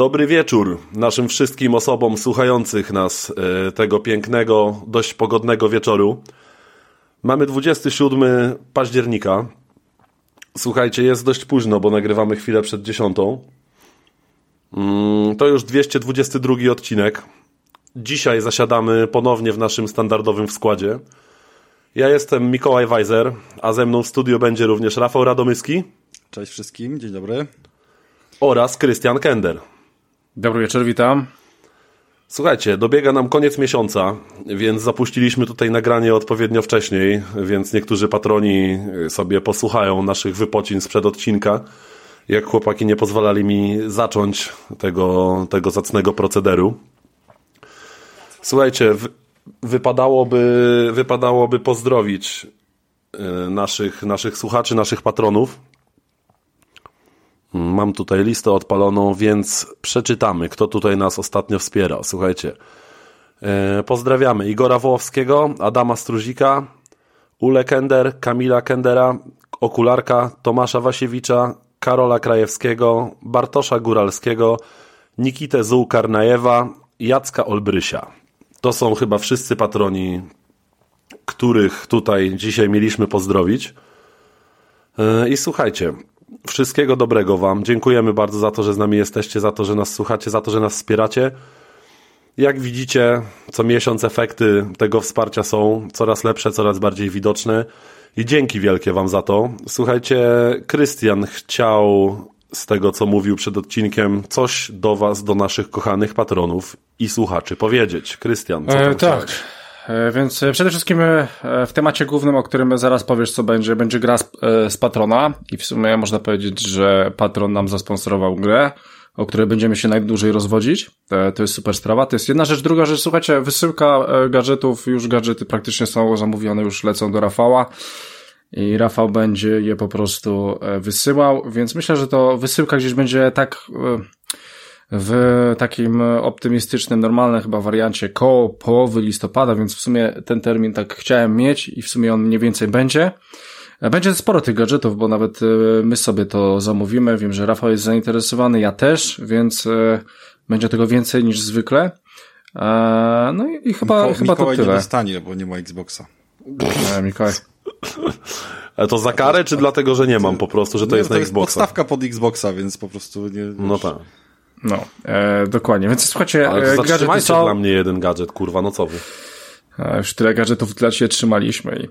Dobry wieczór naszym wszystkim osobom słuchających nas e, tego pięknego, dość pogodnego wieczoru. Mamy 27 października. Słuchajcie, jest dość późno, bo nagrywamy chwilę przed dziesiątą. Mm, to już 222 odcinek. Dzisiaj zasiadamy ponownie w naszym standardowym składzie. Ja jestem Mikołaj Weiser, a ze mną w studiu będzie również Rafał Radomyski. Cześć wszystkim, dzień dobry. Oraz Krystian Kender. Dobry wieczór, witam. Słuchajcie, dobiega nam koniec miesiąca, więc zapuściliśmy tutaj nagranie odpowiednio wcześniej, więc niektórzy patroni sobie posłuchają naszych wypocin sprzed odcinka, jak chłopaki nie pozwalali mi zacząć tego, tego zacnego procederu. Słuchajcie, wypadałoby, wypadałoby pozdrowić y, naszych, naszych słuchaczy, naszych patronów. Mam tutaj listę odpaloną, więc przeczytamy, kto tutaj nas ostatnio wspierał. Słuchajcie. E, pozdrawiamy Igora Wołowskiego, Adama Struzika, Ule Kender, Kamila Kendera, Okularka, Tomasza Wasiewicza, Karola Krajewskiego, Bartosza Góralskiego, Nikitę Zułkarnajewa, Jacka Olbrysia. To są chyba wszyscy patroni, których tutaj dzisiaj mieliśmy pozdrowić. E, I słuchajcie, Wszystkiego dobrego Wam. Dziękujemy bardzo za to, że z nami jesteście, za to, że nas słuchacie, za to, że nas wspieracie. Jak widzicie, co miesiąc efekty tego wsparcia są coraz lepsze, coraz bardziej widoczne. I dzięki wielkie Wam za to. Słuchajcie, Krystian chciał z tego, co mówił przed odcinkiem, coś do Was, do naszych kochanych patronów i słuchaczy powiedzieć. Krystian, co e, Tak. E, więc e, przede wszystkim e, w temacie głównym, o którym zaraz powiesz, co będzie, będzie gra z, z patrona i w sumie można powiedzieć, że patron nam zasponsorował grę, o której będziemy się najdłużej rozwodzić. To jest super sprawa. To jest jedna rzecz. Druga rzecz, słuchajcie, wysyłka gadżetów, już gadżety praktycznie są zamówione, już lecą do Rafała i Rafał będzie je po prostu wysyłał, więc myślę, że to wysyłka gdzieś będzie tak w takim optymistycznym, normalnym chyba wariancie koło połowy listopada, więc w sumie ten termin tak chciałem mieć i w sumie on mniej więcej będzie. Będzie sporo tych gadżetów, bo nawet e, my sobie to zamówimy. Wiem, że Rafał jest zainteresowany, ja też, więc e, będzie tego więcej niż zwykle. E, no i, chyba, Miko, chyba Mikołaj to tyle. nie dostanie, bo nie ma Xboxa. Nie, Mikołaj. Ale to za karę, czy dlatego, że nie mam po prostu, że to nie, jest to na Xboxa? To jest podstawka pod Xboxa, więc po prostu nie... No tak. No, e, dokładnie. Więc słuchajcie, Ale to e, gadżety są... dla mnie jeden gadżet, kurwa, no co wy? E, już tyle gadżetów dla ciebie trzymaliśmy i...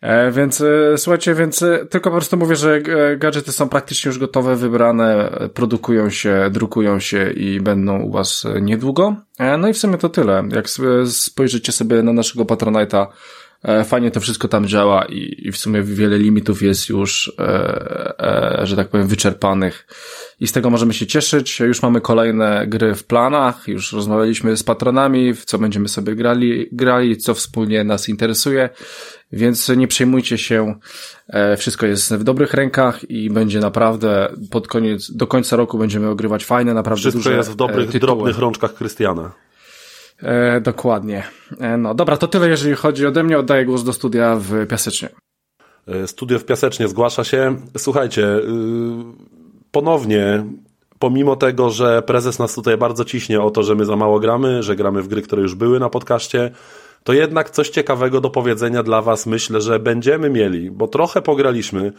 E, więc e, słuchajcie, więc e, tylko po prostu mówię, że e, gadżety są praktycznie już gotowe, wybrane, produkują się, drukują się i będą u was niedługo. no i w sumie to tyle. Jak spojrzycie sobie na naszego Patronite'a, fajnie to wszystko tam działa i, i w sumie wiele limitów jest już, że tak powiem, wyczerpanych i z tego możemy się cieszyć. Już mamy kolejne gry w planach, już rozmawialiśmy z patronami, w co będziemy sobie grali, grali, co wspólnie nas interesuje, więc nie przejmujcie się, e, wszystko jest w dobrych rękach i będzie naprawdę pod koniec, do końca roku będziemy ogrywać fajne, naprawdę wszystko duże jest w dobrych, tytuły. drobnych rączkach Krystiana. E, dokładnie. E, no dobra, to tyle jeżeli chodzi ode mnie. Oddaję głos do studia w Piasecznie. E, studio w Piasecznie zgłasza się. Słuchajcie, yy ponownie, pomimo tego, że prezes nas tutaj bardzo ciśnie o to, że my za mało gramy, że gramy w gry, które już były na podcaście, to jednak coś ciekawego do powiedzenia dla Was myślę, że będziemy mieli, bo trochę pograliśmy.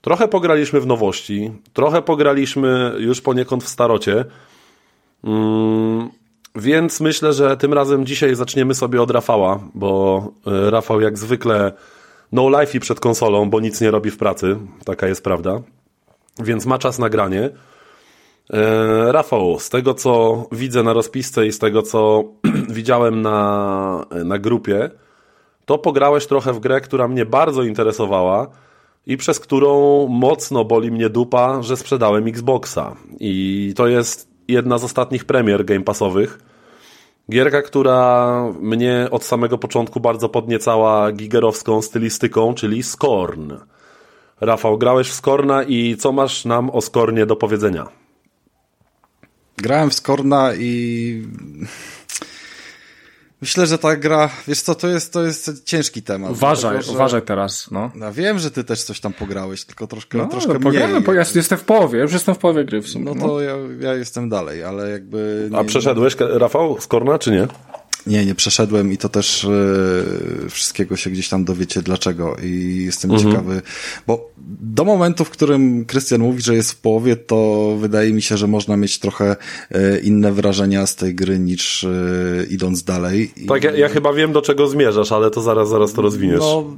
Trochę pograliśmy w nowości, trochę pograliśmy już poniekąd w starocie. Mm, więc myślę, że tym razem dzisiaj zaczniemy sobie od Rafała, bo e, Rafał jak zwykle no life i przed konsolą, bo nic nie robi w pracy, taka jest prawda więc ma czas na granie. E, Rafał, z tego co widzę na rozpisce i z tego co widziałem na, na grupie, to pograłeś trochę w grę, która mnie bardzo interesowała i przez którą mocno boli mnie dupa, że sprzedałem Xboxa. I to jest jedna z ostatnich premier Game Passowych. Gierka, która mnie od samego początku bardzo podniecała gigerowską stylistyką, czyli Skorn. Rafał, grałeś w Skorna i co masz nam o Skornie do powiedzenia? Grałem w Skorna i myślę, że ta gra, wiesz co, to jest, to jest ciężki temat. Uważaj, dlatego, że... uważaj teraz, no. Ja wiem, że ty też coś tam pograłeś, tylko troszkę, No, troszkę no pogramy, mniej. ja jestem w połowie, już jestem w połowie gry w sumie. No to ja, ja jestem dalej, ale jakby... A nie- przeszedłeś, Rafał, Skorna, czy nie? Nie, nie przeszedłem i to też e, wszystkiego się gdzieś tam dowiecie dlaczego i jestem Mhm. ciekawy, bo do momentu, w którym Krystian mówi, że jest w połowie, to wydaje mi się, że można mieć trochę e, inne wrażenia z tej gry niż e, idąc dalej. Tak, ja, ja chyba wiem, do czego zmierzasz, ale to zaraz, zaraz to rozwiniesz. no,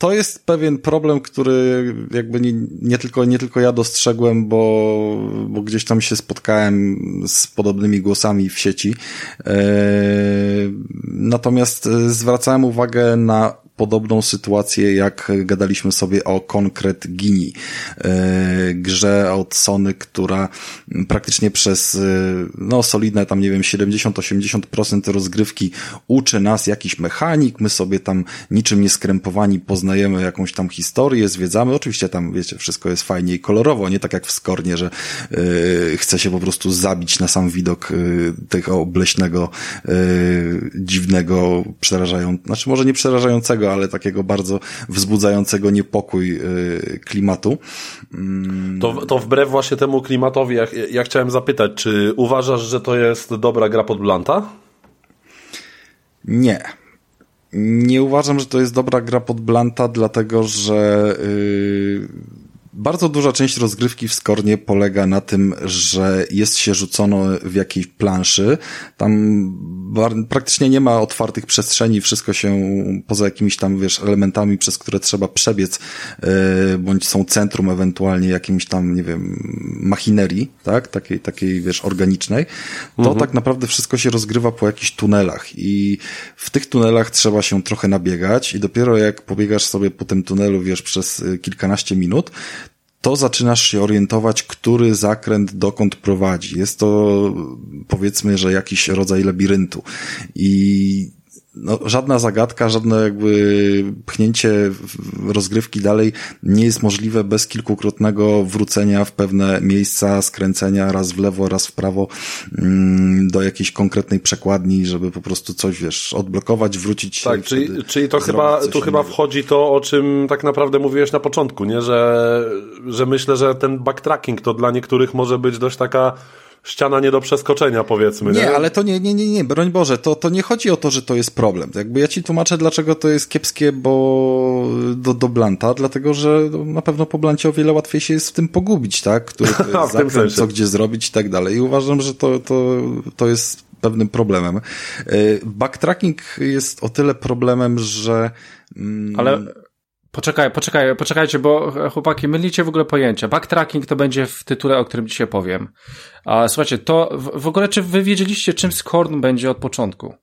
to jest pewien problem, który jakby nie, nie, tylko, nie tylko ja dostrzegłem, bo, bo gdzieś tam się spotkałem z podobnymi głosami w sieci. E, natomiast e, zwracałem uwagę na podobną sytuację, jak gadaliśmy sobie o Concrete Gini, e, grze od Sony, która praktycznie przez e, no solidne tam nie wiem 70-80% rozgrywki uczy nas jakiś mechanik, my sobie tam niczym nie skrępowani poznajemy jakąś tam historię, zwiedzamy, oczywiście tam wiecie, wszystko jest fajnie i kolorowo, nie tak jak w Skornie, że e, chce się po prostu zabić na sam widok tego obleśnego, dziwnego, przerażającego, znaczy może nie przerażającego, ale takiego bardzo wzbudzającego niepokój e, klimatu. To, to wbrew właśnie temu klimatowi, ja, ja chciałem zapytać, czy uważasz, że to jest dobra gra pod Blanta? Nie. Nie uważam, że to jest dobra gra pod Blanta, dlatego że yy, bardzo duża część rozgrywki w Skornie polega na tym, że jest się rzucono w jakiejś planszy. Tam praktycznie nie ma otwartych przestrzeni, wszystko się poza jakimiś tam, wiesz, elementami, przez które trzeba przebiec, yy, bądź są centrum ewentualnie jakimś tam, nie wiem, machinerii, tak? Takiej, takiej, wiesz, organicznej. To tak naprawdę wszystko się rozgrywa po jakichś tunelach i w tych tunelach trzeba się trochę nabiegać i dopiero jak pobiegasz sobie po tym tunelu, wiesz, przez y, kilkanaście minut, to zaczynasz się orientować, który zakręt dokąd prowadzi. Jest to powiedzmy, że jakiś rodzaj labiryntu. I no, żadna zagadka, żadne jakby pchnięcie rozgrywki dalej nie jest możliwe bez kilkukrotnego wrócenia w pewne miejsca, skręcenia raz w lewo, raz w prawo mm, do jakiejś konkretnej przekładni, żeby po prostu coś, wiesz, odblokować, wrócić się Tak, czyli, czyli to chyba, tu chyba innego. wchodzi to, o czym tak naprawdę mówiłeś na początku, nie? Że, że myślę, że ten backtracking to dla niektórych może być dość taka ściana nie do przeskoczenia, powiedzmy. Nie, Nie, ale to nie, nie, nie, nie, broń Boże, to, to nie chodzi o to, że to jest problem. Jakby ja ci tłumaczę, dlaczego to jest kiepskie, bo do, do Blanta, dlatego, że no, na pewno po Blancie o wiele łatwiej się jest w tym pogubić, tak? Który to W jest tym zakręt, sensie. co gdzie zrobić i tak dalej. I uważam, że to, to, to jest pewnym problemem. E, Backtracking jest o tyle problemem, że mm, Ale poczekaj, poczekaj, poczekajcie, bo e, chłopaki, mylicie w ogóle pojęcia. Backtracking to będzie w tytule, o którym dzisiaj powiem. A słuchajcie, to w, w ogóle czy wy wiedzieliście, czym Scorn będzie od początku?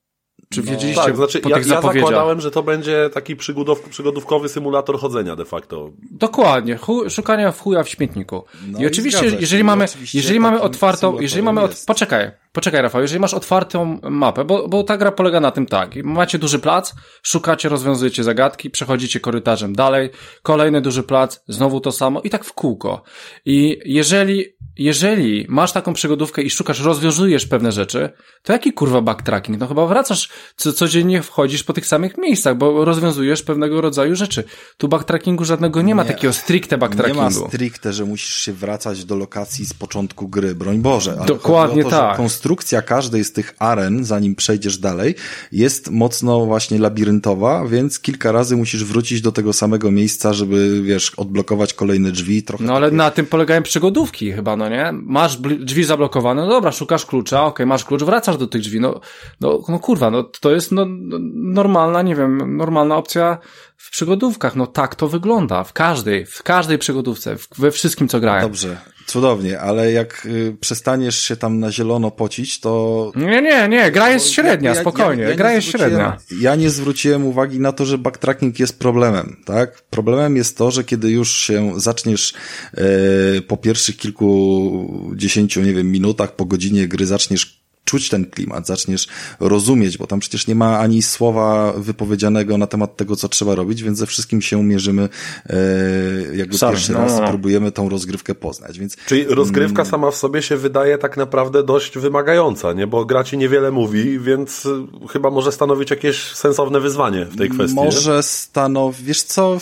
Czy wiedzieliście tak, znaczy po ja, tych ja zakładałem, że to będzie taki przygodow, przygodówkowy symulator chodzenia de facto. Dokładnie, chu, szukania w chuja w śmietniku. No I i oczywiście, się. jeżeli mamy, oczywiście jeżeli mamy otwartą, jeżeli mamy, od, poczekaj, poczekaj Rafał, jeżeli masz otwartą mapę, bo, bo ta gra polega na tym tak, macie duży plac, szukacie, rozwiązujecie zagadki, przechodzicie korytarzem dalej, kolejny duży plac, znowu to samo i tak w kółko. I jeżeli, jeżeli masz taką przygodówkę i szukasz, rozwiązujesz pewne rzeczy, to jaki kurwa backtracking? No chyba wracasz, co, codziennie wchodzisz po tych samych miejscach, bo rozwiązujesz pewnego rodzaju rzeczy. Tu backtrackingu żadnego nie ma, Nie. takiego stricte nie ma backtrackingu. stricte, że musisz się wracać do lokacji z początku gry, broń Boże. Dokładnie to, tak. Konstrukcja każdej z tych aren, zanim przejdziesz dalej, jest mocno właśnie labiryntowa, więc kilka razy musisz wrócić do tego samego miejsca, żeby, wiesz, odblokować kolejne drzwi. Trochę No ale takie- na tym polegają przygodówki chyba, no nie? Masz drzwi zablokowane, no dobra, szukasz klucza, okej, masz klucz, wracasz do tych drzwi, no, no, no kurwa, no to jest no, no, normalna, nie wiem, normalna opcja w przygodówkach, no tak to wygląda, w każdej, w każdej przygodówce, we wszystkim co grałem. Dobrze, cudownie, ale jak y, przestaniesz się tam na zielono pocić, to Nie, nie, nie, gra jest średnia, ja- ja- spokojnie, ja nie gra jest średnia. Ja nie zwróciłem uwagi na to, że backtracking jest problemem, tak? Problemem jest to, że kiedy już się zaczniesz e, po pierwszych kilkudziesięciu, nie wiem, minutach, po godzinie gry zaczniesz czuć ten klimat, zaczniesz rozumieć, bo tam przecież nie ma ani słowa wypowiedzianego na temat tego, co trzeba robić, więc ze wszystkim się mierzymy, e, jakby pierwszy no, raz no, no. próbujemy tą rozgrywkę poznać, więc... Czyli rozgrywka mm, sama w sobie się wydaje tak naprawdę dość wymagająca, nie? Bo gra ci niewiele mówi, więc y, chyba może stanowić jakieś sensowne wyzwanie w tej kwestii. Może stanowić, wiesz co...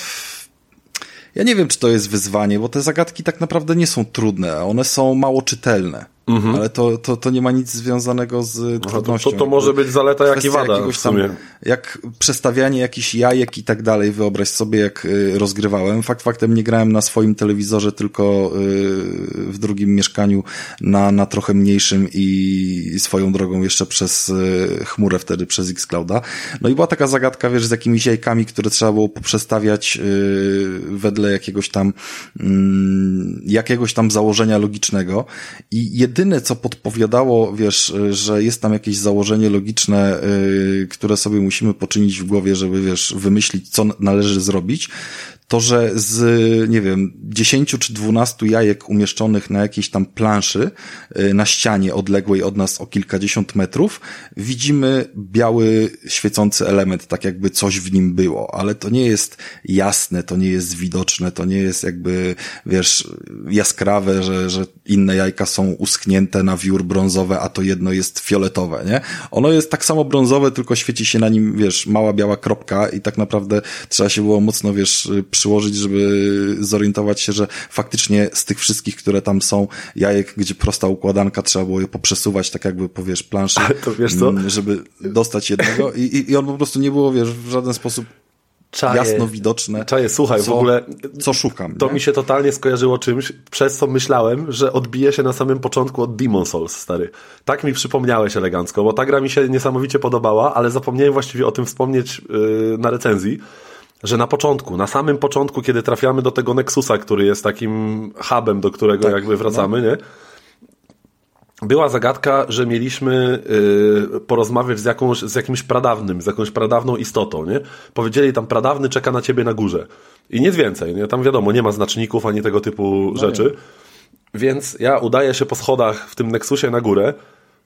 Ja nie wiem, czy to jest wyzwanie, bo te zagadki tak naprawdę nie są trudne, one są mało czytelne. Mhm. Ale to, to, to nie ma nic związanego z trudnością. To, to, to może być zaleta, jak i wada w sumie. Tam, jak przestawianie jakichś jajek i tak dalej, wyobraź sobie, jak y, rozgrywałem. Fakt faktem nie grałem na swoim telewizorze, tylko y, w drugim mieszkaniu na, na trochę mniejszym i swoją drogą jeszcze przez y, chmurę wtedy, przez Xclouda. No i była taka zagadka, wiesz, z jakimiś jajkami, które trzeba było poprzestawiać wedle jakiegoś tam mm, jakiegoś tam założenia logicznego i jedyne, co podpowiadało, wiesz, że jest tam jakieś założenie logiczne, yy, które sobie musimy poczynić w głowie, żeby, wiesz, wymyślić, co należy zrobić, to, że z, nie wiem, 10 czy 12 jajek umieszczonych na jakiejś tam planszy, y, na ścianie odległej od nas o kilkadziesiąt metrów, widzimy biały, świecący element, tak jakby coś w nim było, ale to nie jest jasne, to nie jest widoczne, to nie jest jakby, wiesz, jaskrawe, że, że inne jajka są uschnięte na wiór brązowe, a to jedno jest fioletowe, nie? Ono jest tak samo brązowe, tylko świeci się na nim, wiesz, mała biała kropka i tak naprawdę trzeba się było mocno, wiesz, przyłożyć, żeby zorientować się, że faktycznie z tych wszystkich, które tam są, jajek, gdzie prosta układanka, trzeba było je poprzesuwać, tak jakby, powiesz, planszy, to wiesz co? Mm, żeby dostać jednego i, i on po prostu nie było, wiesz, w żaden sposób Czaje, jasno widoczne. Czaje, słuchaj, co, w ogóle. Co szukam. To nie? mi się totalnie skojarzyło czymś, przez co myślałem, że odbije się na samym początku od Demon Souls, stary. Tak mi przypomniałeś elegancko, bo ta gra mi się niesamowicie podobała, ale zapomniałem właściwie o tym wspomnieć yy, na recenzji że na początku, na samym początku, kiedy trafiamy do tego Nexusa, który jest takim hubem, do którego tak, jakby wracamy, no. nie? Była zagadka, że mieliśmy yy, porozmawiać z, jakąś, z jakimś pradawnym, z jakąś pradawną istotą, nie? Powiedzieli tam, pradawny czeka na ciebie na górze. I nic więcej, nie? Tam wiadomo, nie ma znaczników ani tego typu no rzeczy. Nie. Więc ja udaję się po schodach w tym Nexusie na górę.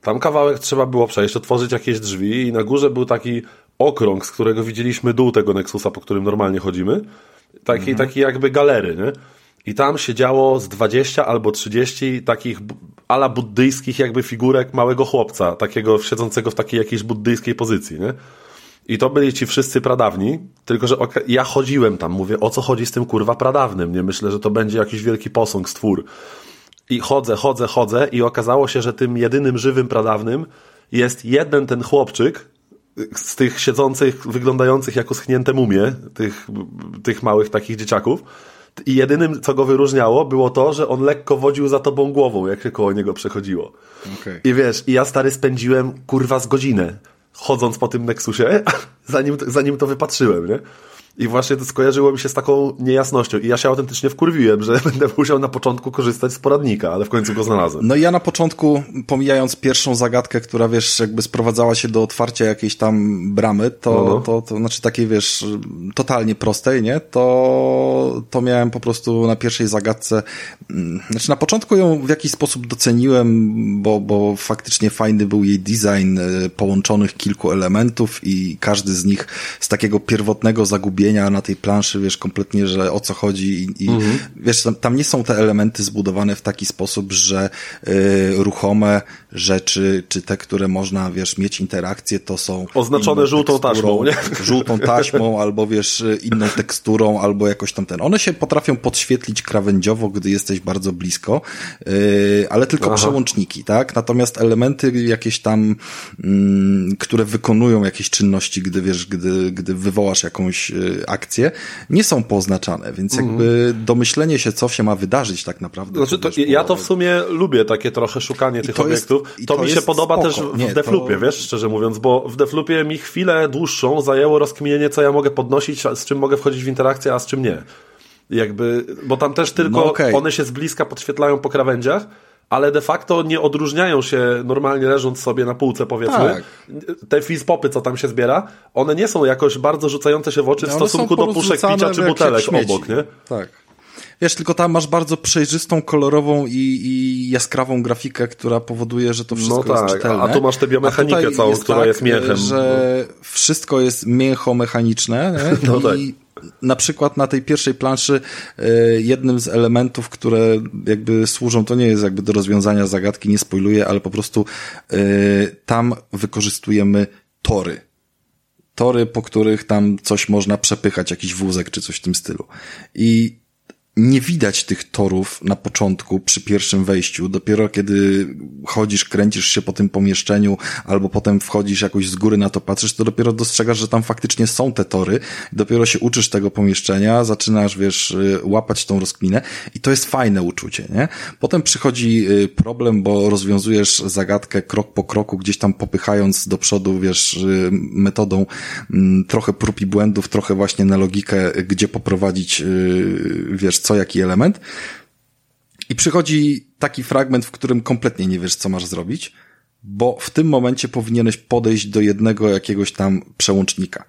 Tam kawałek trzeba było przejść, otworzyć jakieś drzwi i na górze był taki okrąg, z którego widzieliśmy dół tego Nexusa, po którym normalnie chodzimy. Taki, mhm. taki jakby galery, nie? I tam się działo z 20 albo 30 takich ala buddyjskich jakby figurek małego chłopca, takiego siedzącego w takiej jakiejś buddyjskiej pozycji, nie? I to byli ci wszyscy pradawni, tylko że ja chodziłem tam, mówię, o co chodzi z tym kurwa pradawnym, nie? Myślę, że to będzie jakiś wielki posąg, stwór. I chodzę, chodzę, chodzę i okazało się, że tym jedynym żywym pradawnym jest jeden ten chłopczyk, z tych siedzących, wyglądających jako schnięte mumie, tych, tych małych takich dzieciaków. I jedynym, co go wyróżniało, było to, że on lekko wodził za tobą głową, jak się koło niego przechodziło. Okay. I wiesz, i ja stary spędziłem kurwa z godzinę chodząc po tym Nexusie, zanim, zanim to wypatrzyłem, nie? I właśnie to skojarzyło mi się z taką niejasnością. I ja się autentycznie wkurwiłem, że będę musiał na początku korzystać z poradnika, ale w końcu go znalazłem. No i ja na początku, pomijając pierwszą zagadkę, która wiesz, jakby sprowadzała się do otwarcia jakiejś tam bramy, to, no, no. to, to znaczy takiej wiesz, totalnie prostej, nie? To, to miałem po prostu na pierwszej zagadce, mm, znaczy na początku ją w jakiś sposób doceniłem, bo, bo faktycznie fajny był jej design e, połączonych kilku elementów i każdy z nich z takiego pierwotnego zagubienia na tej planszy, wiesz, kompletnie, że o co chodzi i, i mhm. wiesz, tam, tam, nie są te elementy zbudowane w taki sposób, że y, ruchome rzeczy, czy te, które można, wiesz, mieć interakcje, to są oznaczone żółtą taśmą, nie? Żółtą taśmą, albo wiesz, inną teksturą, albo jakoś tam ten. One się potrafią podświetlić krawędziowo, gdy jesteś bardzo blisko, y, ale tylko Aha. przełączniki, tak? Natomiast elementy jakieś tam, mm, które wykonują jakieś czynności, gdy wiesz, gdy, gdy wywołasz jakąś y, akcje, nie są poznaczane, więc mhm. jakby domyślenie się, co się ma wydarzyć tak naprawdę. Znaczy, to, ja to w sumie lubię takie trochę szukanie tych to obiektów. To, to mi się podoba spoko. też w nie, Deflupie, to... wiesz, szczerze mówiąc, bo w Deflupie mi chwilę dłuższą zajęło rozkminienie, co ja mogę podnosić, z czym mogę wchodzić w interakcję, a z czym nie. Jakby, bo tam też tylko no okay. one się z bliska podświetlają po krawędziach, ale de facto nie odróżniają się normalnie leżąc sobie na półce, powiedzmy. Tak. Te fizpopy, co tam się zbiera, one nie są jakoś bardzo rzucające się w oczy no, w stosunku do puszek picia czy butelek obok, nie? Tak. Wiesz, tylko tam masz bardzo przejrzystą, kolorową i, i jaskrawą grafikę, która powoduje, że to wszystko no tak, jest czytelne. A tu masz tę biomechanikę całą, jest która tak, jest miechem. że wszystko jest mięcho-mechaniczne no i tak. na przykład na tej pierwszej planszy e, jednym z elementów, które jakby służą, to nie jest jakby do rozwiązania zagadki, nie spoiluję, ale po prostu e, tam wykorzystujemy tory tory, po których tam coś można przepychać, jakiś wózek czy coś w tym stylu. I nie widać tych torów na początku, przy pierwszym wejściu. Dopiero kiedy chodzisz, kręcisz się po tym pomieszczeniu, albo potem wchodzisz jakoś z góry na to patrzysz, to dopiero dostrzegasz, że tam faktycznie są te tory. Dopiero się uczysz tego pomieszczenia, zaczynasz, wiesz, y, łapać tą rozkminę i to jest fajne uczucie, nie? Potem przychodzi y, problem, bo rozwiązujesz zagadkę krok po kroku, gdzieś tam popychając do przodu, wiesz, y, metodą mm, trochę prób i błędów, trochę właśnie na logikę, gdzie poprowadzić, wiesz, co jaki element. I przychodzi taki fragment, w którym kompletnie nie wiesz, co masz zrobić, bo w tym momencie powinieneś podejść do jednego jakiegoś tam przełącznika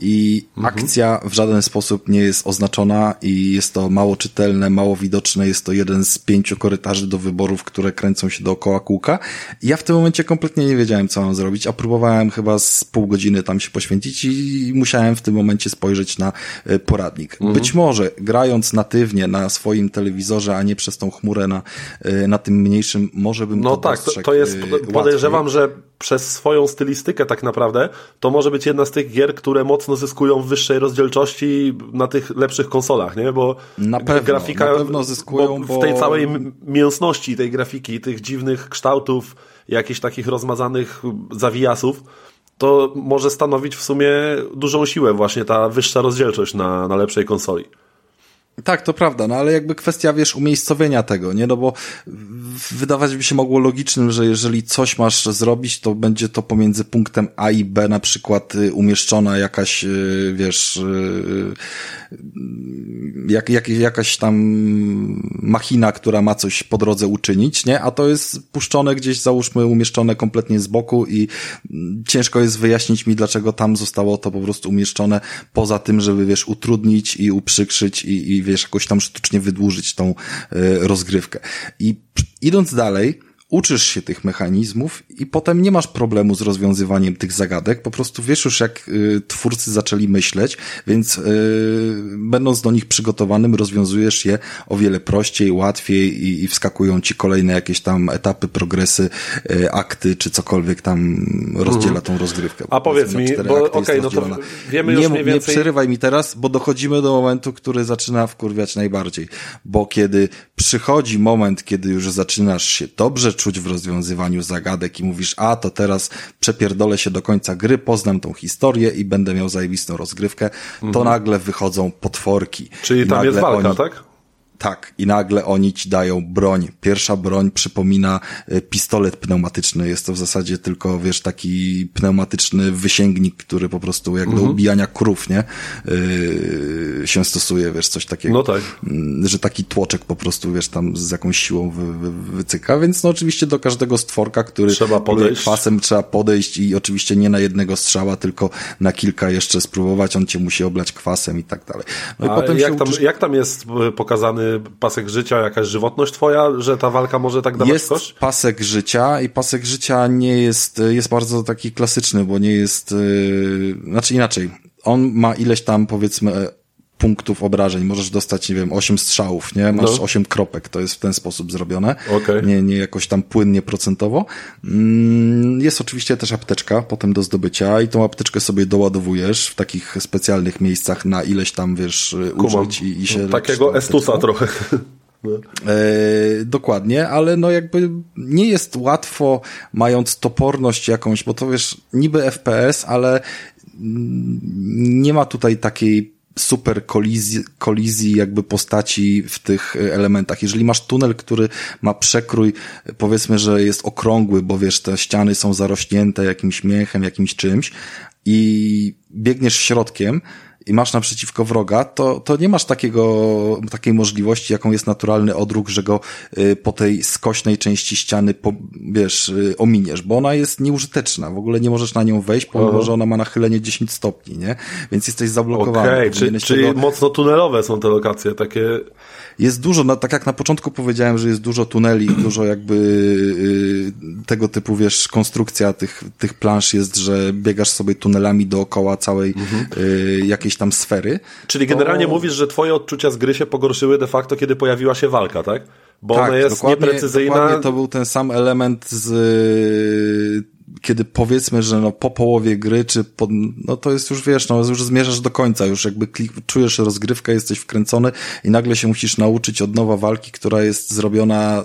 i mhm. akcja w żaden sposób nie jest oznaczona i jest to mało czytelne, mało widoczne. Jest to jeden z pięciu korytarzy do wyborów, które kręcą się dookoła kółka. I ja w tym momencie kompletnie nie wiedziałem, co mam zrobić, a próbowałem chyba z pół godziny tam się poświęcić i musiałem w tym momencie spojrzeć na e, poradnik. Mhm. Być może grając natywnie na swoim telewizorze, a nie przez tą chmurę na, e, na tym mniejszym, może bym no to tak, to, to jest, e, podejrzewam, łatwiej. że przez swoją stylistykę tak naprawdę, to może być jedna z tych gier, które mocno zyskują w wyższej rozdzielczości na tych lepszych konsolach, nie? Bo na pewno, grafika, na pewno zyskują, bo w tej całej mięsności tej grafiki, tych dziwnych kształtów, jakichś takich rozmazanych zawijasów, to może stanowić w sumie dużą siłę właśnie ta wyższa rozdzielczość na, na lepszej konsoli. Tak, to prawda, no ale jakby kwestia, wiesz, umiejscowienia tego, nie? No bo wydawać by się mogło logicznym, że jeżeli coś masz zrobić, to będzie to pomiędzy punktem A i B na przykład y, umieszczona jakaś, y, wiesz, y, jak, jak, jakaś tam machina, która ma coś po drodze uczynić, nie? A to jest puszczone gdzieś, załóżmy, umieszczone kompletnie z boku i ciężko jest wyjaśnić mi, dlaczego tam zostało to po prostu umieszczone poza tym, żeby, wiesz, utrudnić i uprzykrzyć i, i wiesz, jakoś tam sztucznie wydłużyć tą y, rozgrywkę. I idąc dalej, uczysz się tych mechanizmów i potem nie masz problemu z rozwiązywaniem tych zagadek, po prostu wiesz już jak y, twórcy zaczęli myśleć, więc y, będąc do nich przygotowanym rozwiązujesz je o wiele prościej, łatwiej i, i wskakują ci kolejne jakieś tam etapy, progresy, y, akty czy cokolwiek tam rozdziela mhm. tą rozgrywkę. A powiedz mi, bo okej, okay, no to wiemy już nie, mniej więcej... Nie przerywaj mi teraz, bo dochodzimy do momentu, który zaczyna wkurwiać najbardziej, bo kiedy przychodzi moment, kiedy już zaczynasz się dobrze czuć w rozwiązywaniu zagadek i mówisz, a to teraz przepierdolę się do końca gry, poznam tą historię i będę miał zajebistą rozgrywkę, to mhm. nagle wychodzą potworki. Czyli tam jest walka, oni... tak? Tak, i nagle oni ci dają broń. Pierwsza broń przypomina e, pistolet pneumatyczny. Jest to w zasadzie tylko, wiesz, taki pneumatyczny wysięgnik, który po prostu jak mhm. do ubijania krów, nie? Yy, się stosuje, wiesz, coś takiego. No tak. Mm, że taki tłoczek po prostu, wiesz, tam z jakąś siłą wy, wy, wycyka, więc no oczywiście do każdego stworka, który trzeba podejść. kwasem trzeba podejść i oczywiście nie na jednego strzała, tylko na kilka jeszcze spróbować, on cię musi oblać kwasem i tak dalej. No i A potem jak, tam, uczysz... jak tam jest e, pokazany pasek życia, jakaś żywotność twoja, że ta walka może tak dawać jest? Jest pasek życia i pasek życia nie jest, jest bardzo taki klasyczny, bo nie jest, yy, znaczy inaczej, on ma ileś tam powiedzmy punktów obrażeń. Możesz dostać, nie wiem, 8 strzałów, nie? Masz no. 8 kropek, to jest w ten sposób zrobione. Okay. Nie, nie jakoś tam płynnie procentowo. Mm, jest oczywiście też apteczka potem do zdobycia i tą apteczkę sobie doładowujesz w takich specjalnych miejscach na ileś tam, wiesz, Kumam. użyć i, i się... Takiego estusa trochę. No. Dokładnie, ale no jakby nie jest łatwo, mając toporność jakąś, bo to wiesz, niby FPS, ale nie ma tutaj takiej super kolizji, kolizji jakby postaci w tych e, elementach. Jeżeli masz tunel, który ma przekrój, powiedzmy, że jest okrągły, bo wiesz, te ściany są zarośnięte jakimś mięchem, jakimś czymś i biegniesz środkiem, i masz naprzeciwko wroga, to, to nie masz takiego, takiej możliwości, jaką jest naturalny odruch, że go y, po tej skośnej części ściany, po, wiesz, y, ominiesz, bo ona jest nieużyteczna. W ogóle nie możesz na nią wejść, pomimo, Aha. że ona ma nachylenie 10 stopni, nie? Więc jesteś zablokowany. Okej, okay, czyli, czyli tego- mocno tunelowe są te lokacje, takie... Jest dużo, no, tak jak na początku powiedziałem, że jest dużo tuneli, dużo jakby y, tego typu, wiesz, konstrukcja tych, tych plansz jest, że biegasz sobie tunelami dookoła całej y, jakiejś tam sfery. Czyli To- generalnie mówisz, że twoje odczucia z gry się pogorszyły de facto, kiedy pojawiła się walka, tak? Bo tak, ona jest dokładnie, nieprecyzyjna. Dokładnie to był ten sam element z kiedy powiedzmy, że no po połowie gry, czy po, no to jest już, wiesz, no już zmierzasz do końca, już jakby klik, czujesz rozgrywkę, jesteś wkręcony i nagle się musisz nauczyć od nowa walki, która jest zrobiona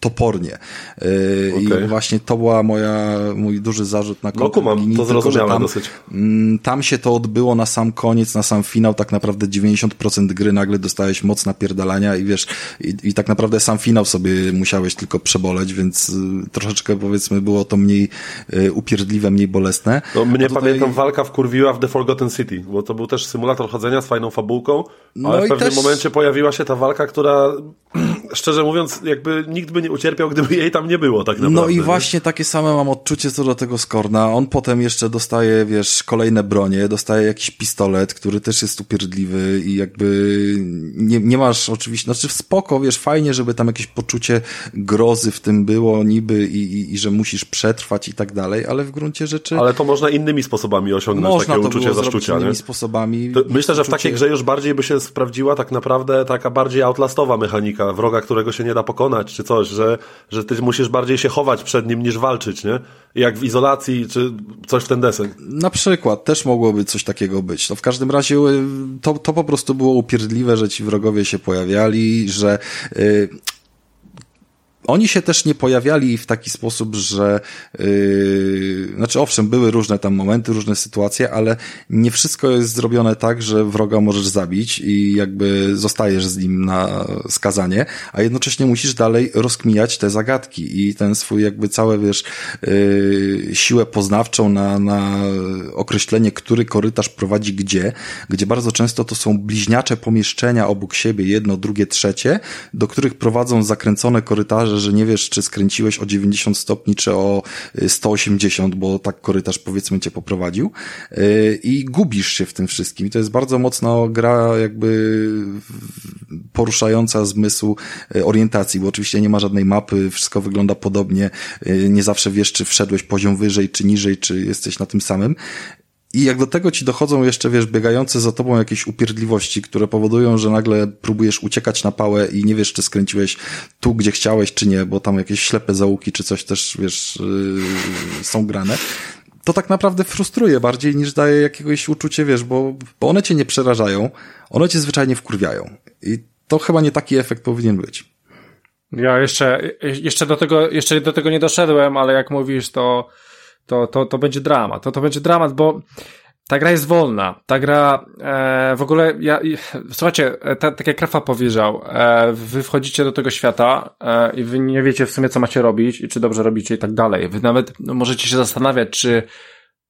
topornie. Yy, Okej. I właśnie to była moja, mój duży zarzut na No kumam, linii, to tylko, że zrozumiałe tam, dosyć. Mm, Tam się to odbyło na sam koniec, na sam finał, tak naprawdę 90% gry nagle dostałeś moc napierdalania i wiesz, i, i tak naprawdę sam finał sobie musiałeś tylko przeboleć, więc y, troszeczkę powiedzmy było to mniej y, upierdliwe, mniej bolesne. No, mnie tutaj- pamiętam walka wkurwiła w The Forgotten City, bo to był też symulator chodzenia z fajną fabułką, No ale w i pewnym też- momencie pojawiła się ta walka, która szczerze mówiąc, jakby nikt by nie ucierpiał, gdyby jej tam nie było tak naprawdę. No i nie? właśnie takie same mam odczucie co do tego Skorna. On potem jeszcze dostaje, wiesz, kolejne bronie, dostaje jakiś pistolet, który też jest upierdliwy i jakby nie, nie masz oczywiście, znaczy spoko, wiesz, fajnie, żeby tam jakieś poczucie grozy w tym było niby i, i, i że musisz przetrwać i tak dalej, ale w gruncie rzeczy Ale to można innymi sposobami osiągnąć można takie uczucie zaszczucia, nie? innymi sposobami. To myślę, że w Uczucie- takiej grze już bardziej by się sprawdziła tak naprawdę taka bardziej outlastowa mechanika, wroga, którego się nie da pokonać, czy coś, że, że ty musisz bardziej się chować przed nim niż walczyć, nie? Jak w izolacji, czy coś w ten deseń. Na przykład, też mogłoby coś takiego być. No w każdym razie y, to, to po prostu było upierdliwe, że ci wrogowie się pojawiali, że y, oni się też nie pojawiali w taki sposób, że yy, znaczy owszem, były różne tam momenty, różne sytuacje, ale nie wszystko jest zrobione tak, że wroga możesz zabić i jakby zostajesz z nim na skazanie, a jednocześnie musisz dalej rozkminiać te zagadki i ten swój jakby całe, wiesz, yy, siłę poznawczą na, na określenie, który korytarz prowadzi gdzie, gdzie bardzo często to są bliźniacze pomieszczenia obok siebie, jedno, drugie, trzecie, do których prowadzą zakręcone korytarze, że nie wiesz, czy skręciłeś o 90 stopni, czy o y, 180, bo tak korytarz powiedzmy cię poprowadził y, i gubisz się w tym wszystkim. I to jest bardzo mocno gra jakby poruszająca zmysł y, orientacji, bo oczywiście nie ma żadnej mapy, wszystko wygląda podobnie, y, nie zawsze wiesz, czy wszedłeś poziom wyżej, czy niżej, czy jesteś na tym samym. I jak do tego ci dochodzą jeszcze, wiesz, biegające za tobą jakieś upierdliwości, które powodują, że nagle próbujesz uciekać na pałę i nie wiesz, czy skręciłeś tu, gdzie chciałeś, czy nie, bo tam jakieś ślepe załuki, czy coś też, wiesz, yy, są grane. To tak naprawdę frustruje bardziej niż daje jakiegoś uczucie, wiesz, bo, bo one cię nie przerażają, one cię zwyczajnie wkurwiają. I to chyba nie taki efekt powinien być. Ja jeszcze, jeszcze do tego, jeszcze do tego nie doszedłem, ale jak mówisz, to, to, to, to będzie dramat. To, to będzie dramat, bo ta gra jest wolna. Ta gra, e, w ogóle, ja, słuchajcie, e, ta, tak jak Rafa powiedział, e, wy wchodzicie do tego świata e, i wy nie wiecie w sumie, co macie robić i czy dobrze robicie i tak dalej. Wy nawet możecie się zastanawiać, czy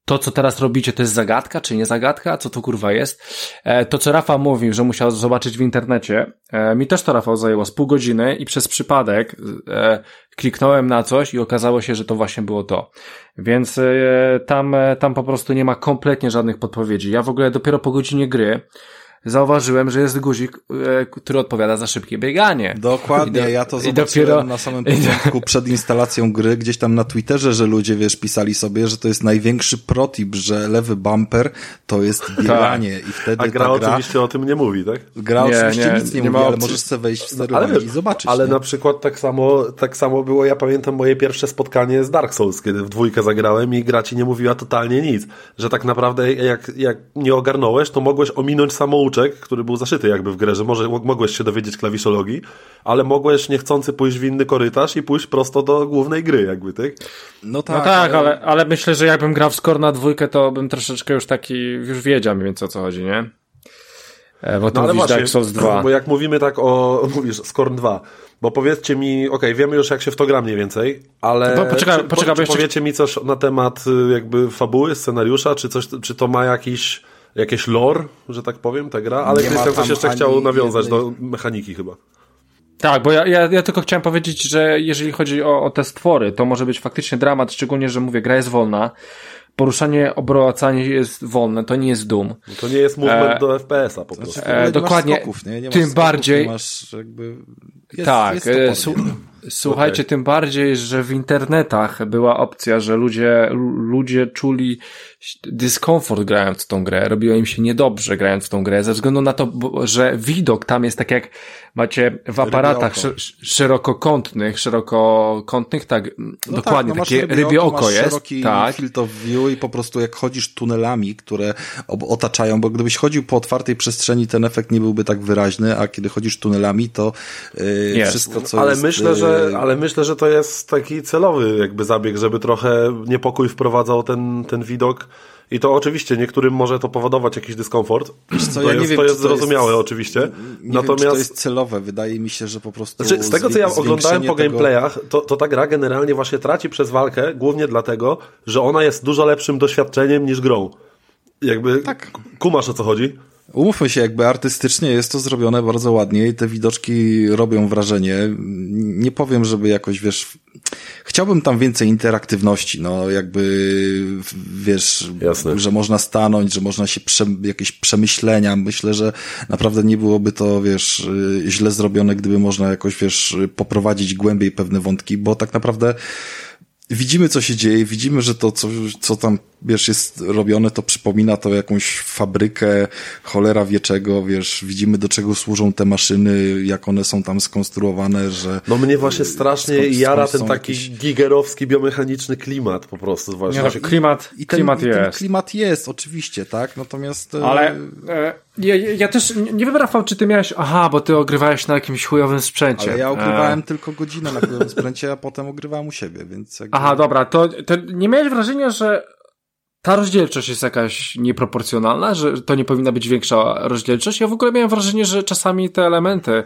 to, co teraz robicie, to jest zagadka, czy nie zagadka? Co to kurwa jest? E, to, co Rafał mówił, że musiał zobaczyć w internecie, e, mi też to Rafał zajęło z pół godziny i przez przypadek e, kliknąłem na coś i okazało się, że to właśnie było to. Więc tam, tam po prostu nie ma kompletnie żadnych podpowiedzi. Ja w ogóle dopiero po godzinie gry zauważyłem, że jest guzik, e, który odpowiada za szybkie bieganie. Dokładnie, do- ja to zobaczyłem dopiero- na samym początku przed instalacją gry, gdzieś tam na Twitterze, że ludzie, wiesz, pisali sobie, że to jest największy protip, że lewy bumper to jest bieganie i wtedy A gra ta gra, oczywiście o tym nie mówi, tak? gra Nie, oczywiście nie, nic nie, nie ma mówi, ale możesz sobie wejść w Ale, sterowanie wiesz, i zobaczyć. ale nie? na przykład tak samo, tak samo było, ja pamiętam moje pierwsze spotkanie z Dark Souls, kiedy w dwójkę zagrałem i gra ci nie mówiła totalnie nic. Że tak naprawdę jak, jak nie ogarnąłeś, to mogłeś ominąć samouczek, który był zaszyty jakby w grze, że może mogłeś się dowiedzieć klawiszologii, ale mogłeś niechcący pójść w inny korytarz i pójść prosto do głównej gry jakby, tak? No tak, No tak, ale, ale myślę, że jakbym grał w Score na dwójkę, to bym troszeczkę już taki, już wiedział mniej więcej o co chodzi, nie? E, Bo ty No ale mówisz właśnie, Dark Souls 2. bo jak mówimy tak o, mówisz, Scorn 2, bo powiedzcie mi, okej, wiemy już jak się w to gra mniej więcej, ale No, poczekaj, czy, poczekaj, po, czy jeszcze- powiecie mi coś na temat y, jakby fabuły, scenariusza, czy coś, czy to ma jakiś jakieś lore, że tak powiem, ta gra, ale coś tam jeszcze ani chciał nawiązać jednej- do mechaniki chyba. Tak, bo ja, ja, ja tylko chciałem powiedzieć, że jeżeli chodzi o, o te stwory, to może być faktycznie dramat, szczególnie, że mówię, gra jest wolna. Poruszanie, obracanie jest wolne, to nie jest Doom. No to nie jest movement E, do FPS-a po prostu. Znaczy, nie dokładnie. Masz skoków, nie? Nie masz Tym skoków, bardziej- Nie masz jakby... Jest, tak, jest e, słuchajcie, tym bardziej, że w internetach była opcja, że ludzie, lu- ludzie czuli dyskomfort grając w tą grę, robiło im się niedobrze grając w tą grę, ze względu na to, że widok tam jest tak jak macie w aparatach oko. szy- szerokokątnych, szerokokątnych, tak, No dokładnie, tak, no takie rybie oko masz jest, szeroki tak, field of view i po prostu jak chodzisz tunelami, które otaczają, bo gdybyś chodził po otwartej przestrzeni, ten efekt nie byłby tak wyraźny, a kiedy chodzisz tunelami, to yy, wszystko, co ale jest... myślę, że, yy, ale myślę, że to jest taki celowy jakby zabieg, żeby trochę niepokój wprowadzał ten, ten widok. I to oczywiście niektórym może to powodować jakiś dyskomfort. co, to ja nie jest, wiem, to jest to jest- zrozumiałe oczywiście. Nie Natomiast wiem, to jest celowe. Wydaje mi się, że po prostu... Znaczy, z tego, co ja oglądałem po gameplayach, to, to ta gra generalnie właśnie traci przez walkę, głównie dlatego, że ona jest dużo lepszym doświadczeniem niż grą. Jakby Tak. kumasz o co chodzi? Umówmy się, jakby artystycznie jest to zrobione bardzo ładnie i te widoczki robią wrażenie. Nie powiem, żeby jakoś, wiesz, chciałbym tam więcej interaktywności, no jakby, wiesz, Jasne. że można stanąć, że można się, prze, jakieś przemyślenia. Myślę, że naprawdę nie byłoby to, wiesz, źle zrobione, gdyby można jakoś, wiesz, poprowadzić głębiej pewne wątki, bo tak naprawdę widzimy, co się dzieje, widzimy, że to, co, co tam, wiesz, jest robione, to przypomina to jakąś fabrykę cholera wieczego, wiesz, widzimy, do czego służą te maszyny, jak one są tam skonstruowane, że... No mnie właśnie strasznie skąd- jara skąd ten są taki jakieś- gigerowski, biomechaniczny klimat po prostu. Właśnie. Nie, no, klimat, I ten, klimat i ten jest. klimat jest, oczywiście, tak? Natomiast... e, Ale e, ja, ja też nie wiem, Rafał, czy ty miałeś. Aha, bo ty ogrywałeś na jakimś chujowym sprzęcie. Ale ja E, ogrywałem tylko godzinę na chwilę spręcie, a potem ogrywałem u siebie, więc... Jakby... Aha, dobra, to, to nie miałeś wrażenia, że ta rozdzielczość jest jakaś nieproporcjonalna, że to nie powinna być większa rozdzielczość? Ja w ogóle miałem wrażenie, że czasami te elementy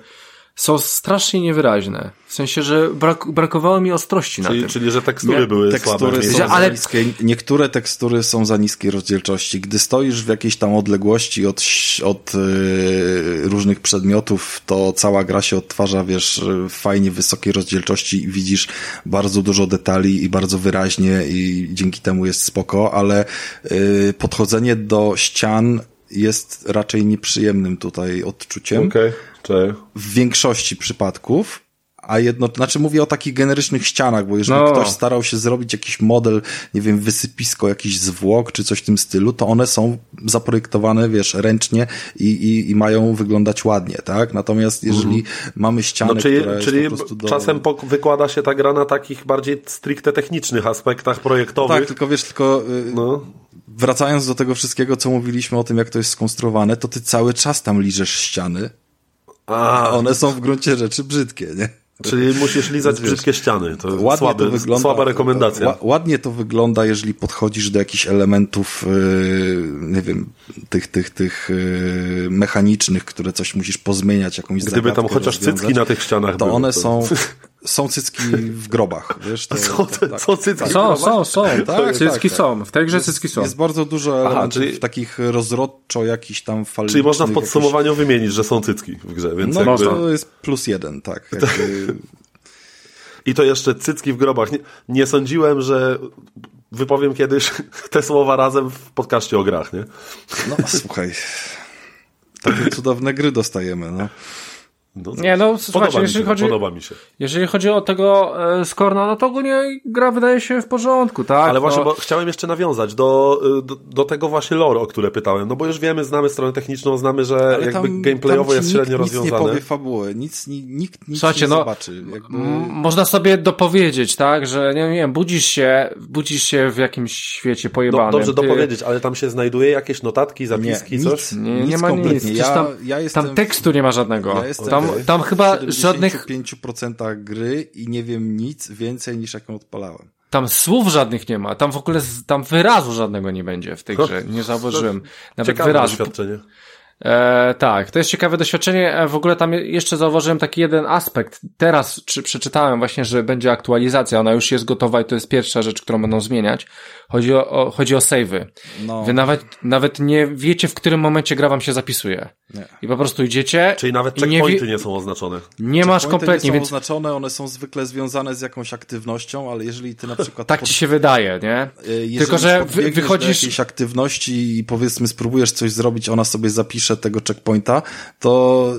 są strasznie niewyraźne. W sensie, że brak, brakowało mi ostrości na Czyli, tym. czyli że tekstury Nie, były tekstury słabe. są Że- ale- niskie, niektóre tekstury są za niskiej rozdzielczości. Gdy stoisz w jakiejś tam odległości od, od yy, różnych przedmiotów, to cała gra się odtwarza, wiesz, w fajnie wysokiej rozdzielczości i widzisz bardzo dużo detali i bardzo wyraźnie i dzięki temu jest spoko, ale yy, podchodzenie do ścian jest raczej nieprzyjemnym tutaj odczuciem Okej, okay. w większości przypadków, a jedno, znaczy mówię o takich generycznych ścianach, bo jeżeli No. ktoś starał się zrobić jakiś model, nie wiem, wysypisko, jakiś zwłok, czy coś w tym stylu, to one są zaprojektowane, wiesz, ręcznie i, i, i mają wyglądać ładnie, tak? Natomiast jeżeli mamy ścianę, No, czyli, która czyli do... czasem wykłada się ta gra na takich bardziej stricte technicznych aspektach projektowych. Tak, tylko wiesz, tylko y, No. Wracając do tego wszystkiego, co mówiliśmy o tym, jak to jest skonstruowane, to ty cały czas tam liżesz ściany, A, one są w gruncie rzeczy brzydkie, nie? czyli musisz lizać Wiesz, brzydkie ściany. To Ładnie słaby, to wygląda. słaba rekomendacja. Ła- Ładnie to wygląda, jeżeli podchodzisz do jakichś elementów, yy, nie wiem, tych, tych, tych yy, mechanicznych, które coś musisz pozmieniać, jakąś Gdyby tam chociaż cycki na tych ścianach to były, one to- są, są cycki w grobach, wiesz? To, Są, to, tak. są cycki. Są, są, są. Tak, cycki tak, tak. są. W tej grze cycki są. Jest bardzo dużo elementów czyli- takich rozrodczo jakichś tam falicznych. Czyli można w jakichś- podsumowaniu wymienić, że są cycki w grze, więc No jakby... Można. to jest plus jeden, tak. Jakby, I to jeszcze cycki w grobach. Nie, nie sądziłem, że wypowiem kiedyś te słowa razem w podcaście o grach, nie? no słuchaj, takie cudowne gry dostajemy, no. No, Nie, no, podoba, słuchajcie, jeżeli się, chodzi, podoba mi się. jeżeli chodzi o tego e, Skorna, no to ogólnie gra wydaje się w porządku, tak? Ale właśnie, no, bo chciałem jeszcze nawiązać do, do, do tego właśnie lore, o które pytałem. No bo już wiemy, znamy stronę techniczną, znamy, że Ale jakby tam- gameplayowo tam jest średnio nikt, Nic nie rozwiązane. powie fabuły, nic, ni, nikt nic Słuchajcie, nie no, zobaczy. Jakby... Można sobie dopowiedzieć, tak, że nie wiem, budzisz się, budzisz się w jakimś świecie No, pojebanym. dobrze Ty- dopowiedzieć, ale tam się znajduje jakieś notatki, zapiski, nie, coś? nic, Nie, nic nie ma nic. Ja, tam, ja jestem tam tekstu nie ma żadnego. Ja jestem tam, w tam chyba żadnych, 75% gry i nie wiem nic więcej niż jak ją odpalałem. tam słów żadnych nie ma, tam w ogóle, z- tam wyrazu żadnego nie będzie w tej grze, nie zauważyłem. Nawet Ciekawe wyrazu. doświadczenie. E, tak, to jest ciekawe doświadczenie. E, w ogóle tam jeszcze zauważyłem taki jeden aspekt. Teraz czy, przeczytałem właśnie, że będzie aktualizacja. Ona już jest gotowa i to jest pierwsza rzecz, którą będą zmieniać. Chodzi o, o chodzi o savey. No. Wy nawet, nawet nie wiecie, w którym momencie gra wam się zapisuje. Nie. I po prostu idziecie. Czyli nawet checkpointy nie, nie są oznaczone. Nie masz kompletnie. nie są więc... oznaczone, one są zwykle związane z jakąś aktywnością, ale jeżeli ty na przykład. tak pod... ci się wydaje, nie? E, jeżeli Tylko, że wy, wychodzisz. jakiejś aktywności i powiedzmy spróbujesz coś zrobić, ona sobie zapisze tego checkpointa, to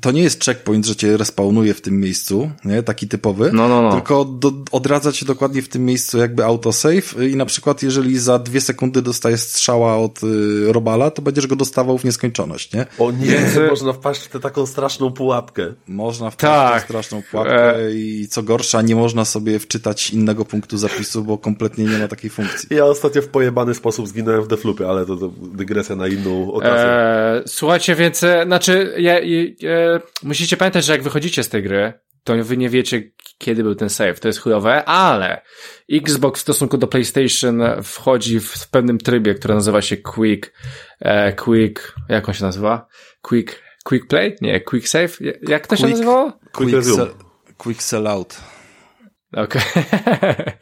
to nie jest checkpoint, że cię respawnuje w tym miejscu, nie? Taki typowy. No, no, no. Tylko do, odradza cię dokładnie w tym miejscu jakby autosave i na przykład jeżeli za dwie sekundy dostajesz strzała od y, Robala, to będziesz go dostawał w nieskończoność, nie? O nie, Więc... można wpaść w tę taką straszną pułapkę. Można wpaść tak. w tę tak. straszną pułapkę e... i co gorsza, nie można sobie wczytać innego punktu zapisu, bo kompletnie nie ma takiej funkcji. Ja ostatnio w pojebany sposób zginąłem w deflupy, ale to, to dygresja na inną okazję. E, słuchajcie, więc, e, znaczy, ja, ja, ja, musicie pamiętać, że jak wychodzicie z tej gry, to wy nie wiecie, kiedy był ten save. To jest chujowe, ale Xbox w stosunku do PlayStation wchodzi w, pewnym trybie, który nazywa się Quick, e, Quick, jak on się nazywa? Quick, Quick Play? Nie, Quick Save? Jak to quick, się nazywało? Quick, quick, sell, quick Sell Out. Okej. Okay.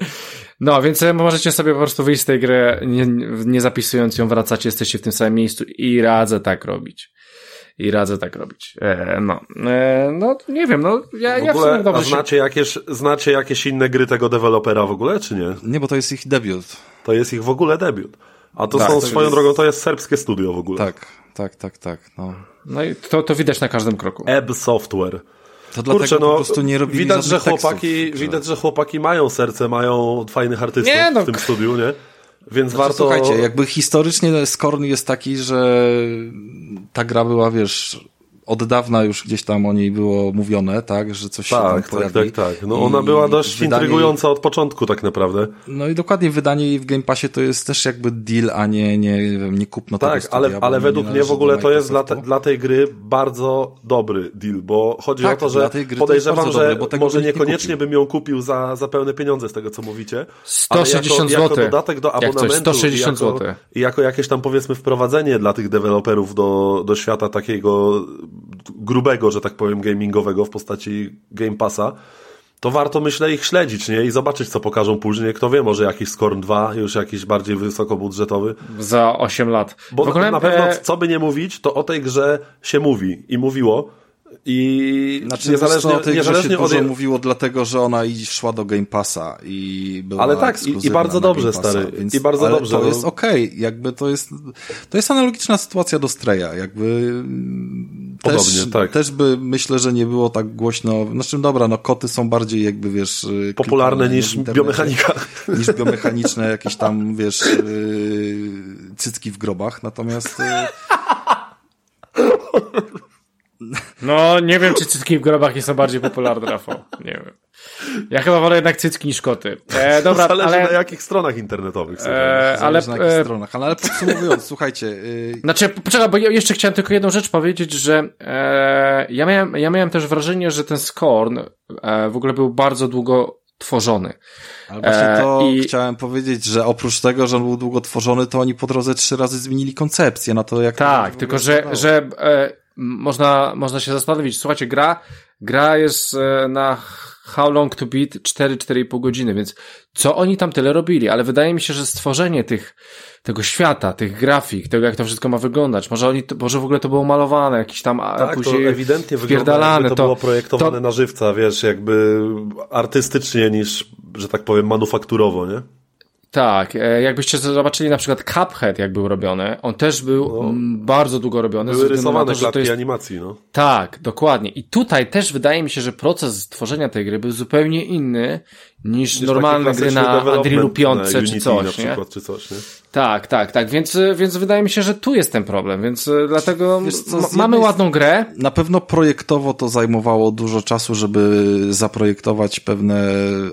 No, więc możecie sobie po prostu wyjść z tej gry, nie, nie zapisując ją, wracacie, jesteście w tym samym miejscu i radzę tak robić i radzę tak robić. E, no, e, no nie wiem, no ja, w ogóle, ja w dobrze a znacie, się... jakieś, znacie jakieś inne gry tego dewelopera w ogóle, czy nie? Nie, bo to jest ich debiut. To jest ich w ogóle debiut. A to tak, są to swoją jest... drogą, to jest serbskie studio w ogóle. Tak, tak, tak, tak. No, no i to, to widać na każdym kroku. Ebb Software. To dlatego Kurczę, no, po prostu nie robili widać, że chłopaki, tekstów, widać, że chłopaki mają serce, mają fajnych artystów nie, no, w tym studiu, nie? Więc znaczy, warto... Słuchajcie, jakby historycznie Skorn jest taki, że ta gra była, wiesz, od dawna już gdzieś tam o niej było mówione, tak, że coś tak, się tam tak, pojawi. Tak, tak, tak. No ona była dość wydanie... intrygująca od początku tak naprawdę. No i dokładnie wydanie jej w Game Passie to jest też jakby deal, a nie, nie, nie kupno tak, tego studia, ale, ale według mnie w ogóle to jest dla, te, dla tej gry bardzo dobry deal, bo chodzi tak, o to, że podejrzewam, że dobre, może niekoniecznie nie bym ją kupił za, za pełne pieniądze z tego, co mówicie. 160 zł. Jako dodatek do abonamentu. 160 zł. I jako jakieś tam powiedzmy wprowadzenie dla tych deweloperów do, do świata takiego grubego, że tak powiem, gamingowego w postaci Game Passa, to warto, myślę, ich śledzić, nie? I zobaczyć, co pokażą później. Kto wie, może jakiś Scorn 2, już jakiś bardziej wysokobudżetowy. Za 8 lat. Bo w ogóle, na pewno, e, co by nie mówić, to o tej grze się mówi i mówiło. I znaczy, niezależnie, tej niezależnie się od dużo mówiło dlatego, że ona szła do Game Passa i była Ale tak, i, i bardzo dobrze, Passa, stary. Więc, I bardzo dobrze. To no. jest okej, okay. jakby to jest to jest analogiczna sytuacja do Streja, jakby Podobnie, też, tak. też by myślę, że nie było tak głośno. Znaczy dobra, no koty są bardziej jakby wiesz popularne niż biomechanika. Niż biomechaniczne jakieś tam wiesz yy, cycki w grobach, natomiast yy, no, nie wiem, czy cycki w grobach są bardziej popularne, Rafał. Nie wiem. Ja chyba wolę jednak cycki niż koty. E, dobra, Zależy ale... na jakich stronach internetowych. E, ale, na jakich e... stronach. Ale, ale podsumowując, słuchajcie... Y... Znaczy, poczekaj, bo ja jeszcze chciałem tylko jedną rzecz powiedzieć, że e, ja, miałem, ja miałem też wrażenie, że ten Scorn e, w ogóle był bardzo długo tworzony. Ale właśnie to e, i... chciałem powiedzieć, że oprócz tego, że on był długo tworzony, to oni po drodze trzy razy zmienili koncepcję na to, jak... Tak, to tylko że, że e, można, można się zastanowić. Słuchajcie, gra, gra jest e, na How Long to Beat 4-4,5 godziny, więc co oni tam tyle robili? Ale wydaje mi się, że stworzenie tych, tego świata, tych grafik, tego jak to wszystko ma wyglądać, może oni, może w ogóle to było malowane, jakiś tam tak, później to ewidentnie wygląda, to, to było projektowane to... na żywca, wiesz, jakby artystycznie niż, że tak powiem, manufakturowo, nie? Tak, e, jakbyście zobaczyli na przykład Cuphead, jak był robiony, on też był no. bardzo długo robiony. Były rysowane to, to jest... animacji, no. Tak, dokładnie. I tutaj też wydaje mi się, że proces tworzenia tej gry był zupełnie inny niż, niż normalne gry na Unrealu 5 czy coś, na przykład, czy coś, nie? Tak, tak, tak, więc, więc wydaje mi się, że tu jest ten problem, więc e, dlatego co, mamy ładną grę. Na pewno projektowo to zajmowało dużo czasu, żeby zaprojektować pewne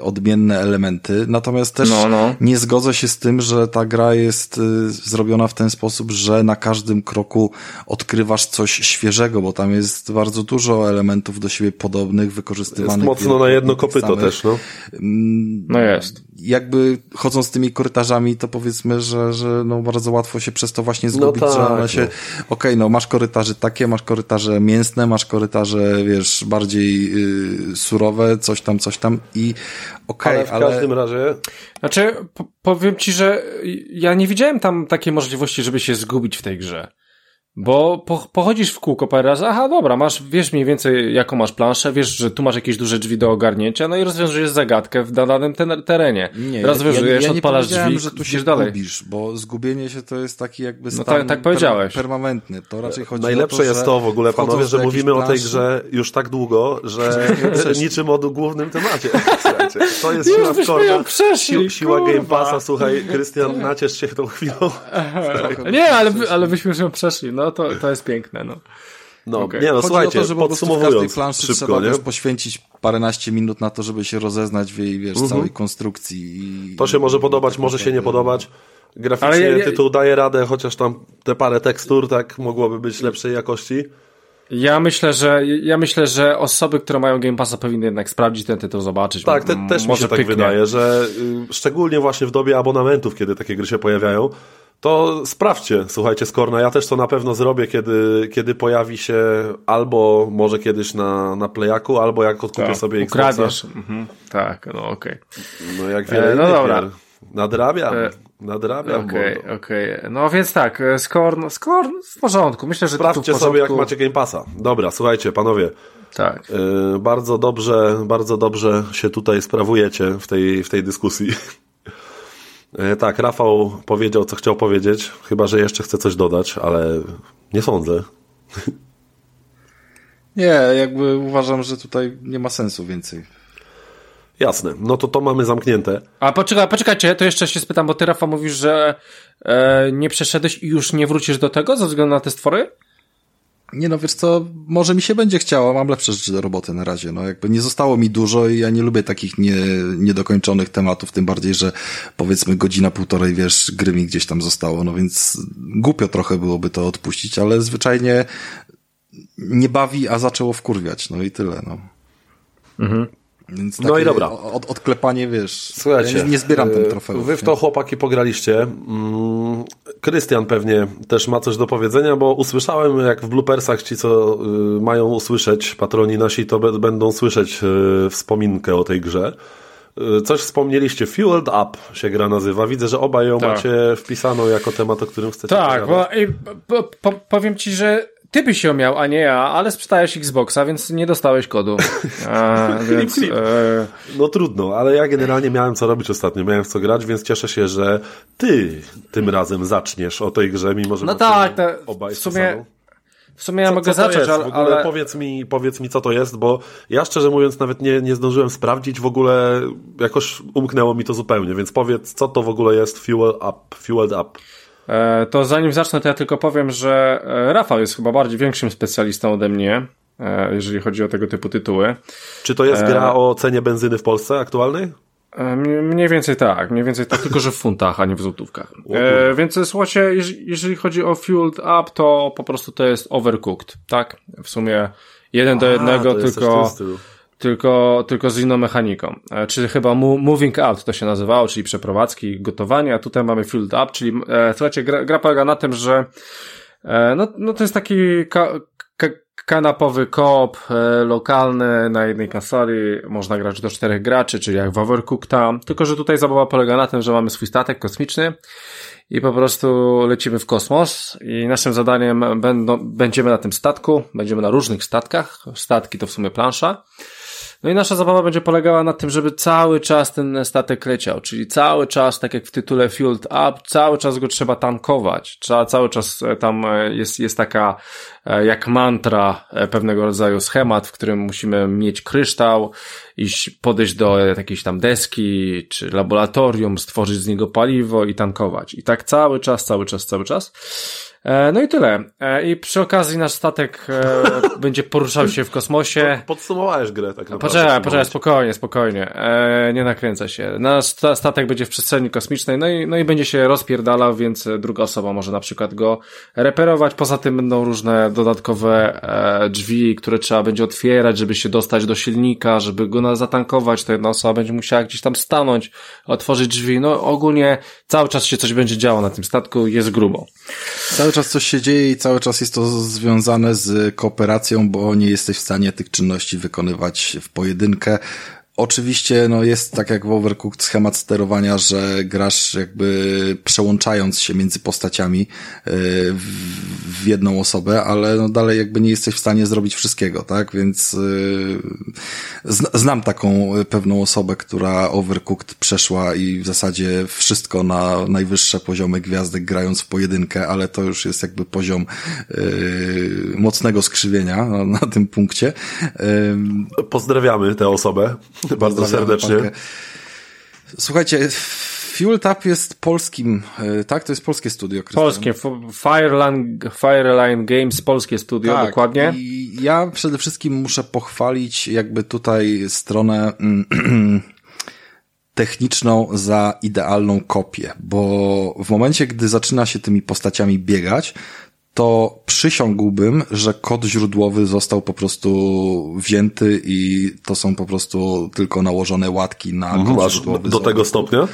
odmienne elementy, natomiast też no, no. nie zgodzę się z tym, że ta gra jest y, zrobiona w ten sposób, że na każdym kroku odkrywasz coś świeżego, bo tam jest bardzo dużo elementów do siebie podobnych, wykorzystywanych. Jest mocno na jedno kopyto też, no. Mm, no jest jakby chodząc tymi korytarzami, to powiedzmy, że, że no bardzo łatwo się przez to właśnie zgubić, no tak, że one się, no. okej, okay, no masz korytarze takie, masz korytarze mięsne, masz korytarze, wiesz, bardziej y, surowe, coś tam, coś tam i okej, okay, ale w każdym razie... Znaczy, powiem ci, że ja nie widziałem tam takiej możliwości, żeby się zgubić w tej grze. Bo po, pochodzisz w kółko parę razy, aha, dobra, masz, wiesz mniej więcej jaką masz planszę, wiesz, że tu masz jakieś duże drzwi do ogarnięcia, no i rozwiązujesz zagadkę w danym ten, terenie. Nie, rozwiązujesz, ja, ja odpalasz drzwi, że tu się dalej. Gubisz, bo zgubienie się to jest taki jakby stan no tak, tak powiedziałeś. Per, permanentny. To raczej chodzi Najlepsze o to, jest to w ogóle, panowie, że mówimy planszy... o tej grze już tak długo, że niczym o głównym temacie. Słuchajcie, to jest siła wkorna, si, siła Game Passa, słuchaj, Krystian, naciesz się tą chwilą. nie, ale, ale byśmy już ją przeszli, no to, to jest piękne, no. No, okay. nie no, Chodzi słuchajcie, o to, żeby podsumowując w planszy szybko, trzeba nie? Wiesz, poświęcić paręnaście minut na to, żeby się rozeznać w jej, wiesz, mhm. -huh. całej konstrukcji. I, to się może podobać, może się nie podobać. Graficznie ja, ja, tytuł daje radę, chociaż tam te parę tekstur tak mogłoby być lepszej jakości. Ja myślę, że ja myślę, że osoby, które mają Game Passa powinny jednak sprawdzić ten tytuł, zobaczyć. Tak, te, też mi się tak wydaje, że y, szczególnie właśnie w dobie abonamentów, kiedy takie gry się pojawiają, to sprawdźcie, słuchajcie, Skorna, ja też to na pewno zrobię, kiedy, kiedy pojawi się albo może kiedyś na, na Playaku, albo jak odkupię tak, sobie Xboxa. Mhm. Tak, no okej. Okay. No jak wiele e, no dobra. Gier. Nadrabiam. E, nadrabiam. Okej, okay, okej. Okay. No więc tak, Skorn, Skorn w porządku. Myślę, że Sprawdźcie sobie, jak macie Game Passa. Dobra, słuchajcie, panowie. Tak. E, bardzo dobrze, bardzo dobrze się tutaj sprawujecie w tej, w tej dyskusji. E, tak, Rafał powiedział, co chciał powiedzieć, chyba że jeszcze chce coś dodać, ale nie sądzę. Nie, jakby uważam, że tutaj nie ma sensu więcej. Jasne, no to to mamy zamknięte. A poczekaj, poczekajcie, to jeszcze się spytam, bo ty Rafał mówisz, że e, nie przeszedłeś i już nie wrócisz do tego ze względu na te stwory? Nie no, wiesz co, może mi się będzie chciało, mam lepsze rzeczy do roboty na razie, no jakby nie zostało mi dużo i ja nie lubię takich nie, niedokończonych tematów, tym bardziej, że powiedzmy godzina, półtorej, wiesz, gry mi gdzieś tam zostało, no więc głupio trochę byłoby to odpuścić, ale zwyczajnie nie bawi, a zaczęło wkurwiać, no i tyle, no. Mhm. Więc no i dobra. Od, odklepanie, wiesz. Słuchajcie, ja nie, nie zbieram ten trofeum. Wy w to chłopaki pograliście. Mm, Krystian pewnie też ma coś do powiedzenia, bo usłyszałem, jak w bloopersach ci, co y, mają usłyszeć, patroni nasi, to będą słyszeć y, wspominkę o tej grze. Y, coś wspomnieliście, Fueled Up się gra nazywa. Widzę, że obaj ją tak. macie wpisaną jako temat, o którym chcecie Tak, bo, po, powiem ci, że ty byś ją miał, a nie ja, ale sprzedałeś Xboxa, więc nie dostałeś kodu. A, więc, e... No trudno, ale ja generalnie miałem co robić ostatnio, miałem w co grać, więc cieszę się, że ty tym razem zaczniesz o tej grze, mimo że no tak, to, obaj w sumie. W sumie ja co, mogę co zacząć, ale, ale... Powiedz, mi, powiedz mi, co to jest, bo ja szczerze mówiąc nawet nie, nie zdążyłem sprawdzić, w ogóle jakoś umknęło mi to zupełnie, więc powiedz, co to w ogóle jest Fuel Up, Fueled Up. E, to zanim zacznę, to ja tylko powiem, że e, Rafał jest chyba bardziej większym specjalistą ode mnie, e, jeżeli chodzi o tego typu tytuły. Czy to jest gra o cenie benzyny w Polsce aktualnej? Mniej więcej tak, mniej więcej tak, tylko że w funtach, a nie w złotówkach. E, więc słuchajcie, jeżeli chodzi o Fueled Up, to po prostu to jest overcooked, tak? W sumie jeden do jednego, tylko tylko, tylko z inną mechaniką. E, czy chyba moving out to się nazywało, czyli przeprowadzki, gotowanie, a tutaj mamy filled up, czyli e, słuchajcie, gra, gra polega na tym, że e, no, no to jest taki ka, ka, kanapowy koop lokalny. Na jednej konsoli, można grać do czterech graczy, czyli jak w Overcooked tam, tylko że tutaj zabawa polega na tym, że mamy swój statek kosmiczny i po prostu lecimy w kosmos. I naszym zadaniem będą, będziemy na tym statku, będziemy na różnych statkach, statki to w sumie plansza, no i nasza zabawa będzie polegała na tym, żeby cały czas ten statek leciał, czyli cały czas, tak jak w tytule Fueled Up, cały czas go trzeba tankować. Trzeba cały czas e, tam e, jest, jest taka e, jak mantra pewnego rodzaju schemat, w którym musimy mieć kryształ, iść, podejść do jakiejś tam deski, czy laboratorium, stworzyć z niego paliwo i tankować. I tak cały czas, cały czas, cały czas. E, no i tyle. E, I przy okazji nasz statek e, będzie poruszał się w kosmosie. Podsumowałeś grę tak naprawdę. Poczekaj, poczekaj, spokojnie, spokojnie. Nie nakręca się. Nasz statek będzie w przestrzeni kosmicznej, no i, no i będzie się rozpierdalał, więc druga osoba może na przykład go reperować. Poza tym będą różne dodatkowe drzwi, które trzeba będzie otwierać, żeby się dostać do silnika, żeby go zatankować. To jedna osoba będzie musiała gdzieś tam stanąć, otworzyć drzwi. No ogólnie cały czas się coś będzie działo na tym statku, jest grubo. Cały czas coś się dzieje i cały czas jest to związane z kooperacją, bo nie jesteś w stanie tych czynności wykonywać w pojedynkę. Oczywiście, no jest tak jak w Overcooked schemat sterowania, że grasz jakby przełączając się między postaciami e, w jedną osobę, ale no dalej jakby nie jesteś w stanie zrobić wszystkiego, tak? Więc e, znam taką pewną osobę, która Overcooked przeszła i w zasadzie wszystko na najwyższe poziomy gwiazdek grając w pojedynkę, ale to już jest jakby poziom e, mocnego skrzywienia na, na tym punkcie. Pozdrawiamy tę osobę. Bardzo serdecznie. Słuchajcie, Fuel Tap jest polskim, e, tak? To jest polskie studio. Krystian. Polskie, Fireline, Fireline Games, polskie studio, tak, dokładnie. I ja przede wszystkim muszę pochwalić jakby tutaj stronę techniczną za idealną kopię, bo w momencie, gdy zaczyna się tymi postaciami biegać, to przysiągłbym, że kod źródłowy został po prostu wzięty i to są po prostu tylko nałożone łatki na mhm, kod źródłowy. Do tego stopnia?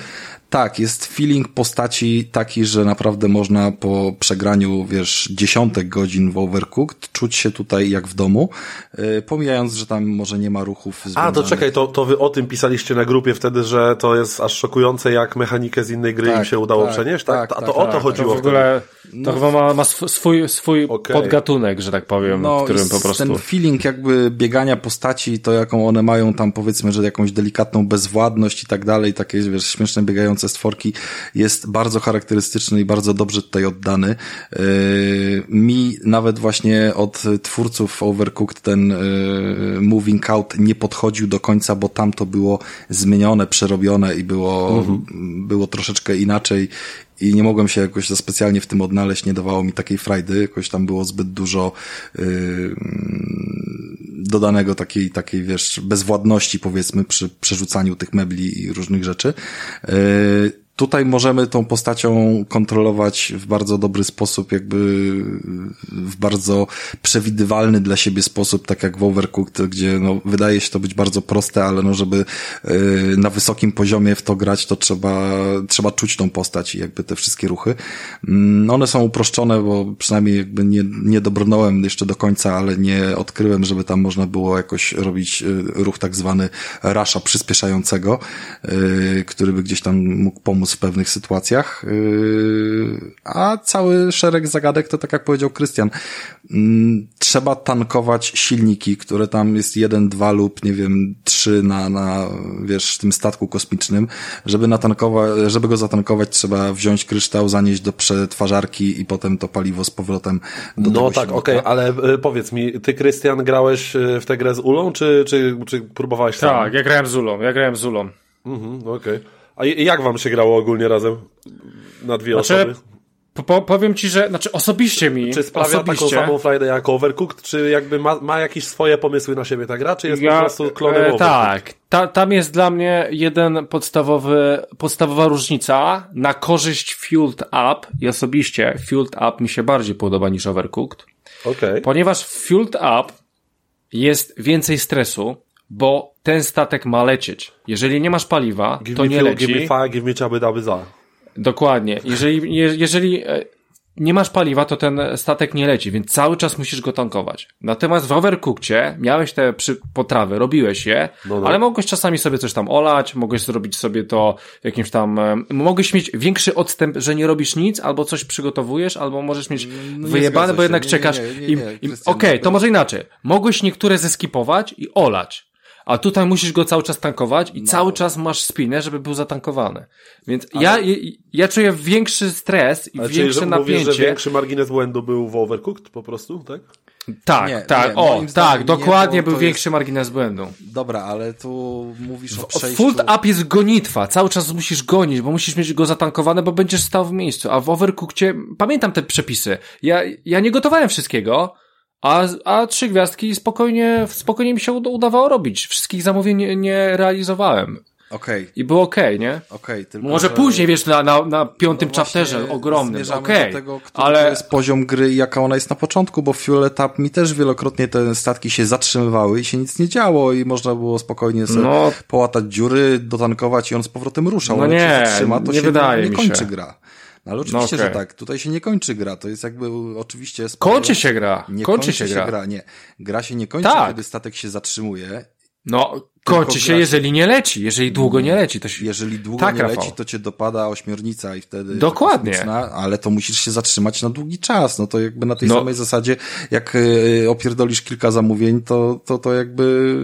Tak, jest feeling postaci taki, że naprawdę można po przegraniu, wiesz, dziesiątek godzin w Overcooked czuć się tutaj jak w domu, yy, pomijając, że tam może nie ma ruchów związanych. A, to czekaj, to, to wy o tym pisaliście na grupie wtedy, że to jest aż szokujące, jak mechanikę z innej gry tak, im się udało tak, przenieść, tak? tak A to tak, o to tak. chodziło to w ogóle, wtedy. To no, chyba ma, ma swój, swój okay. podgatunek, że tak powiem, no, w którym po prostu... ten feeling jakby biegania postaci, to jaką one mają tam, powiedzmy, że jakąś delikatną bezwładność i tak dalej, takie, wiesz, śmieszne biegające z stworki jest bardzo charakterystyczny i bardzo dobrze tutaj oddany. Yy, mi nawet właśnie od twórców Overcooked ten yy, Moving Out nie podchodził do końca, bo tam to było zmienione, przerobione i było, mhm. było troszeczkę inaczej i nie mogłem się jakoś za specjalnie w tym odnaleźć, nie dawało mi takiej frajdy, jakoś tam było zbyt dużo yy, dodanego takiej, takiej, wiesz, bezwładności powiedzmy przy przerzucaniu tych mebli i różnych rzeczy. Yy, Tutaj możemy tą postacią kontrolować w bardzo dobry sposób, jakby w bardzo przewidywalny dla siebie sposób, tak jak w Overcooked, gdzie no, wydaje się to być bardzo proste, ale no, żeby yy, na wysokim poziomie w to grać, to trzeba, trzeba czuć tą postać i jakby te wszystkie ruchy. Yy, one są uproszczone, bo przynajmniej jakby nie, nie dobrnąłem jeszcze do końca, ale nie odkryłem, żeby tam można było jakoś robić yy, ruch tak zwany rasza przyspieszającego, który by gdzieś tam mógł pomóc pomóc w pewnych sytuacjach, yy, a cały szereg zagadek to tak jak powiedział Krystian, mm, trzeba tankować silniki, które tam jest jeden, dwa lub nie wiem, trzy na, na wiesz, tym statku kosmicznym, żeby natankować, żeby go zatankować trzeba wziąć kryształ, zanieść do przetwarzarki i potem to paliwo z powrotem do No tak, okej, okay, ale y, powiedz mi, ty Krystian grałeś y, w tę grę z Ulą, czy, czy, czy próbowałeś sam? Tak, ja grałem z Ulą, ja grałem z Ulą. Mhm, okej. Okay. A jak wam się grało ogólnie razem? Na dwie znaczy, osoby? Po, powiem ci, że, znaczy osobiście mi. Czy sprawia osobiście, taką samą Friday jak Overcooked, czy jakby ma, ma jakieś swoje pomysły na siebie ta gra, czy jest ja, po prostu klonem e, Tak, ta, tam jest dla mnie jeden podstawowy, podstawowa różnica na korzyść Fueled Up i osobiście Fueled Up mi się bardziej podoba niż Overcooked. Okay. Ponieważ Fueled Up jest więcej stresu, bo ten statek ma lecieć. Jeżeli nie masz paliwa, give to nie fuel, leci. Give me fire, give me chubby double za. Dokładnie. Jeżeli, jeżeli e, nie masz paliwa, to ten statek nie leci, więc cały czas musisz go tankować. Natomiast w Overcookcie miałeś te przy potrawy, robiłeś je, no, no. ale mogłeś czasami sobie coś tam olać, mogłeś zrobić sobie to jakimś tam, mogłeś mieć większy odstęp, że nie robisz nic, albo coś przygotowujesz, albo możesz mieć no wyjebane, bo jednak nie, czekasz. Okej, okay, to może inaczej. Mogłeś niektóre zeskipować i olać. A tutaj musisz go cały czas tankować i no. cały czas masz spinę, żeby był zatankowany. Więc Ale... ja, ja czuję większy stres i Ale większe czyli, napięcie. Mówisz, że większy margines błędu był w Overcooked po prostu, tak? Tak, Nie, tak, nie, o, tak, nie, dokładnie był większy margines błędu. Dobra, ale tu mówisz o O, przejściu... Full up jest gonitwa, cały czas musisz gonić, bo musisz mieć go zatankowane, bo będziesz stał w miejscu, a w Overcookcie, pamiętam te przepisy, ja, ja nie gotowałem wszystkiego, a, a trzy gwiazdki spokojnie, spokojnie mi się uda- udawało robić, wszystkich zamówień nie, nie realizowałem Okej, i było okej, nie? okej, tylko Może że... później, wiesz, na, na, na piątym No chapterze ogromnym, okej, do tego, ale... jest poziom gry i jaka ona jest na początku, bo w Fuel Etap mi też wielokrotnie te statki się zatrzymywały i się nic nie działo i można było spokojnie sobie No. połatać dziury, dotankować i on z powrotem ruszał. No ale nie, się zatrzyma, to nie się wydaje nie, mi kończy się. gra. No ale oczywiście, No okej. że tak. Tutaj się nie kończy gra. To jest jakby oczywiście... sporo- Kończy się gra, Nie kończy się gra. Nie. Gra się nie kończy, Tak. kiedy statek się zatrzymuje. No, kończy się, jeżeli nie leci, jeżeli długo nie leci, to się... Jeżeli długo Tak, nie Rafał. leci, to cię dopada ośmiornica i wtedy... Dokładnie. kosmiczna, Ale to musisz się zatrzymać na długi czas. No to jakby na tej No. samej zasadzie, jak y, opierdolisz kilka zamówień, to, to, to jakby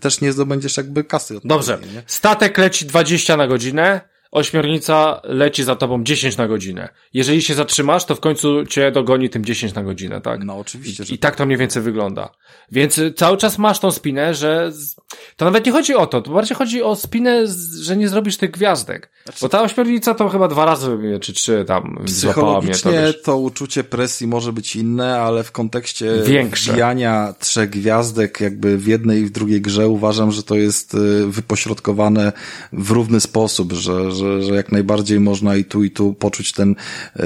też nie zdobędziesz jakby kasy. Dobrze. Statek leci 20 na godzinę, ośmiornica leci za tobą 10 na godzinę. Jeżeli się zatrzymasz, to w końcu cię dogoni tym 10 na godzinę, tak? No oczywiście, że I tak to mniej więcej wygląda. Więc y, cały czas masz tą spinę, że to nawet nie chodzi o to, to bardziej chodzi o spinę, że nie zrobisz tych gwiazdek. Znaczy- Bo ta ośmiornica to chyba dwa razy czy trzy tam złapała mnie to. Psychologicznie Wiesz. to uczucie presji może być inne, ale w kontekście Większe. wbijania trzech gwiazdek jakby w jednej i w drugiej grze uważam, że to jest y, wypośrodkowane w równy sposób, że, że, że jak najbardziej można i tu i tu poczuć ten yy,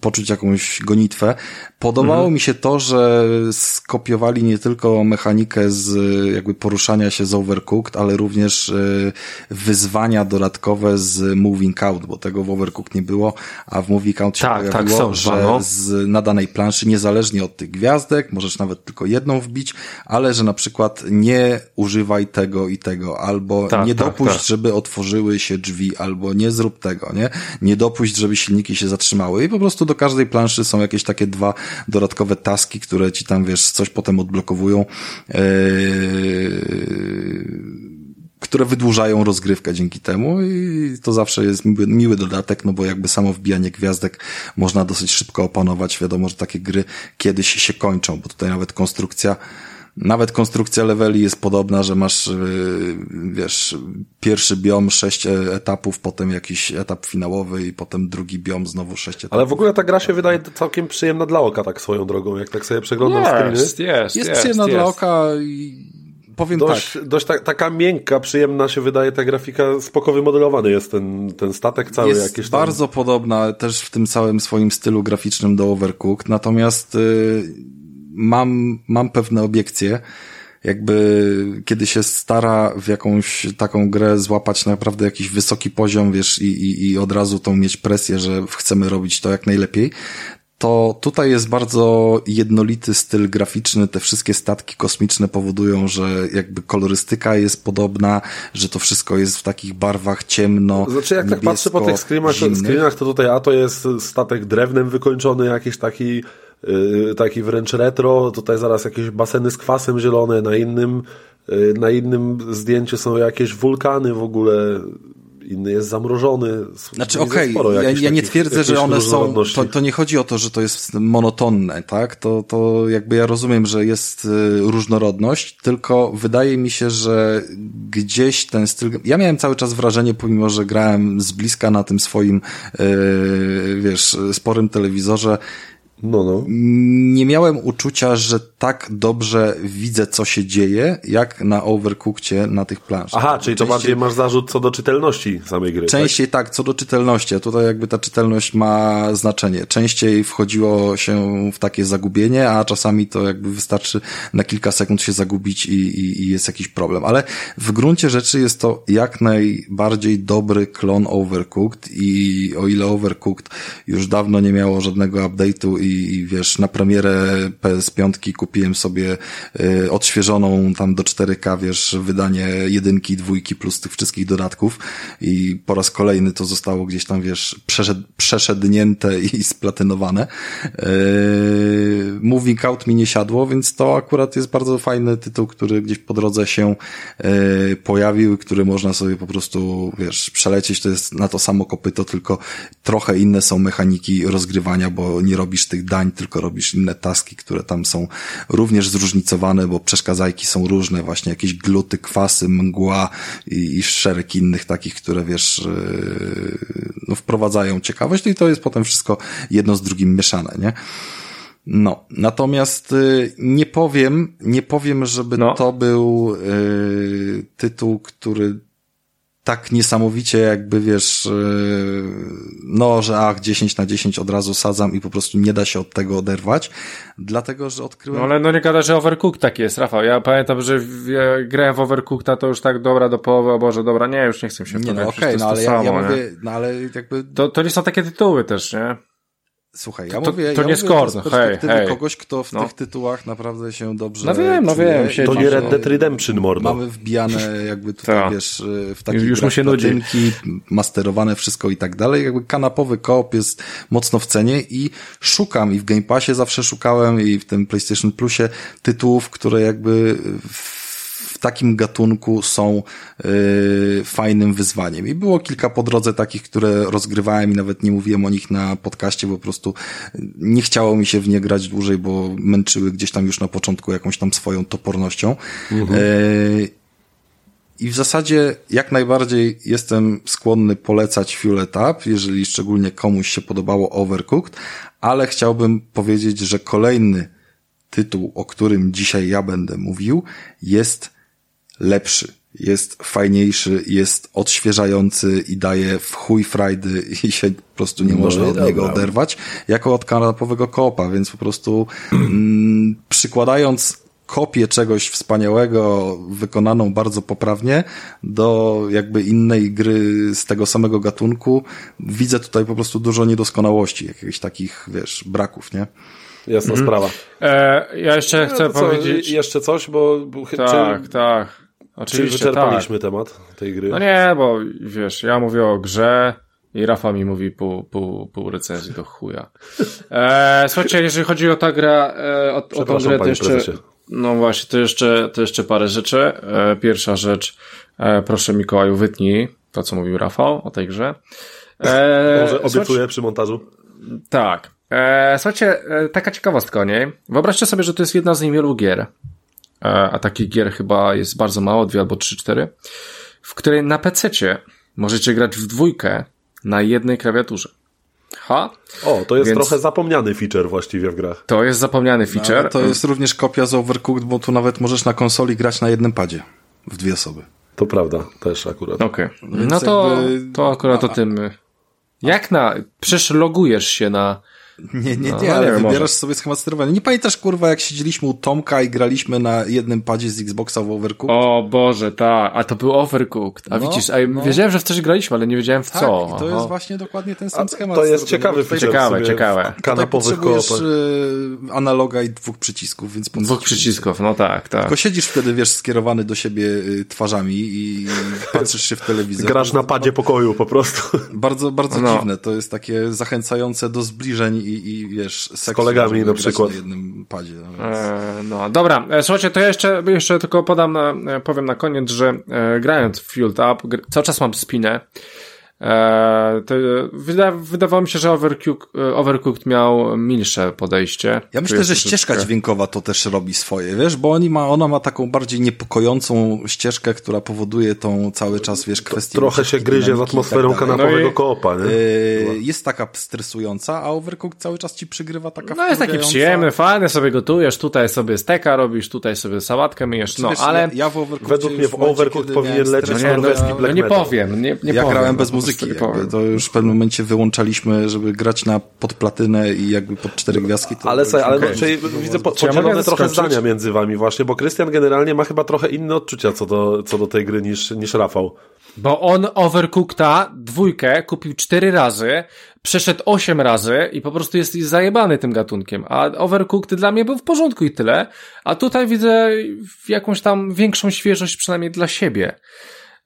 poczuć jakąś gonitwę. Podobało Mhm. mi się to, że skopiowali nie tylko mechanikę z jakby poruszania się z Overcooked, ale również y, wyzwania dodatkowe z Moving Out, bo tego w Overcooked nie było, a w Moving Out się Tak, tak, pojawiło, są że no. z, na danej planszy, niezależnie od tych gwiazdek, możesz nawet tylko jedną wbić, ale że na przykład nie używaj tego i tego, albo Tak, nie tak, dopuść, tak. żeby otworzyły się drzwi, albo nie zrób tego, nie? Nie dopuść, żeby silniki się zatrzymały i po prostu do każdej planszy są jakieś takie dwa dodatkowe taski, które ci tam, wiesz, coś potem odblokowują, yy, które wydłużają rozgrywkę dzięki temu i to zawsze jest miły, miły dodatek, no bo jakby samo wbijanie gwiazdek można dosyć szybko opanować. Wiadomo, że takie gry kiedyś się kończą, bo tutaj nawet konstrukcja nawet konstrukcja leveli jest podobna, że masz, yy, wiesz, pierwszy biom, sześć e- etapów, potem jakiś etap finałowy i potem drugi biom, znowu sześć etapów. Ale w ogóle ta gra się wydaje całkiem przyjemna dla oka, tak swoją drogą, jak tak sobie przeglądam screeny. Jest, jest, jest, jest, przyjemna jest. dla oka i powiem Dość, tak. dość ta, taka miękka, przyjemna się wydaje ta grafika, spoko wymodelowany jest ten, ten statek cały jest jakiś tam. bardzo podobna też w tym całym swoim stylu graficznym do Overcooked, natomiast y, mam, mam pewne obiekcje. Jakby kiedy się stara w jakąś taką grę złapać naprawdę jakiś wysoki poziom, wiesz, i, i, i od razu tą mieć presję, że chcemy robić to jak najlepiej, to tutaj jest bardzo jednolity styl graficzny. Te wszystkie statki kosmiczne powodują, że jakby kolorystyka jest podobna, że to wszystko jest w takich barwach ciemno. Znaczy jak tak patrzę po tych screenach, screenach, to tutaj a to jest statek drewnem wykończony, jakiś taki, taki wręcz retro, tutaj zaraz jakieś baseny z kwasem zielone, na innym, yy, na innym zdjęciu są jakieś wulkany w ogóle, inny jest zamrożony. Znaczy, okej, sporo ja, ja nie twierdzę, że one są, to, to nie chodzi o to, że to jest monotonne, tak? To, to jakby ja rozumiem, że jest y, różnorodność, tylko wydaje mi się, że gdzieś ten styl, ja miałem cały czas wrażenie, pomimo, że grałem z bliska na tym swoim, y, wiesz, sporym telewizorze, No, no. nie miałem uczucia, że tak dobrze widzę, co się dzieje, jak na Overcookcie na tych planszach. Aha, czyli to bardziej masz zarzut co do czytelności samej gry, tak? Częściej tak? co do czytelności, a tutaj jakby ta czytelność ma znaczenie. Częściej wchodziło się w takie zagubienie, a czasami to jakby wystarczy na kilka sekund się zagubić i, i, i jest jakiś problem. Ale w gruncie rzeczy jest to jak najbardziej dobry klon Overcooked i o ile Overcooked już dawno nie miało żadnego update'u i, i wiesz, na premierę PS5 kupiłem sobie y, odświeżoną tam do 4K, wiesz, wydanie jedynki, dwójki plus tych wszystkich dodatków i po raz kolejny to zostało gdzieś tam, wiesz, przeszed, przeszednięte i splatynowane. Yy, Moving Out mi nie siadło, więc to akurat jest bardzo fajny tytuł, który gdzieś po drodze się yy, pojawił, który można sobie po prostu, wiesz, przelecieć, to jest na to samo kopyto, tylko trochę inne są mechaniki rozgrywania, bo nie robisz tych tych dań, tylko robisz inne taski, które tam są również zróżnicowane, bo przeszkadzajki są różne, właśnie jakieś gluty, kwasy, mgła i, i szereg innych takich, które wiesz, yy, no wprowadzają ciekawość no i to jest potem wszystko jedno z drugim mieszane, nie? No, natomiast y, nie powiem, nie powiem, żeby no. to był y, tytuł, który tak niesamowicie jakby wiesz, y, no, że ach, 10 na 10 od razu sadzam i po prostu nie da się od tego oderwać, dlatego, że odkryłem... No ale no nie gada, że Overcooked tak jest, Rafał. Ja pamiętam, że ja grałem w Overcooked, to już tak dobra do połowy, o Boże, dobra, nie, już nie chcę się Nie, no okej, okay, no ale ja, samo, ja mówię, no ale jakby... To, to nie są takie tytuły też, nie? Słuchaj, ja to, mówię, to ja nie skor, z perspektywy hej, hej. kogoś, kto w no. tych tytułach naprawdę się dobrze No wiem, no wiem. To nie Red Dead Redemption, mordo. Mamy wbijane jakby tutaj, Ta. wiesz, w takie już się nudzi. masterowane wszystko i tak dalej. Jakby kanapowy koop jest mocno w cenie i szukam i w Game Passie zawsze szukałem i w tym PlayStation Plusie tytułów, które jakby w w takim gatunku są yy, fajnym wyzwaniem. I było kilka po drodze takich, które rozgrywałem i nawet nie mówiłem o nich na podcaście, bo po prostu nie chciało mi się w nie grać dłużej, bo męczyły gdzieś tam już na początku jakąś tam swoją topornością. Mhm. Yy, i w zasadzie jak najbardziej jestem skłonny polecać Fuel Up, jeżeli szczególnie komuś się podobało Overcooked, ale chciałbym powiedzieć, że kolejny tytuł, o którym dzisiaj ja będę mówił, jest lepszy, jest fajniejszy, jest odświeżający i daje w chuj frajdy i się po prostu nie no można od niego oderwać, jako od kanapowego kopa, więc po prostu mm, przykładając kopię czegoś wspaniałego, wykonaną bardzo poprawnie do jakby innej gry z tego samego gatunku, widzę tutaj po prostu dużo niedoskonałości, jakichś takich, wiesz, braków, nie? Jasna mhm. sprawa. E, ja jeszcze chcę no, powiedzieć... Jeszcze coś, bo... Tak, czy... tak. Oczywiście, Czyli wyczerpaliśmy tak. temat tej gry. No nie, bo wiesz, ja mówię o grze i Rafa mi mówi pół, pół, pół recenzji do chuja. E, słuchajcie, jeżeli chodzi o tę grę, e, o, o tą grę, to jeszcze, prezesie. no właśnie, to jeszcze, to jeszcze parę rzeczy. E, pierwsza rzecz, e, proszę Mikołaju, wytnij to, co mówił Rafał o tej grze. E, Może obiecuję przy montażu. Tak. E, słuchajcie, e, taka ciekawostka o niej. Wyobraźcie sobie, że to jest jedna z niewielu gier, a takich gier chyba jest bardzo mało, dwie albo trzy, cztery, w której na pc możecie grać w dwójkę na jednej klawiaturze. Ha? O, to jest Więc... trochę zapomniany feature właściwie w grach. To jest zapomniany feature. No, to jest również kopia z Overcooked, bo tu nawet możesz na konsoli grać na jednym padzie. W dwie osoby. To prawda, też akurat. Okej. Okay. No to, jakby... to akurat o tym. Jak na. Przecież logujesz się na nie, nie, no, nie, ale wybierasz może. sobie schemat sterowania. Nie pamiętasz, kurwa, jak siedzieliśmy u Tomka i graliśmy na jednym padzie z Xboxa w Overcooked? O Boże, tak, a to był Overcooked. A no, widzisz, a no. wiedziałem, że w coś graliśmy, ale nie wiedziałem w tak, co. i to jest właśnie dokładnie ten sam schemat. To jest ciekawy Ciekawe, ciekawe. Kanapowy potrzebujesz y, analoga i dwóch przycisków, więc po Dwóch przycisków, no tak, tak. Tylko siedzisz wtedy, wiesz, skierowany do siebie y, twarzami i patrzysz się w telewizor. Grasz na padzie pokoju po prostu. Bardzo, bardzo no. dziwne. To jest takie zachęcające do zbliżeń i, i wiesz, z kolegami na przykład. Na jednym padzie. No, e, no dobra, e, słuchajcie, to ja jeszcze, jeszcze tylko podam, e, powiem na koniec, że e, grając w Fueled Up, cały czas mam spinę, Eee, to wyda, wydawało mi się, że Overcooked, Overcooked miał milsze podejście. Ja myślę, że ścieżka dźwiękowa to też robi swoje, wiesz, bo oni ma, ona ma taką bardziej niepokojącą ścieżkę, która powoduje tą cały czas, wiesz, kwestię. Trochę się gryzie z atmosferą tak kanapowego no i, koopa, nie? Yy, jest taka stresująca, a Overcooked cały czas ci przygrywa taka No jest taki przyjemny, fajny, sobie gotujesz, tutaj sobie steka robisz, tutaj sobie sałatkę myjesz, no, ale... Ja, w Overcooked Według mnie w Overcooked powinien lecieć no, nie, no, no, nie powiem, nie, nie ja powiem. grałem bez muzyki muzyki. to już w pewnym momencie wyłączaliśmy, żeby grać na podplatynę i jakby pod cztery gwiazdki. ale co, ale okay. no, widzę po, podzielone ja trochę zdania między wami właśnie, bo Krystian generalnie ma chyba trochę inne odczucia co do, co do tej gry niż, niż Rafał. Bo on Overcookta dwójkę kupił cztery razy, przeszedł osiem razy i po prostu jest zajebany tym gatunkiem. A Overcooked dla mnie był w porządku i tyle. A tutaj widzę jakąś tam większą świeżość przynajmniej dla siebie.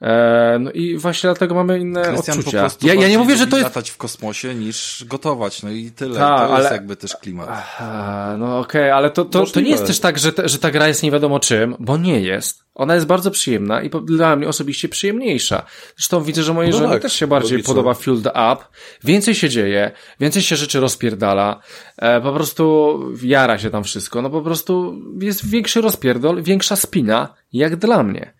E, no i właśnie dlatego mamy inne odczucia. ja, ja nie mówię, że to jest... latać w kosmosie niż gotować, no i tyle. Ta, to jest ale... jakby też klimat. Aha, no okej, okay, ale to, to, to nie jest też tak, że, te, że ta gra jest nie wiadomo czym, bo nie jest. Ona jest bardzo przyjemna i dla mnie osobiście przyjemniejsza. Zresztą widzę, że mojej No żonie tak, też się bardziej logicznie. podoba Fueled Up. Więcej się dzieje, więcej się rzeczy rozpierdala. E, po prostu jara się tam wszystko. No po prostu jest większy rozpierdol, większa spina, jak dla mnie.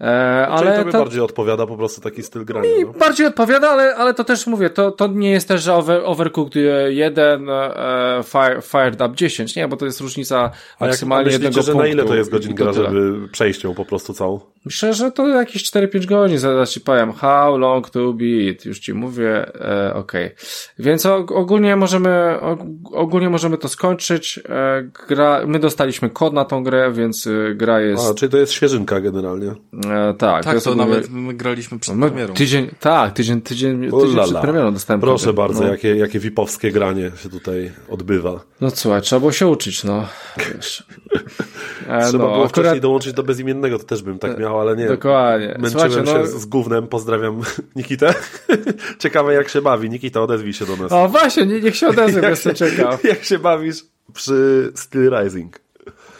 E, Ale ale tobie to bardziej odpowiada po prostu taki styl grania. mi No. bardziej odpowiada, ale, ale to też mówię, to, to nie jest też, że over, Overcooked 1, e, fire, Fired Up 10, nie, bo to jest różnica A maksymalnie myślicie, jednego że punktu. na ile to jest godzin gra, żeby przejść ją po prostu całą? Myślę, że to jakieś 4-5 godzin, zaraz ci powiem. How long to beat? Już ci mówię, e, okej. Więc og- ogólnie możemy, og- ogólnie możemy to skończyć. E, gra, my dostaliśmy kod na tą grę, więc e, gra jest, A, czyli to jest świeżynka generalnie. E, tak. Tak, to nawet my graliśmy przed no, premierą. tydzień, tak, tydzień, tydzień, tydzień przed premierą dostałem Proszę bardzo, no. jakie, jakie VIP-owskie granie się tutaj odbywa. No słuchaj, trzeba było się uczyć, no. Wiesz. E, Trzeba no, było akurat, wcześniej dołączyć do bezimiennego, to też bym tak miał, ale nie. Dokładnie. Męczyłem Słuchajcie, się no, z gównem, pozdrawiam Nikitę. Ciekawe jak się bawi. Nikita, odezwij się do nas. o właśnie, nie, niech się odezwie, bo jestem ciekaw. jak się bawisz przy Steel Rising?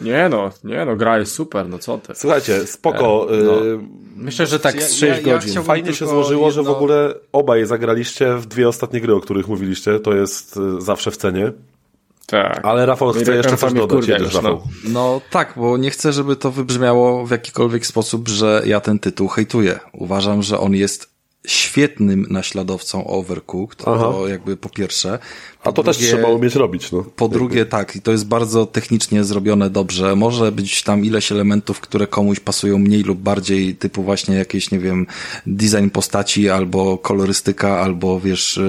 Nie no, nie no, gra jest super, no co ty. Słuchajcie, spoko. no. y, Myślę, że tak Ja- z ja- 6 ja godzin. chciałbym- Fajnie się złożyło, że w jedno- ogóle obaj zagraliście w dwie ostatnie gry, o których mówiliście. To jest y, zawsze w cenie. Tak. Ale Rafał chce Miracle jeszcze coś dodać. kurde, Jedziesz, już, Rafał. no. No tak, bo nie chcę, żeby to wybrzmiało w jakikolwiek sposób, że ja ten tytuł hejtuję. Uważam, że on jest świetnym naśladowcą Overcooked, Aha. to jakby po pierwsze. Po A to też drugie- trzeba umieć robić. No. Po drugie, tak, i to jest bardzo technicznie zrobione dobrze. Może być tam ileś elementów, które komuś pasują mniej lub bardziej, typu właśnie jakieś, nie wiem, design postaci, albo kolorystyka, albo wiesz,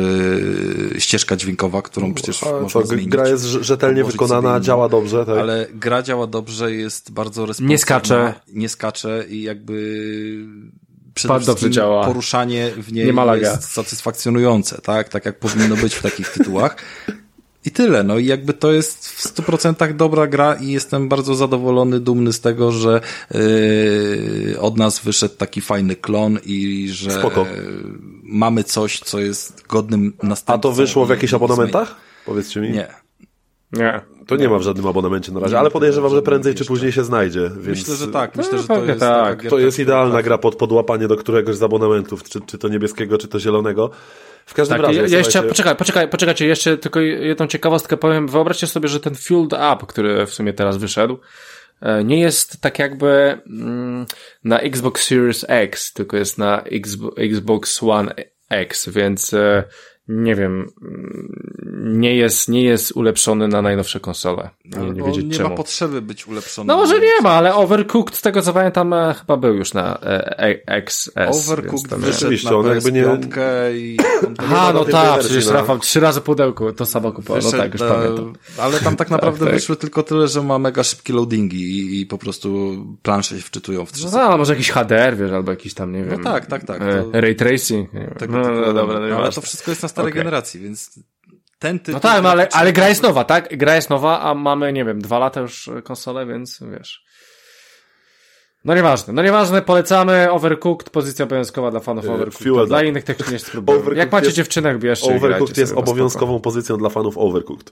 yy, ścieżka dźwiękowa, którą przecież A można co, zmienić. gra jest rze- rzetelnie wykonana, działa dobrze. Tak? Ale gra działa dobrze, jest bardzo responsywna. Nie skacze. Nie skacze i jakby przede dobrze wszystkim działa. poruszanie w niej Nie jest satysfakcjonujące, tak? Tak jak powinno być w takich tytułach. I tyle, no i jakby to jest w 100% dobra gra i jestem bardzo zadowolony, dumny z tego, że yy, od nas wyszedł taki fajny klon i że Spoko. yy, mamy coś, co jest godnym następcą. A to wyszło w jakichś abonamentach? Powiedzcie mi. Nie. Nie. To nie ma w żadnym abonamencie na razie, ale podejrzewam, że prędzej czy później się znajdzie. Więc Myślę, że tak. No, Myślę, że to jest tak. To jest idealna gra pod podłapanie do któregoś z abonamentów, czy, czy to niebieskiego, czy to zielonego. W każdym Tak, razie, ja, ja jeszcze, słuchajcie, poczekaj, poczekaj, poczekajcie, jeszcze tylko jedną ciekawostkę powiem. Wyobraźcie sobie, że ten Fueled Up, który w sumie teraz wyszedł, e, nie jest tak jakby mm, na Xbox Series X, tylko jest na Xbo- Xbox One X, więc e, nie wiem, nie jest, nie jest ulepszony na najnowsze konsole. Nie, nie wiedzieć nie czemu. ma potrzeby być ulepszony. No może nie ma, ale Overcooked, z tego co pamiętam, e, chyba był już na e, e, XS. Overcooked tam- wyszedł Rzeczywiście, na on jakby nie- PS5 i Aha, no na tak, przecież no. Rafał trzy razy pudełko to samo kupował. No tak, już e, pamiętam. Ale tam tak naprawdę tak. wyszły tylko tyle, że ma mega szybkie loadingi i, i po prostu plansze się wczytują w 3 No, ale może jakiś HDR, wiesz, albo jakiś tam, nie wiem. tak, tak, tak, e, to- Ray tracing. Nie wiem. Tego no, no, dobra, no, ale to wszystko jest na starej Okej. generacji, więc ten tytuł... No tak, no ale, ale gra jest nowa, tak? Gra jest nowa, a mamy, nie wiem, dwa lata już konsolę, więc wiesz. No nieważne, no nieważne, polecamy Overcooked, pozycja obowiązkowa dla fanów E, Overcooked. Dla Up. innych też nie spróbuję. Overcooked Jak macie jest- dziewczynek, bierzcie Overcooked jest na spoko. obowiązkową pozycją dla fanów Overcooked.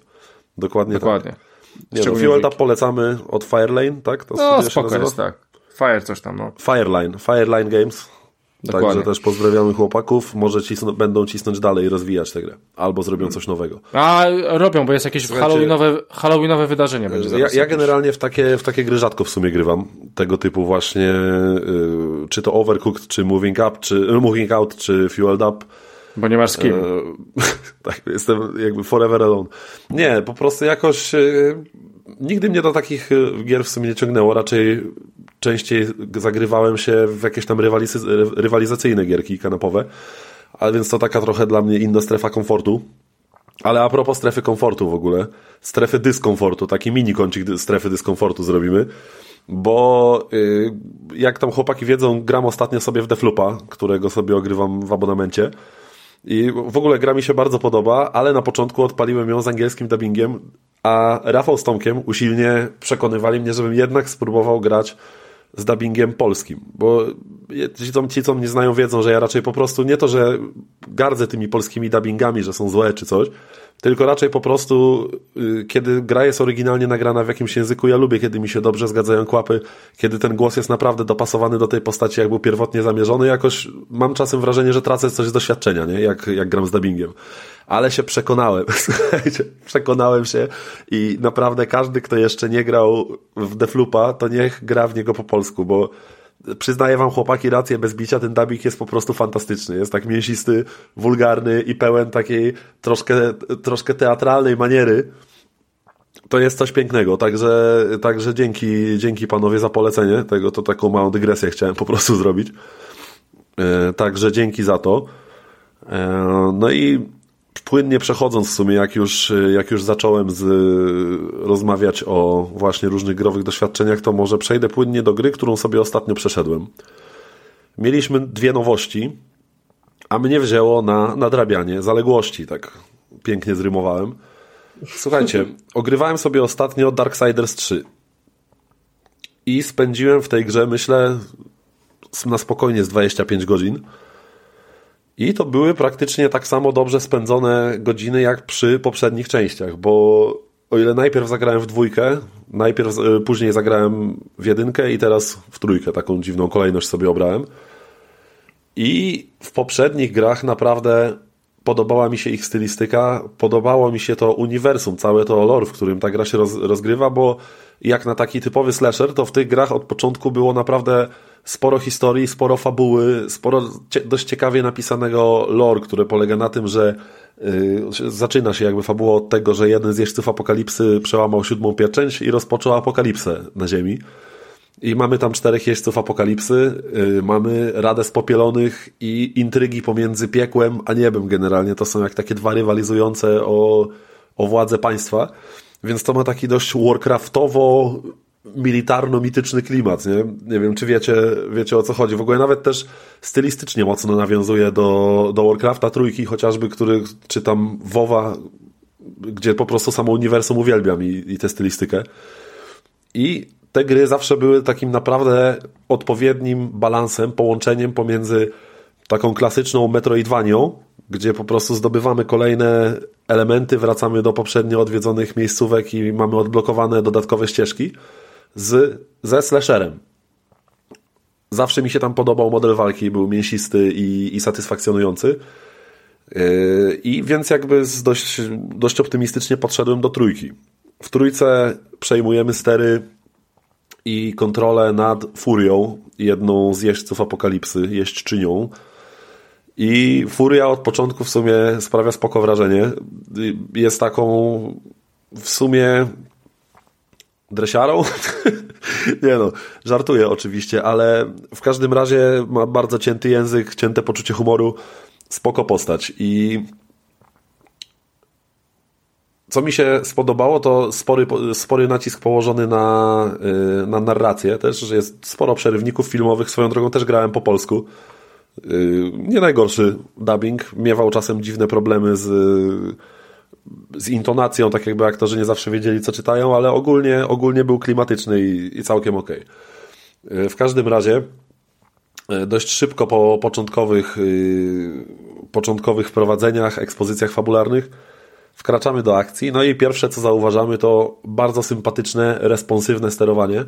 Dokładnie, Dokładnie. tak. Nie no, Szczególnie Fuel w Up polecamy od Firelane, tak? To No spoko jest, tak. Fire coś tam, no. Fireline, Fireline Games. Dokładnie. Także też pozdrawiamy chłopaków. Może cisną, będą cisnąć dalej i rozwijać tę grę. Albo zrobią coś nowego. A robią, bo jest jakieś Słuchajcie, halloweenowe, halloweenowe wydarzenie będzie Ja, zaraz. ja jakieś. generalnie w takie, w takie gry rzadko w sumie grywam. Tego typu właśnie, y, czy to Overcooked, czy Moving Up, czy y, Moving Out, czy Fueled Up. Bo nie masz z kim. E, tak, jestem jakby forever alone. Nie, po prostu jakoś e, nigdy mnie do takich e, gier w sumie nie ciągnęło. Raczej częściej zagrywałem się w jakieś tam rywalizacyjne gierki kanapowe. A więc to taka trochę dla mnie inna strefa komfortu. Ale a propos strefy komfortu w ogóle, strefy dyskomfortu, taki mini kącik strefy dyskomfortu zrobimy, bo y, jak tam chłopaki wiedzą, gram ostatnio sobie w Deflupa, którego sobie ogrywam w abonamencie i w ogóle gra mi się bardzo podoba, ale na początku odpaliłem ją z angielskim dubbingiem, a Rafał z Tomkiem usilnie przekonywali mnie, żebym jednak spróbował grać z dubbingiem polskim, bo ci co, ci, co mnie znają, wiedzą, że ja raczej po prostu nie to, że gardzę tymi polskimi dubbingami, że są złe czy coś, tylko raczej po prostu, y, kiedy gra jest oryginalnie nagrana w jakimś języku, ja lubię, kiedy mi się dobrze zgadzają kłapy, kiedy ten głos jest naprawdę dopasowany do tej postaci, jak był pierwotnie zamierzony, jakoś mam czasem wrażenie, że tracę coś z doświadczenia, nie? Jak, jak gram z dubbingiem. Ale się przekonałem, słuchajcie, przekonałem się i naprawdę każdy, kto jeszcze nie grał w Deflupa, to niech gra w niego po polsku, bo przyznaję wam chłopaki rację, bez bicia ten dubbing jest po prostu fantastyczny. Jest tak mięsisty, wulgarny i pełen takiej troszkę, troszkę teatralnej maniery. To jest coś pięknego, także, także dzięki, dzięki panowie za polecenie tego, to taką małą dygresję chciałem po prostu zrobić. E, także dzięki za to. E, no i płynnie przechodząc w sumie, jak już, jak już zacząłem z, rozmawiać o właśnie różnych growych doświadczeniach, to może przejdę płynnie do gry, którą sobie ostatnio przeszedłem. Mieliśmy dwie nowości, a mnie wzięło na nadrabianie zaległości, tak pięknie zrymowałem. Słuchajcie, ogrywałem sobie ostatnio Darksiders 3 i spędziłem w tej grze, myślę, na spokojnie z 25 godzin. I to były praktycznie tak samo dobrze spędzone godziny jak przy poprzednich częściach, bo o ile najpierw zagrałem w dwójkę, najpierw e, później zagrałem w jedynkę i teraz w trójkę, taką dziwną kolejność sobie obrałem. I w poprzednich grach naprawdę podobała mi się ich stylistyka, podobało mi się to uniwersum, całe to lore, w którym ta gra się roz, rozgrywa, bo jak na taki typowy slasher, to w tych grach od początku było naprawdę sporo historii, sporo fabuły, sporo dość ciekawie napisanego lore, które polega na tym, że yy, zaczyna się jakby fabuła od tego, że jeden z jeźdźców apokalipsy przełamał siódmą pieczęć i rozpoczął apokalipsę na Ziemi. I mamy tam czterech jeźdźców apokalipsy, yy, mamy Radę Spopielonych i intrygi pomiędzy piekłem a niebem generalnie. To są jak takie dwa rywalizujące o, o władzę państwa. Więc to ma taki dość Warcraftowo militarno-mityczny klimat, nie? Nie wiem, czy wiecie, wiecie o co chodzi. W ogóle nawet też stylistycznie mocno nawiązuje do, do Warcrafta trójki, chociażby, który czytam WoWa, gdzie po prostu samo uniwersum uwielbiam i, i tę stylistykę. I te gry zawsze były takim naprawdę odpowiednim balansem, połączeniem pomiędzy taką klasyczną Metroidvanią, gdzie po prostu zdobywamy kolejne elementy, wracamy do poprzednio odwiedzonych miejscówek i mamy odblokowane dodatkowe ścieżki, z, ze slasherem. Zawsze mi się tam podobał model walki, był mięsisty i, i satysfakcjonujący. Yy, I więc jakby z dość, dość optymistycznie podszedłem do trójki. W trójce przejmujemy stery i kontrolę nad Furią, jedną z jeźdźców apokalipsy, jeźdźczynią. I Furia od początku w sumie sprawia spoko wrażenie. Jest taką w sumie dresiarą? nie no, żartuję oczywiście, ale w każdym razie ma bardzo cięty język, cięte poczucie humoru, spoko postać i co mi się spodobało, to spory, spory nacisk położony na, y, na narrację też, że jest sporo przerywników filmowych, swoją drogą też grałem po polsku. Y, nie najgorszy dubbing, miewał czasem dziwne problemy z z intonacją, tak jakby aktorzy nie zawsze wiedzieli, co czytają, ale ogólnie, ogólnie był klimatyczny i, i całkiem ok. E, w każdym razie e, dość szybko po początkowych, yy, początkowych wprowadzeniach, ekspozycjach fabularnych wkraczamy do akcji. No i pierwsze, co zauważamy, to bardzo sympatyczne, responsywne sterowanie. Yy,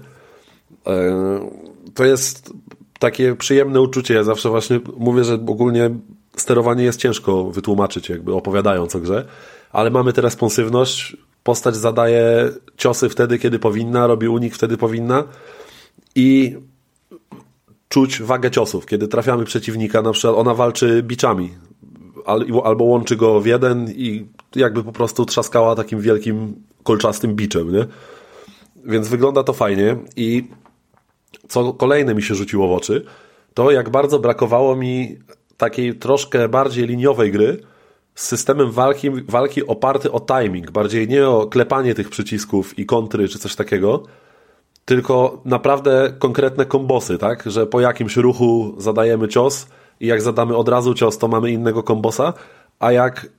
to jest takie przyjemne uczucie. Ja zawsze właśnie mówię, że ogólnie sterowanie jest ciężko wytłumaczyć, jakby opowiadając o grze ale mamy tę responsywność. Postać zadaje ciosy wtedy, kiedy powinna, robi unik wtedy powinna i czuć wagę ciosów. Kiedy trafiamy przeciwnika, na przykład ona walczy biczami albo łączy go w jeden i jakby po prostu trzaskała takim wielkim kolczastym biczem, nie? Więc wygląda to fajnie i co kolejne mi się rzuciło w oczy, to jak bardzo brakowało mi takiej troszkę bardziej liniowej gry, z systemem walki, walki oparty o timing, bardziej nie o klepanie tych przycisków i kontry czy coś takiego, tylko naprawdę konkretne kombosy, tak? Że po jakimś ruchu zadajemy cios i jak zadamy od razu cios, to mamy innego kombosa, a jak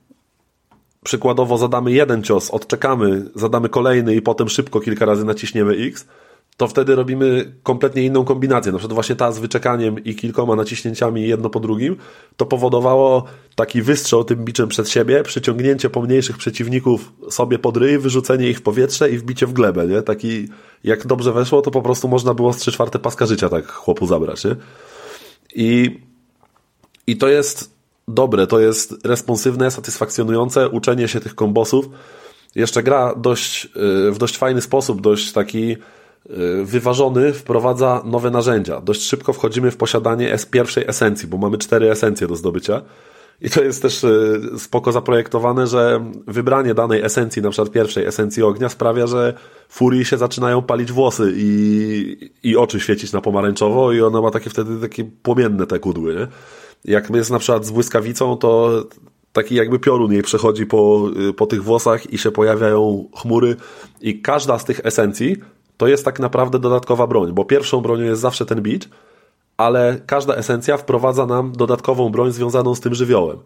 przykładowo zadamy jeden cios, odczekamy, zadamy kolejny i potem szybko kilka razy naciśniemy X, to wtedy robimy kompletnie inną kombinację. Na przykład właśnie ta z wyczekaniem i kilkoma naciśnięciami jedno po drugim, to powodowało taki wystrzał tym biczem przed siebie, przyciągnięcie pomniejszych przeciwników sobie pod ryj, wyrzucenie ich w powietrze i wbicie w glebę, nie? Taki, jak dobrze weszło, to po prostu można było z 3 czwarte paska życia tak chłopu zabrać, nie? I, i to jest dobre, to jest responsywne, satysfakcjonujące, uczenie się tych kombosów. Jeszcze gra dość, y, w dość fajny sposób, dość taki wyważony, wprowadza nowe narzędzia. Dość szybko wchodzimy w posiadanie pierwszej esencji, bo mamy cztery esencje do zdobycia. I to jest też y, spoko zaprojektowane, że wybranie danej esencji, na przykład pierwszej esencji ognia, sprawia, że furii się zaczynają palić włosy i, i oczy świecić na pomarańczowo i ona ma takie wtedy takie płomienne te kudły, nie? Jak jest na przykład z błyskawicą, to taki jakby piorun jej przechodzi po, po tych włosach i się pojawiają chmury i każda z tych esencji to jest tak naprawdę dodatkowa broń, bo pierwszą bronią jest zawsze ten bicz, ale każda esencja wprowadza nam dodatkową broń związaną z tym żywiołem.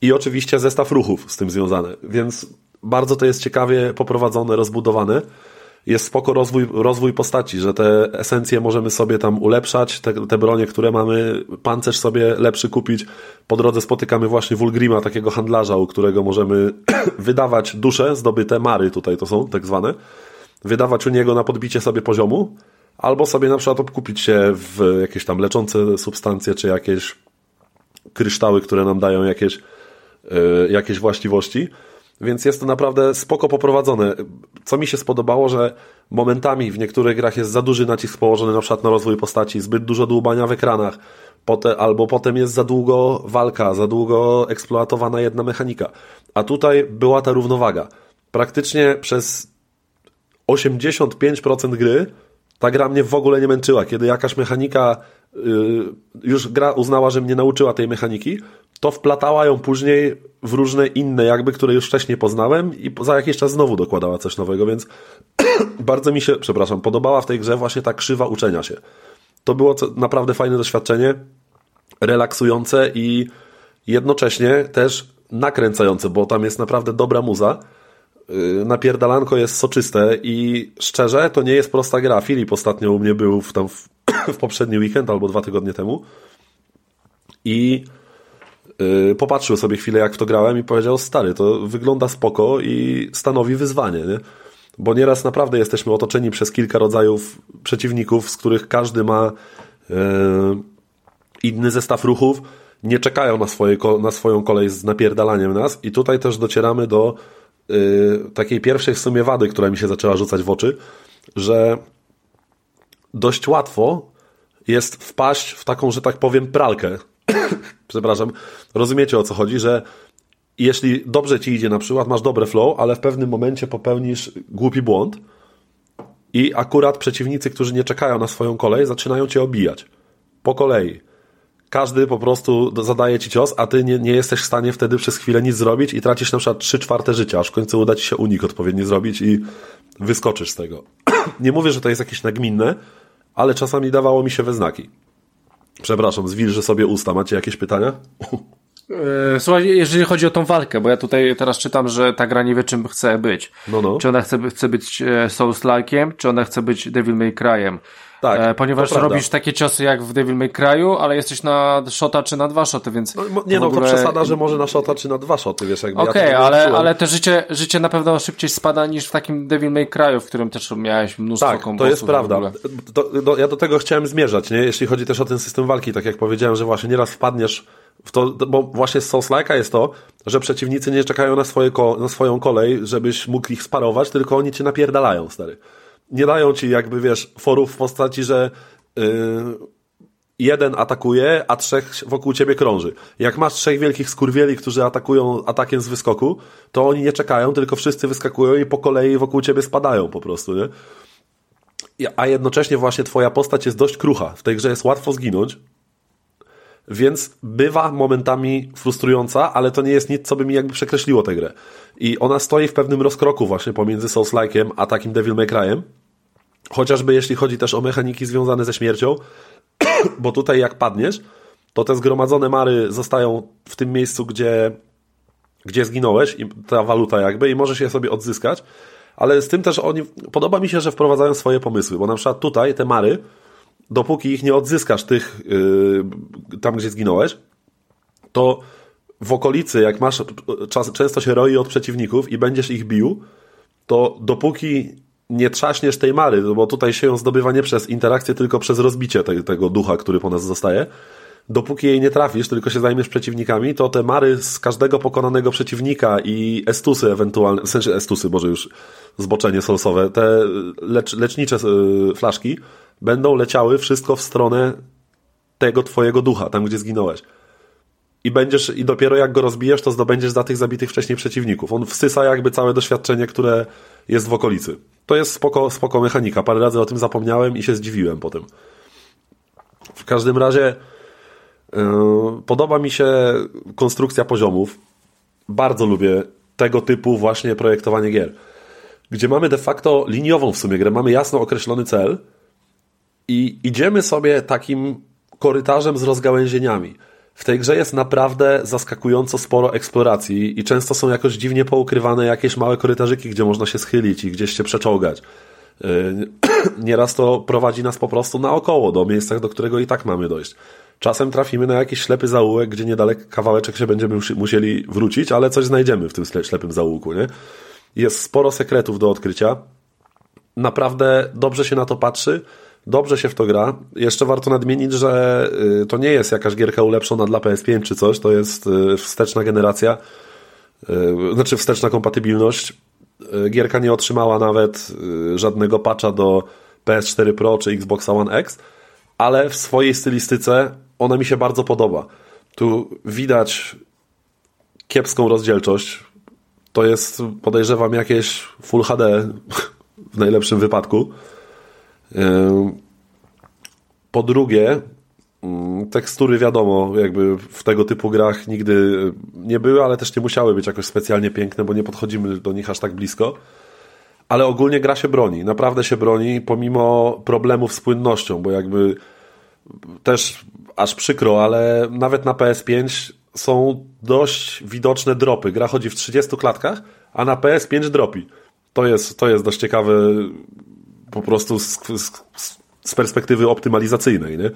I oczywiście zestaw ruchów z tym związane, więc bardzo to jest ciekawie poprowadzone, rozbudowane jest spoko rozwój, rozwój postaci, że te esencje możemy sobie tam ulepszać, te, te bronie, które mamy, pancerz sobie lepszy kupić. Po drodze spotykamy właśnie Wulgrima, takiego handlarza, u którego możemy wydawać dusze zdobyte, mary tutaj to są tak zwane, wydawać u niego na podbicie sobie poziomu, albo sobie na przykład obkupić się w jakieś tam leczące substancje, czy jakieś kryształy, które nam dają jakieś, yy, jakieś właściwości. Więc jest to naprawdę spoko poprowadzone. Co mi się spodobało, że momentami w niektórych grach jest za duży nacisk położony na przykład na rozwój postaci, zbyt dużo dłubania w ekranach, potem, albo potem jest za długo walka, za długo eksploatowana jedna mechanika. A tutaj była ta równowaga. Praktycznie przez 85% gry ta gra mnie w ogóle nie męczyła. Kiedy jakaś mechanika, yy, już gra uznała, że mnie nauczyła tej mechaniki, to wplatała ją później w różne inne jakby, które już wcześniej poznałem i za jakiś czas znowu dokładała coś nowego, więc bardzo mi się, przepraszam, podobała w tej grze właśnie ta krzywa uczenia się. To było naprawdę fajne doświadczenie, relaksujące i jednocześnie też nakręcające, bo tam jest naprawdę dobra muza. Y, napierdalanko jest soczyste i szczerze, to nie jest prosta gra. Filip ostatnio u mnie był w, tam w, w poprzedni weekend albo dwa tygodnie temu i yy, popatrzył sobie chwilę, jak w to grałem i powiedział, stary, to wygląda spoko i stanowi wyzwanie, nie? Bo nieraz naprawdę jesteśmy otoczeni przez kilka rodzajów przeciwników, z których każdy ma yy, inny zestaw ruchów, nie czekają na, swoje, na swoją kolej z napierdalaniem nas i tutaj też docieramy do yy, takiej pierwszej w sumie wady, która mi się zaczęła rzucać w oczy, że dość łatwo jest wpaść w taką, że tak powiem, pralkę przepraszam, rozumiecie o co chodzi, że jeśli dobrze ci idzie na przykład, masz dobre flow, ale w pewnym momencie popełnisz głupi błąd i akurat przeciwnicy, którzy nie czekają na swoją kolej, zaczynają cię obijać. Po kolei. Każdy po prostu zadaje ci cios, a ty nie, nie jesteś w stanie wtedy przez chwilę nic zrobić i tracisz na przykład 3 czwarte życia, aż w końcu uda ci się unik odpowiedni zrobić i wyskoczysz z tego. nie mówię, że to jest jakieś nagminne, ale czasami dawało mi się we znaki. Przepraszam, zwilżę sobie usta. Macie jakieś pytania? E, słuchaj, jeżeli chodzi o tą walkę, bo ja tutaj teraz czytam, że ta gra nie wie czym chce być. No, no. Czy ona chce, chce być e, Souls-like'iem, czy ona chce być Devil May Cry'em. Tak, e, ponieważ robisz takie ciosy jak w Devil May Cry'u, ale jesteś na shota czy na dwa shoty, więc... No, nie no, ogóle... to przesada, że może na shota czy na dwa shoty, wiesz, jakby Okej, okay, ja ale, ale te życie, życie na pewno szybciej spada niż w takim Devil May Cry'u, w którym też miałeś mnóstwo tak, to jest prawda. To, do, ja do tego chciałem zmierzać, nie? Jeśli chodzi też o ten system walki, tak jak powiedziałem, że właśnie nieraz wpadniesz w to, bo właśnie z Souls jest to, że przeciwnicy nie czekają na, swoje, na swoją kolej, żebyś mógł ich sparować, tylko oni cię napierdalają, stary. Nie dają ci jakby, wiesz, forów w postaci, że Y, jeden atakuje, a trzech wokół ciebie krąży. Jak masz trzech wielkich skurwieli, którzy atakują atakiem z wyskoku, to oni nie czekają, tylko wszyscy wyskakują i po kolei wokół ciebie spadają po prostu, nie? A jednocześnie właśnie twoja postać jest dość krucha. W tej grze jest łatwo zginąć, więc bywa momentami frustrująca, ale to nie jest nic, co by mi jakby przekreśliło tę grę. I ona stoi w pewnym rozkroku właśnie pomiędzy Souls-like'iem a takim Devil May Cry'em, Chociażby jeśli chodzi też o mechaniki związane ze śmiercią, bo tutaj jak padniesz, to te zgromadzone mary zostają w tym miejscu, gdzie, gdzie zginąłeś, i ta waluta jakby, i możesz je sobie odzyskać, ale z tym też oni, podoba mi się, że wprowadzają swoje pomysły, bo na przykład tutaj te mary, dopóki ich nie odzyskasz tych, yy, tam gdzie zginąłeś, to w okolicy, jak masz, czas, często się roi od przeciwników i będziesz ich bił, to dopóki nie trzaśniesz tej mary, bo tutaj się ją zdobywa nie przez interakcję, tylko przez rozbicie te, tego ducha, który po nas zostaje, dopóki jej nie trafisz, tylko się zajmiesz przeciwnikami, to te mary z każdego pokonanego przeciwnika i estusy ewentualne, w sensie estusy, boże już zboczenie solsowe, te lecz, lecznicze y, flaszki będą leciały wszystko w stronę tego twojego ducha, tam gdzie zginąłeś. I będziesz, i dopiero jak go rozbijesz, to zdobędziesz za tych zabitych wcześniej przeciwników. On wsysa jakby całe doświadczenie, które jest w okolicy. To jest spoko, spoko mechanika. Parę razy o tym zapomniałem i się zdziwiłem potem. W każdym razie yy, podoba mi się konstrukcja poziomów. Bardzo lubię tego typu właśnie projektowanie gier. Gdzie mamy de facto liniową w sumie grę. Mamy jasno określony cel i idziemy sobie takim korytarzem z rozgałęzieniami w tej grze jest naprawdę zaskakująco sporo eksploracji i często są jakoś dziwnie poukrywane jakieś małe korytarzyki, gdzie można się schylić i gdzieś się przeczołgać. Yy, nieraz to prowadzi nas po prostu naokoło, do miejsca, do którego i tak mamy dojść. Czasem trafimy na jakiś ślepy zaułek, gdzie niedalek kawałeczek się będziemy musieli wrócić, ale coś znajdziemy w tym ślepym zaułku, nie? Jest sporo sekretów do odkrycia. Naprawdę dobrze się na to patrzy dobrze się w to gra. Jeszcze warto nadmienić, że y, to nie jest jakaś gierka ulepszona dla PS5 czy coś, to jest y, wsteczna generacja, y, znaczy wsteczna kompatybilność. Gierka nie otrzymała nawet żadnego patcha do PS4 Pro czy Xbox One X, ale w swojej stylistyce ona mi się bardzo podoba. Tu widać kiepską rozdzielczość. To jest, podejrzewam, jakieś Full HD w najlepszym wypadku. Po drugie, mm, tekstury wiadomo, jakby w tego typu grach nigdy nie były, ale też nie musiały być jakoś specjalnie piękne, bo nie podchodzimy do nich aż tak blisko. Ale ogólnie gra się broni, naprawdę się broni, pomimo problemów z płynnością, bo jakby też aż przykro, ale nawet na PS5 są dość widoczne dropy. Gra chodzi w 30 klatkach, a na PS5 dropi. To jest, to jest dość ciekawe po prostu z, z, z perspektywy optymalizacyjnej, nie?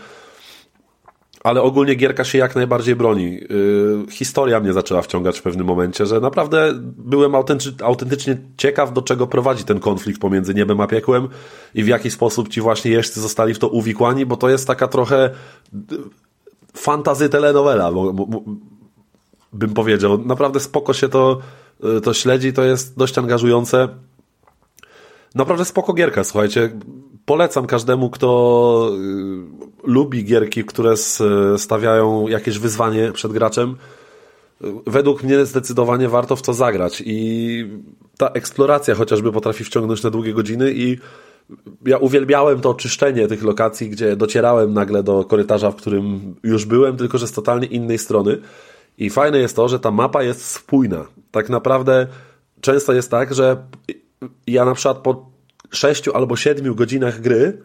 Ale ogólnie gierka się jak najbardziej broni. Yy, historia mnie zaczęła wciągać w pewnym momencie, że naprawdę byłem autenty autentycznie ciekaw, do czego prowadzi ten konflikt pomiędzy niebem a piekłem i w jaki sposób ci właśnie jeźdźcy zostali w to uwikłani, bo to jest taka trochę fantazy telenowela, bo, bo, bym powiedział. Naprawdę spoko się to, y, to śledzi, to jest dość angażujące. Naprawdę spoko gierka, słuchajcie. Polecam każdemu, kto y, lubi gierki, które stawiają jakieś wyzwanie przed graczem. Według mnie zdecydowanie warto w to zagrać i ta eksploracja chociażby potrafi wciągnąć na długie godziny i ja uwielbiałem to czyszczenie tych lokacji, gdzie docierałem nagle do korytarza, w którym już byłem, tylko że z totalnie innej strony. I fajne jest to, że ta mapa jest spójna. Tak naprawdę często jest tak, że ja na przykład po sześciu albo siedmiu godzinach gry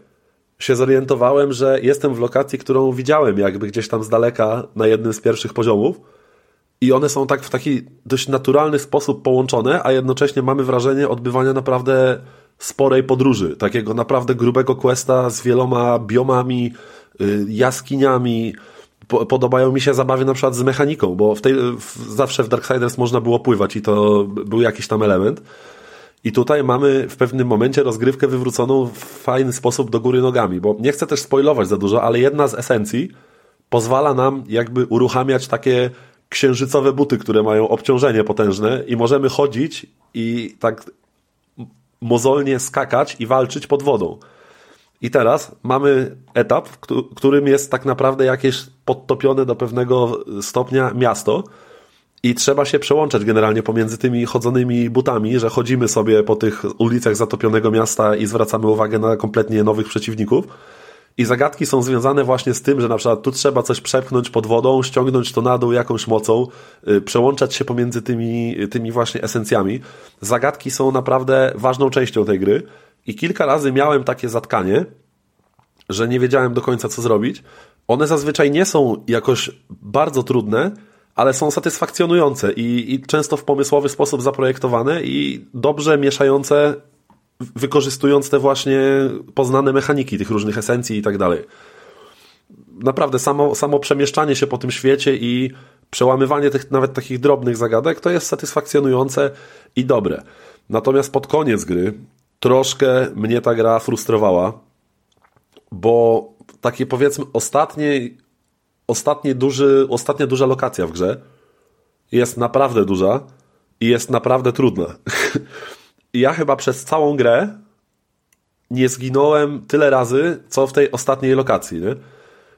się zorientowałem, że jestem w lokacji, którą widziałem jakby gdzieś tam z daleka na jednym z pierwszych poziomów i one są tak w taki dość naturalny sposób połączone, a jednocześnie mamy wrażenie odbywania naprawdę sporej podróży, takiego naprawdę grubego questa z wieloma biomami, y, jaskiniami. Podobają mi się zabawy na przykład z mechaniką, bo w tej, w, zawsze w Darksiders można było pływać i to był jakiś tam element. I tutaj mamy w pewnym momencie rozgrywkę wywróconą w fajny sposób do góry nogami, bo nie chcę też spoilować za dużo, ale jedna z esencji pozwala nam jakby uruchamiać takie księżycowe buty, które mają obciążenie potężne i możemy chodzić i tak mozolnie skakać i walczyć pod wodą. I teraz mamy etap, którym jest tak naprawdę jakieś podtopione do pewnego stopnia miasto, i trzeba się przełączać generalnie pomiędzy tymi chodzonymi butami, że chodzimy sobie po tych ulicach zatopionego miasta i zwracamy uwagę na kompletnie nowych przeciwników. I zagadki są związane właśnie z tym, że na przykład tu trzeba coś przepchnąć pod wodą, ściągnąć to na dół jakąś mocą, yy, przełączać się pomiędzy tymi, tymi właśnie esencjami. Zagadki są naprawdę ważną częścią tej gry i kilka razy miałem takie zatkanie, że nie wiedziałem do końca co zrobić. One zazwyczaj nie są jakoś bardzo trudne, ale są satysfakcjonujące i, i często w pomysłowy sposób zaprojektowane i dobrze mieszające, wykorzystując te właśnie poznane mechaniki tych różnych esencji i tak dalej. Naprawdę samo, samo przemieszczanie się po tym świecie i przełamywanie tych nawet takich drobnych zagadek to jest satysfakcjonujące i dobre. Natomiast pod koniec gry troszkę mnie ta gra frustrowała, bo takie powiedzmy ostatnie, ostatnie duży, ostatnia duża lokacja w grze jest naprawdę duża i jest naprawdę trudna. Ja chyba przez całą grę nie zginąłem tyle razy, co w tej ostatniej lokacji, nie?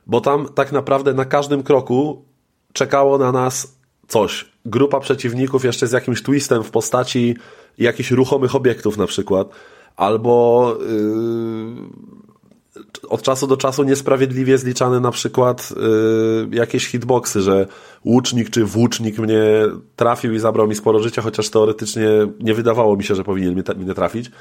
Bo tam tak naprawdę na każdym kroku czekało na nas coś. Grupa przeciwników jeszcze z jakimś twistem w postaci jakichś ruchomych obiektów na przykład, albo yy, od czasu do czasu niesprawiedliwie zliczane na przykład yy, jakieś hitboxy, że łucznik czy włócznik mnie trafił i zabrał mi sporo życia, chociaż teoretycznie nie wydawało mi się, że powinien mnie, mnie trafić.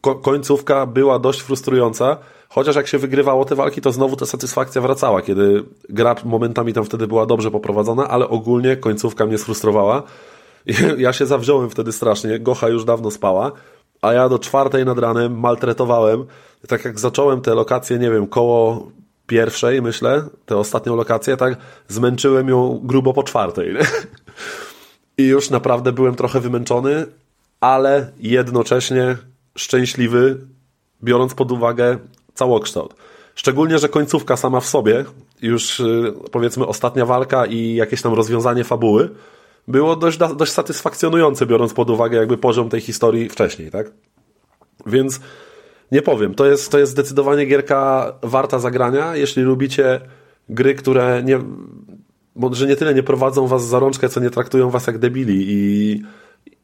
Ko końcówka była dość frustrująca, chociaż jak się wygrywało te walki, to znowu ta satysfakcja wracała, kiedy gra momentami tam wtedy była dobrze poprowadzona, ale ogólnie końcówka mnie sfrustrowała. Ja się zawziąłem wtedy strasznie, Gocha już dawno spała, a ja do czwartej nad ranem maltretowałem. Tak jak zacząłem te lokacje, nie wiem, koło pierwszej, myślę, tę ostatnią lokację, tak zmęczyłem ją grubo po czwartej. Nie? I już naprawdę byłem trochę wymęczony, ale jednocześnie szczęśliwy, biorąc pod uwagę całokształt. Szczególnie, że końcówka sama w sobie, już y, powiedzmy ostatnia walka i jakieś tam rozwiązanie fabuły, było dość, dość satysfakcjonujące, biorąc pod uwagę jakby poziom tej historii wcześniej, tak? Więc nie powiem, to jest, to jest zdecydowanie gierka warta zagrania, jeśli lubicie gry, które nie, może nie tyle nie prowadzą was za rączkę, co nie traktują was jak debili i,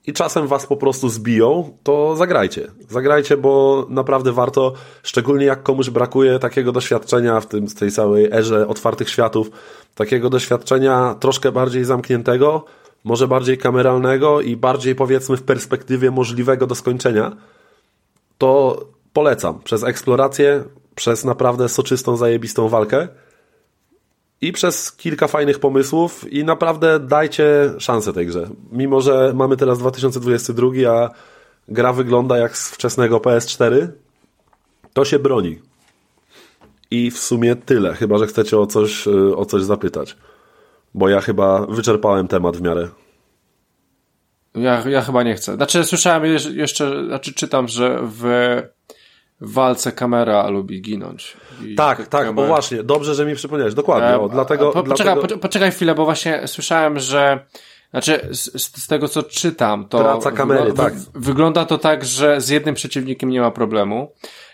i czasem was po prostu zbiją, to zagrajcie. Zagrajcie, bo naprawdę warto, szczególnie jak komuś brakuje takiego doświadczenia w tym, tej całej erze otwartych światów, takiego doświadczenia troszkę bardziej zamkniętego, może bardziej kameralnego i bardziej powiedzmy w perspektywie możliwego do skończenia, to polecam. Przez eksplorację, przez naprawdę soczystą, zajebistą walkę i przez kilka fajnych pomysłów i naprawdę dajcie szansę tej grze. Mimo, że mamy teraz 2022, a gra wygląda jak z wczesnego PS4, to się broni. I w sumie tyle, chyba że chcecie o coś, o coś zapytać bo ja chyba wyczerpałem temat w miarę. Ja, ja chyba nie chcę. Znaczy, słyszałem jeszcze, znaczy czytam, że w walce kamera lubi ginąć. I tak, tak, kamer... bo właśnie, dobrze, że mi przypomniałeś, dokładnie, e, o, dlatego... Po, poczekaj, dlatego... poczekaj chwilę, bo właśnie słyszałem, że znaczy, z, z, tego co czytam, to Praca kamery, wygląda, tak. wygląda to tak, że z jednym przeciwnikiem nie ma problemu.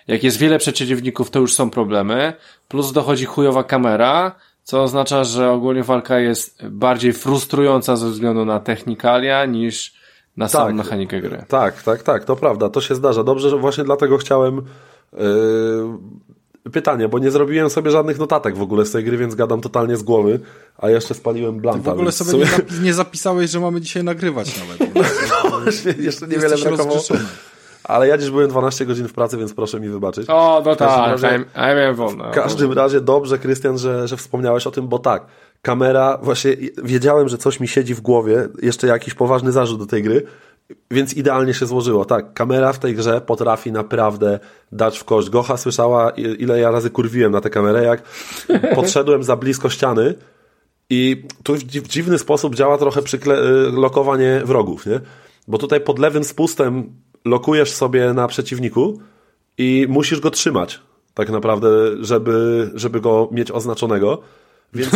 Jak jest wiele przeciwników, to już są problemy. Plus dochodzi chujowa kamera, co oznacza, że ogólnie walka jest bardziej frustrująca ze względu na technikalia niż na samą tak, mechanikę gry. Tak, tak, tak, to prawda, to się zdarza. Dobrze, że właśnie dlatego chciałem yy, pytanie, bo nie zrobiłem sobie żadnych notatek w ogóle z tej gry, więc gadam totalnie z głowy, a jeszcze spaliłem blanta. Ty w ogóle sobie, nie, nie, zapisałeś, że mamy dzisiaj nagrywać nawet. no, jeszcze niewiele brakowało. Ale ja dziś byłem 12 godzin w pracy, więc proszę mi wybaczyć. O, no tak, ja miałem wolne. W każdym razie dobrze, Krystian, że, że wspomniałeś o tym, bo tak, kamera, właśnie wiedziałem, że coś mi siedzi w głowie, jeszcze jakiś poważny zarzut do tej gry, więc idealnie się złożyło. Tak, kamera w tej grze potrafi naprawdę dać w kość. Gocha słyszała, ile ja razy kurwiłem na tę kamerę, jak podszedłem za blisko ściany i tu w dziwny sposób działa trochę przykle- lokowanie wrogów, nie? Bo tutaj pod lewym spustem lokujesz sobie na przeciwniku i musisz go trzymać tak naprawdę, żeby, żeby go mieć oznaczonego. Więc,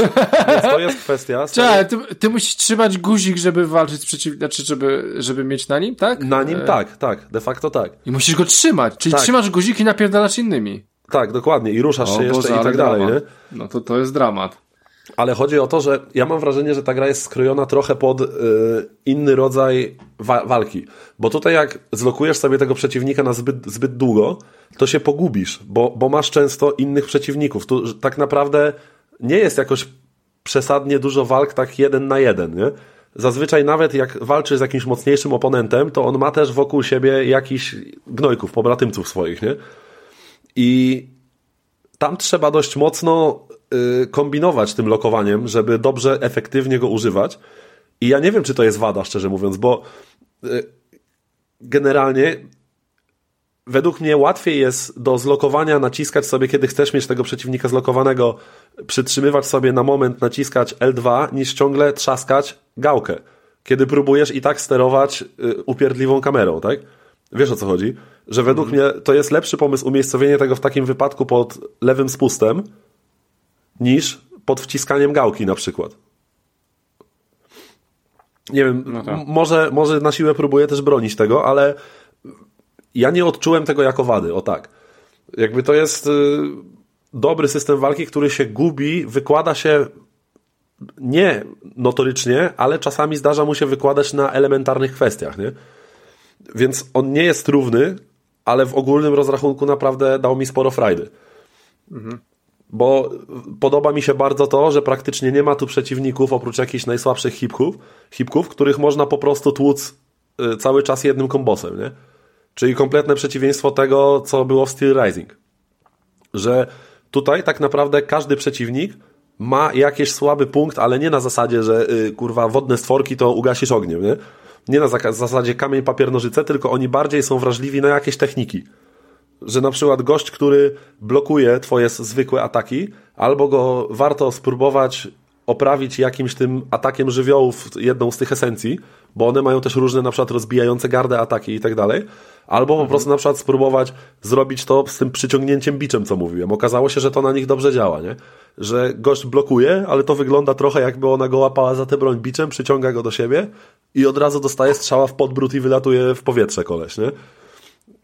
więc to jest kwestia. Czekaj, ty, ty, musisz trzymać guzik, żeby walczyć z przeciwnikiem, znaczy, żeby, żeby mieć na nim, tak? Na nim e... tak, tak, de facto tak. I musisz go trzymać, czyli tak. trzymasz guzik i napierdalasz innymi. Tak, dokładnie, i ruszasz o, się Boże, jeszcze i tak dalej, nie? No to to jest dramat. Ale chodzi o to, że ja mam wrażenie, że ta gra jest skrojona trochę pod y, inny rodzaj wa walki. Bo tutaj jak zlokujesz sobie tego przeciwnika na zbyt, zbyt długo, to się pogubisz, bo, bo masz często innych przeciwników. Tu tak naprawdę nie jest jakoś przesadnie dużo walk tak jeden na jeden, nie? Zazwyczaj nawet jak walczy z jakimś mocniejszym oponentem, to on ma też wokół siebie jakiś gnojków, pobratymców swoich, nie? I tam trzeba dość mocno y, kombinować tym lokowaniem, żeby dobrze, efektywnie go używać. I ja nie wiem, czy to jest wada, szczerze mówiąc, bo y, generalnie według mnie łatwiej jest do zlokowania naciskać sobie, kiedy chcesz mieć tego przeciwnika zlokowanego, przytrzymywać sobie na moment, naciskać L2, niż ciągle trzaskać gałkę, kiedy próbujesz i tak sterować y, upierdliwą kamerą, tak? Wiesz o co chodzi? Że według mnie to jest lepszy pomysł umiejscowienie tego w takim wypadku pod lewym spustem, niż pod wciskaniem gałki na przykład. Nie wiem, No tak. może, może na siłę próbuję też bronić tego, ale ja nie odczułem tego jako wady, o tak. Jakby to jest y, dobry system walki, który się gubi, wykłada się nie notorycznie, ale czasami zdarza mu się wykładać na elementarnych kwestiach, nie? Więc on nie jest równy, ale w ogólnym rozrachunku naprawdę dał mi sporo frajdy. Bo podoba mi się bardzo to, że praktycznie nie ma tu przeciwników oprócz jakichś najsłabszych hipków, hipków których można po prostu tłuc y, cały czas jednym kombosem, nie? Czyli kompletne przeciwieństwo tego, co było w Steel Rising. Że tutaj tak naprawdę każdy przeciwnik ma jakiś słaby punkt, ale nie na zasadzie, że y, kurwa wodne stworki to ugasisz ogniem, nie? Nie na zasadzie kamień, papier, nożyce, tylko oni bardziej są wrażliwi na jakieś techniki że na przykład gość, który blokuje twoje zwykłe ataki, albo go warto spróbować oprawić jakimś tym atakiem żywiołów, jedną z tych esencji, bo one mają też różne na przykład rozbijające gardę ataki i tak dalej, albo po prostu na przykład spróbować zrobić to z tym przyciągnięciem biczem, co mówiłem. Okazało się, że to na nich dobrze działa, nie? Że gość blokuje, ale to wygląda trochę jakby ona go łapała za tę broń biczem, przyciąga go do siebie i od razu dostaje strzała w podbród i wylatuje w powietrze koleś, nie?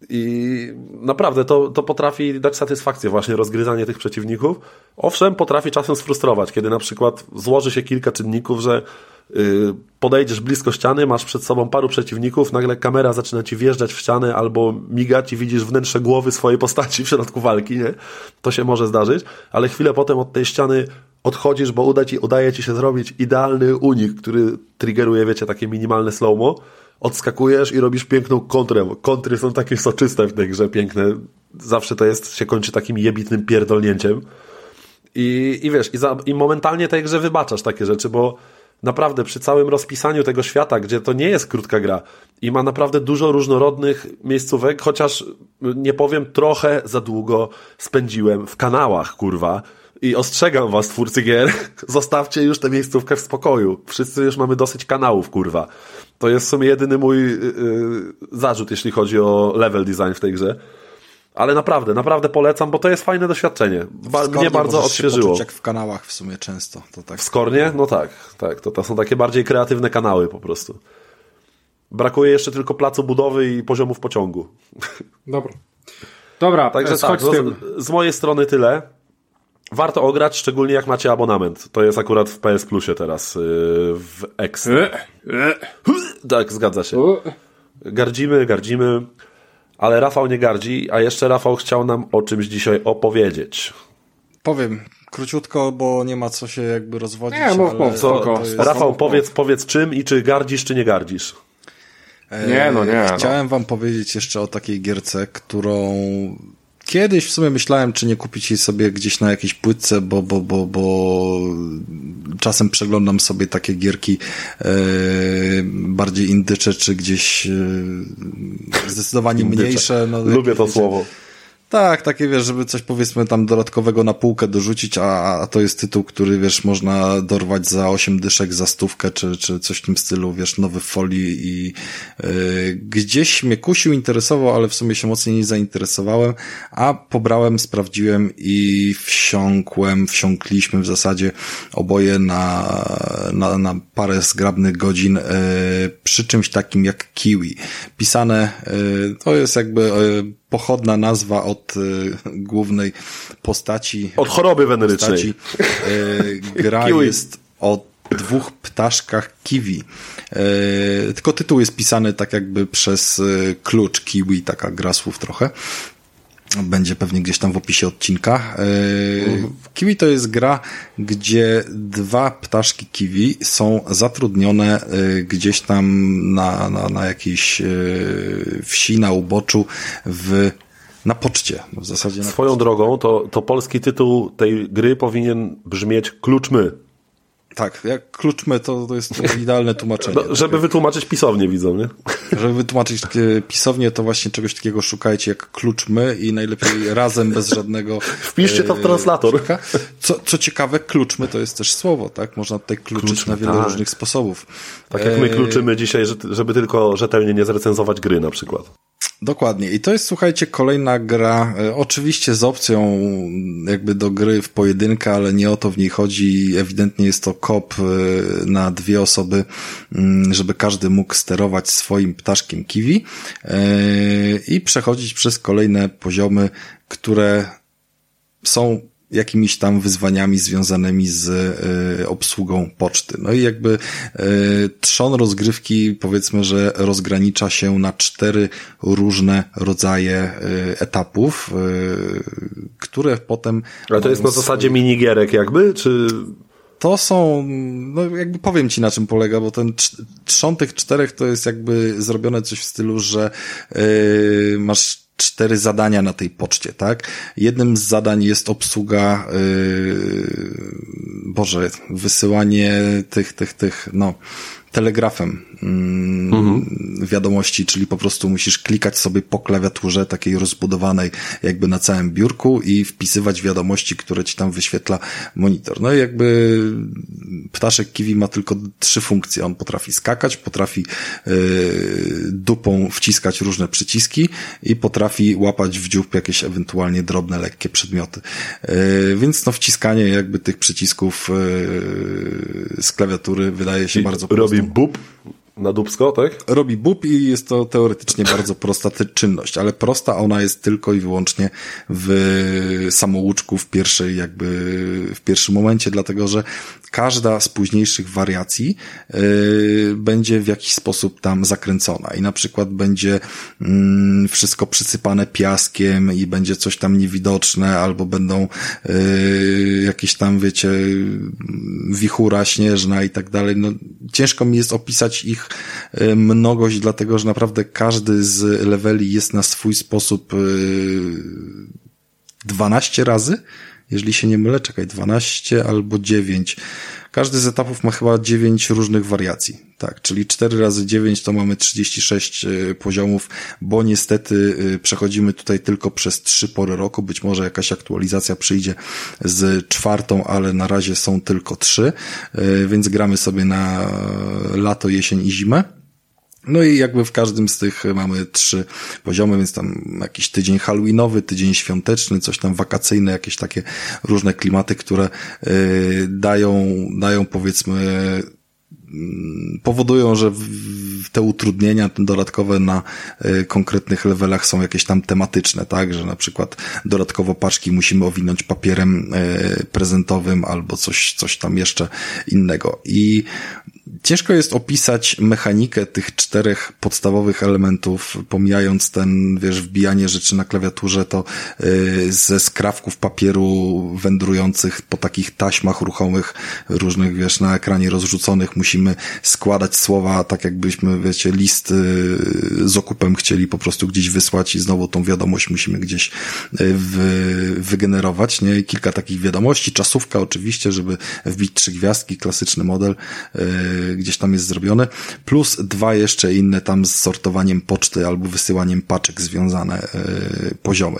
I naprawdę to, to potrafi dać satysfakcję właśnie rozgryzanie tych przeciwników. Owszem, potrafi czasem sfrustrować, kiedy na przykład złoży się kilka czynników, że yy, podejdziesz blisko ściany, masz przed sobą paru przeciwników, nagle kamera zaczyna ci wjeżdżać w ścianę albo migać i widzisz wnętrze głowy swojej postaci w środku walki, nie? To się może zdarzyć, ale chwilę potem od tej ściany odchodzisz, bo uda ci, udaje ci się zrobić idealny unik, który triggeruje, wiecie, takie minimalne slow-mo odskakujesz i robisz piękną kontrę. Kontry są takie soczyste w tej grze, piękne. Zawsze to jest, się kończy takim jebitnym pierdolnięciem. I, i wiesz, i, za, i momentalnie tej grze wybaczasz takie rzeczy, bo naprawdę przy całym rozpisaniu tego świata, gdzie to nie jest krótka gra i ma naprawdę dużo różnorodnych miejscówek, chociaż nie powiem, trochę za długo spędziłem w kanałach, kurwa. I ostrzegam was, twórcy gier, zostawcie już tę miejscówkę w spokoju. Wszyscy już mamy dosyć kanałów, kurwa. To jest w sumie jedyny mój yy, zarzut, jeśli chodzi o level design w tej grze. Ale naprawdę, naprawdę polecam, bo to jest fajne doświadczenie. Ba- mnie bardzo się odświeżyło. poczuć jak w kanałach w sumie często. To tak. W Skornie? No tak, tak. To, to są takie bardziej kreatywne kanały po prostu. Brakuje jeszcze tylko placu budowy i poziomów pociągu. Dobra. Dobra, Także Także tak, z tym. z, z mojej strony tyle. Warto ograć, szczególnie jak macie abonament. To jest akurat w PS Plusie teraz, yy, w X. E, e, Tak, zgadza się. Gardzimy, gardzimy, ale Rafał nie gardzi, a jeszcze Rafał chciał nam o czymś dzisiaj opowiedzieć. Powiem króciutko, bo nie ma co się jakby rozwodzić. Nie, mów, mów, Co, Spoko, to jest- Rafał, powiedz, powiedz czym i czy gardzisz, czy nie gardzisz. Nie, no nie, no. Chciałem wam powiedzieć jeszcze o takiej gierce, którą kiedyś w sumie myślałem, czy nie kupić jej sobie gdzieś na jakiejś płytce, bo, bo, bo, bo czasem przeglądam sobie takie gierki e, bardziej indycze, czy gdzieś e, zdecydowanie Indycze. mniejsze. No, Lubię to wiecie, słowo. Tak, takie wiesz, żeby coś powiedzmy tam dodatkowego na półkę dorzucić, a, a to jest tytuł, który wiesz, można dorwać za 8 dyszek, za stówkę, czy, czy coś w tym stylu, wiesz, nowy folii i yy, gdzieś mnie kusił, interesował, ale w sumie się mocniej nie zainteresowałem, a pobrałem, sprawdziłem i wsiąkłem, wsiąkliśmy w zasadzie oboje na, na, na parę zgrabnych godzin yy, przy czymś takim jak Kiwi. Pisane, yy, to jest jakby yy, pochodna nazwa od y, głównej postaci. Od choroby wenerycznej. postaci. Y, gra jest o dwóch ptaszkach kiwi. Y, tylko tytuł jest pisany tak jakby przez klucz kiwi, taka gra słów trochę. Będzie pewnie gdzieś tam w opisie odcinka. Yy, Kiwi to jest gra, gdzie dwa ptaszki kiwi są zatrudnione gdzieś tam na, na, na jakiejś wsi, na uboczu w na poczcie. W zasadzie na Swoją drogą, to, to polski tytuł tej gry powinien brzmieć Kluczmy. Tak, jak kluczmy, to, to jest idealne tłumaczenie. No, żeby wytłumaczyć pisownie, widzą, nie? Żeby wytłumaczyć e, pisownie, to właśnie czegoś takiego szukajcie jak kluczmy i najlepiej razem, bez żadnego... Wpiszcie to w translator. e, Co, co ciekawe, kluczmy to jest też słowo, tak? Można tutaj kluczyć Kluczmy, na wiele tak. różnych sposobów. Tak jak my E, kluczymy dzisiaj, że- żeby tylko rzetelnie nie zrecenzować gry na przykład. Dokładnie. I to jest, słuchajcie, kolejna gra, oczywiście z opcją jakby do gry w pojedynkę, ale nie o to w niej chodzi. Ewidentnie jest to kop e, na dwie osoby, mm, żeby każdy mógł sterować swoim ptaszkiem kiwi e, i przechodzić przez kolejne poziomy, które są jakimiś tam wyzwaniami związanymi z e, obsługą poczty. No i jakby trzon rozgrywki powiedzmy, że rozgranicza się na cztery różne rodzaje etapów, które potem... Ale to jest na zasadzie minigierek jakby, czy... to są, no jakby powiem ci na czym polega, bo ten trz- tych czterech to jest jakby zrobione coś w stylu, że yy, masz cztery zadania na tej poczcie, tak? Jednym z zadań jest obsługa, yy, Boże, wysyłanie tych, tych, tych, no, telegrafem mm, wiadomości, czyli po prostu musisz klikać sobie po klawiaturze takiej rozbudowanej jakby na całym biurku i wpisywać wiadomości, które ci tam wyświetla monitor. No i jakby ptaszek kiwi ma tylko trzy funkcje. On potrafi skakać, potrafi yy, dupą wciskać różne przyciski i potrafi łapać w dziób jakieś ewentualnie drobne, lekkie przedmioty. Yy, więc no wciskanie jakby tych przycisków yy, z klawiatury wydaje się bardzo Robi prostą bub na dubsko, tak? robi bub i jest to teoretycznie bardzo prosta czynność, ale prosta ona jest tylko i wyłącznie w samouczku w pierwszej jakby, w pierwszym momencie, dlatego że każda z późniejszych wariacji yy, będzie w jakiś sposób tam zakręcona i na przykład będzie mm, wszystko przysypane piaskiem i będzie coś tam niewidoczne, albo będą yy, jakieś tam, wiecie, wichura śnieżna i tak dalej. No, ciężko mi jest opisać ich e, mnogość, dlatego że naprawdę każdy z leveli jest na swój sposób e, 12 razy, jeżeli się nie mylę, czekaj, 12 albo 9. Każdy z etapów ma chyba 9 różnych wariacji. Tak, czyli 4 razy 9 to mamy 36 e, poziomów, bo niestety e, przechodzimy tutaj tylko przez 3 pory roku. Być może jakaś aktualizacja przyjdzie z czwartą, ale na razie są tylko 3, e, więc gramy sobie na lato, jesień i zimę. No i jakby w każdym z tych mamy trzy poziomy, więc tam jakiś tydzień halloweenowy, tydzień świąteczny, coś tam wakacyjne, jakieś takie różne klimaty, które y, dają, dają powiedzmy mm, powodują, że te utrudnienia te dodatkowe na y, konkretnych levelach są jakieś tam tematyczne, tak, że na przykład dodatkowo paczki musimy owinąć papierem y, prezentowym albo coś, coś tam jeszcze innego. I Ciężko jest opisać mechanikę tych czterech podstawowych elementów, pomijając ten, wiesz, wbijanie rzeczy na klawiaturze, to yy, ze skrawków papieru wędrujących po takich taśmach ruchomych, różnych, wiesz, na ekranie rozrzuconych, musimy składać słowa tak jakbyśmy, wiecie, list yy, z okupem chcieli po prostu gdzieś wysłać i znowu tą wiadomość musimy gdzieś wy, wygenerować, nie? Kilka takich wiadomości, czasówka oczywiście, żeby wbić trzy gwiazdki, klasyczny model, gdzieś tam jest zrobione, plus dwa jeszcze inne tam z sortowaniem poczty albo wysyłaniem paczek związane yy, poziomy.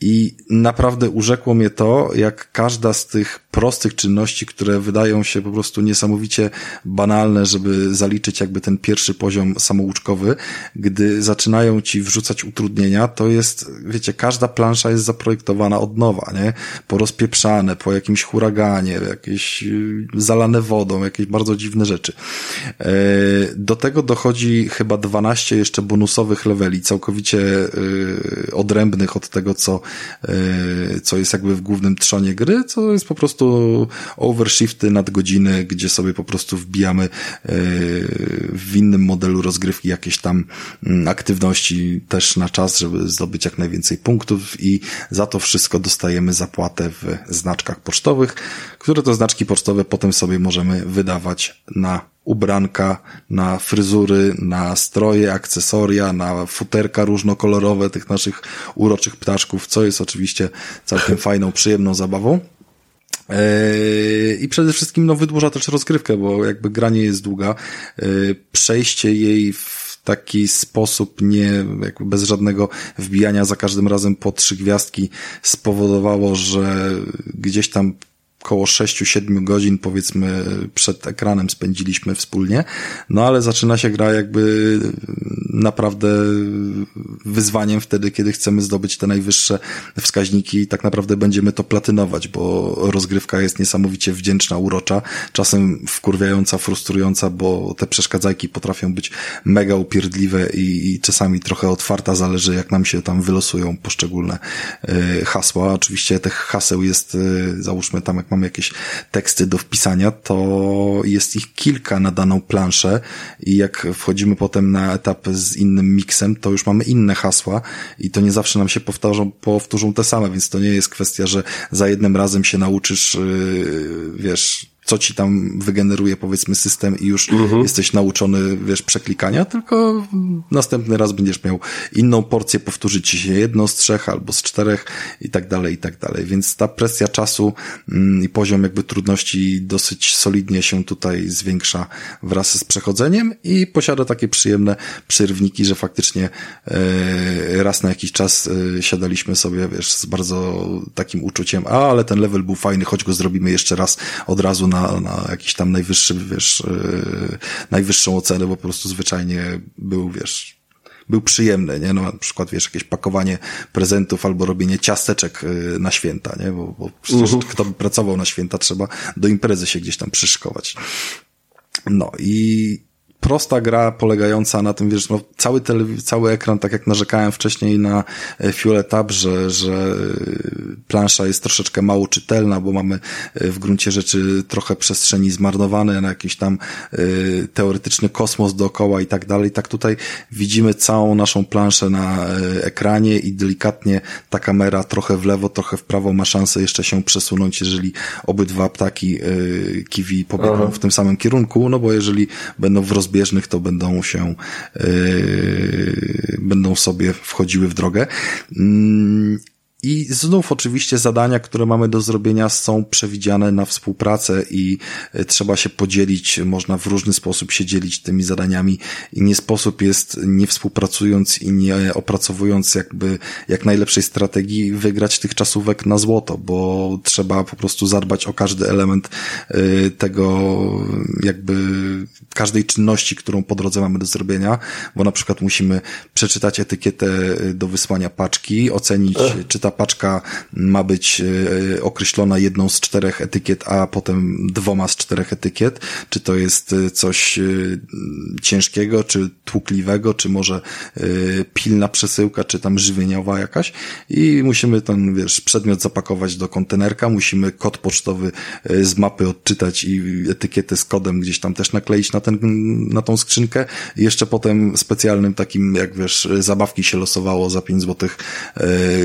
I naprawdę urzekło mnie to, jak każda z tych prostych czynności, które wydają się po prostu niesamowicie banalne, żeby zaliczyć jakby ten pierwszy poziom samouczkowy, gdy zaczynają ci wrzucać utrudnienia, to jest, wiecie, każda plansza jest zaprojektowana od nowa, nie? Porozpieprzane, po jakimś huraganie, jakieś yy, zalane wodą, jakieś bardzo dziwne rzeczy. E, Do tego dochodzi chyba 12 jeszcze bonusowych leveli, całkowicie e, odrębnych od tego, co, e, co jest jakby w głównym trzonie gry, co jest po prostu overshifty nad godziny, gdzie sobie po prostu wbijamy w innym modelu rozgrywki jakieś tam mm, aktywności też na czas, żeby zdobyć jak najwięcej punktów i za to wszystko dostajemy zapłatę w znaczkach pocztowych, które to znaczki pocztowe potem sobie możemy wydawać na ubranka, na fryzury, na stroje, akcesoria, na futerka różnokolorowe tych naszych uroczych ptaszków, co jest oczywiście całkiem fajną, przyjemną zabawą. Eee, I przede wszystkim no, wydłuża też rozgrywkę, bo jakby granie jest długa. Eee, przejście jej w taki sposób, nie jakby bez żadnego wbijania za każdym razem po trzy gwiazdki spowodowało, że gdzieś tam około 6-7 godzin powiedzmy przed ekranem spędziliśmy wspólnie, no ale zaczyna się gra jakby naprawdę wyzwaniem wtedy, kiedy chcemy zdobyć te najwyższe wskaźniki i tak naprawdę będziemy to platynować, bo rozgrywka jest niesamowicie wdzięczna, urocza, czasem wkurwiająca, frustrująca, bo te przeszkadzajki potrafią być mega upierdliwe i, i czasami trochę otwarta, zależy jak nam się tam wylosują poszczególne y, hasła. Oczywiście tych haseł jest, y, załóżmy tam jak mamy jakieś teksty do wpisania, to jest ich kilka na daną planszę i jak wchodzimy potem na etap z innym miksem, to już mamy inne hasła i to nie zawsze nam się powtarzą, powtórzą te same, więc to nie jest kwestia, że za jednym razem się nauczysz, yy, wiesz, co ci tam wygeneruje powiedzmy system i już mhm. jesteś nauczony, wiesz, przeklikania, tylko następny raz będziesz miał inną porcję, powtórzyć ci się jedno z trzech albo z czterech i tak dalej, i tak dalej. Więc ta presja czasu mm, i poziom jakby trudności dosyć solidnie się tutaj zwiększa wraz z przechodzeniem i posiada takie przyjemne przerwniki, że faktycznie e, raz na jakiś czas e, siadaliśmy sobie, wiesz, z bardzo takim uczuciem, a ale ten level był fajny, choć go zrobimy jeszcze raz od razu na, na jakiś tam najwyższy, wiesz, yy, najwyższą ocenę, bo po prostu zwyczajnie był, wiesz, był przyjemny, nie? No, na przykład, wiesz, jakieś pakowanie prezentów albo robienie ciasteczek yy, na święta, nie? Bo, bo przecież uh mhm. -huh. kto by pracował na święta, trzeba do imprezy się gdzieś tam przyszkować. No i prosta gra polegająca na tym, wiesz, no, cały, cały ekran, tak jak narzekałem wcześniej na e, Fuel Tab, że, że e, plansza jest troszeczkę mało czytelna, bo mamy e, w gruncie rzeczy trochę przestrzeni zmarnowane na jakiś tam teoretyczny kosmos dookoła i tak dalej. Tak tutaj widzimy całą naszą planszę na ekranie i delikatnie ta kamera trochę w lewo, trochę w prawo ma szansę jeszcze się przesunąć, jeżeli obydwa ptaki kiwi pobiegną w tym samym kierunku, no bo jeżeli będą w rozbieraniu rozbieżnych to będą się, yy, będą sobie wchodziły w drogę. Yy, i znów oczywiście zadania, które mamy do zrobienia są przewidziane na współpracę i e, trzeba się podzielić, można w różny sposób się dzielić tymi zadaniami. I nie sposób jest nie współpracując i nie opracowując jakby jak najlepszej strategii wygrać tych czasówek na złoto, bo trzeba po prostu zadbać o każdy element e, tego jakby każdej czynności, którą po drodze mamy do zrobienia, bo na przykład musimy przeczytać etykietę do wysłania paczki, ocenić, czy ta paczka ma być e, określona jedną z czterech etykiet, a potem dwoma z czterech etykiet, czy to jest e, coś e, ciężkiego, czy tłukliwego, czy może pilna przesyłka, czy tam żywieniowa jakaś? I musimy ten, wiesz, przedmiot zapakować do kontenerka, musimy kod pocztowy z mapy odczytać i etykietę z kodem gdzieś tam też nakleić na ten, na tą skrzynkę. I jeszcze potem specjalnym takim, jak wiesz, zabawki się losowało za 5 złotych,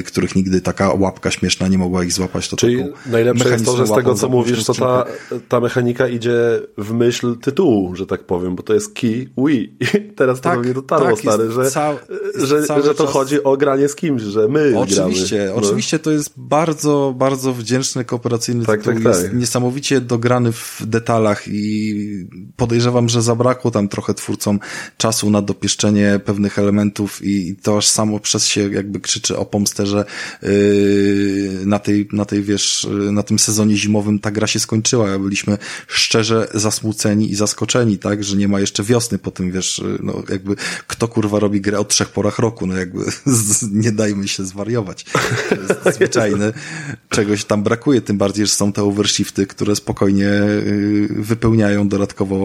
których nigdy taka łapka śmieszna nie mogła ich złapać. To Czyli najlepsze jest to, że z tego co mówisz, to ta, ta mechanika idzie w myśl tytułu, że tak powiem, bo to jest key we. teraz tak, to mnie dotarło, tak, stary, że, cał, że, że to czas... chodzi o granie z kimś, że my Oczywiście, gramy. No. oczywiście to jest bardzo, bardzo wdzięczny, kooperacyjny tak, tytuł. Tak, tak. Jest niesamowicie dograny w detalach i podejrzewam, że zabrakło tam trochę twórcom czasu na dopieszczenie pewnych elementów i to aż samo przez się jakby krzyczy o pomstę, że Yy, na tej, na tej, wiesz, na tym sezonie zimowym ta gra się skończyła. Byliśmy szczerze zasmuceni i zaskoczeni, tak, że nie ma jeszcze wiosny po tym, wiesz, no jakby kto kurwa robi grę o trzech porach roku, no jakby nie dajmy się zwariować. To jest zwyczajne. Czegoś tam brakuje, tym bardziej, że są te overshifty, które spokojnie yy, wypełniają dodatkowo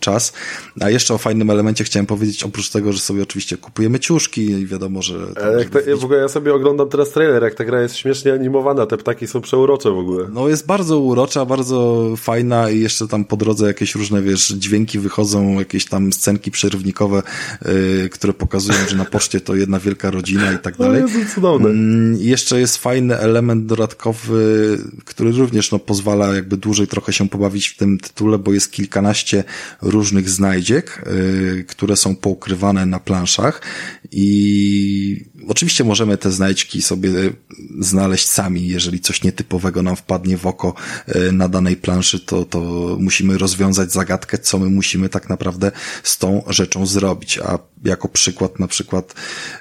czas. A jeszcze o fajnym elemencie chciałem powiedzieć, oprócz tego, że sobie oczywiście kupujemy ciuszki i wiadomo, że... Tam, jak to, w ogóle ja sobie oglądam teraz trailer, jak ta gra jest śmiesznie animowana, te ptaki są przeurocze w ogóle. No jest bardzo urocza, bardzo fajna i jeszcze tam po drodze jakieś różne, wiesz, dźwięki wychodzą, jakieś tam scenki przerwnikowe, yy, które pokazują, że na poczcie to jedna wielka rodzina i tak dalej. No, jest cudowne. Mm, jeszcze jest fajny element dodatkowy, który również no, pozwala jakby dłużej trochę się pobawić w tym tytule, bo jest kilkanaście różnych znajdziek, yy, które są poukrywane na planszach i oczywiście możemy te znajdźki sobie znaleźć sami, jeżeli coś nietypowego nam wpadnie w oko yy, na danej planszy, to, to musimy rozwiązać zagadkę, co my musimy tak naprawdę z tą rzeczą zrobić. A jako przykład na przykład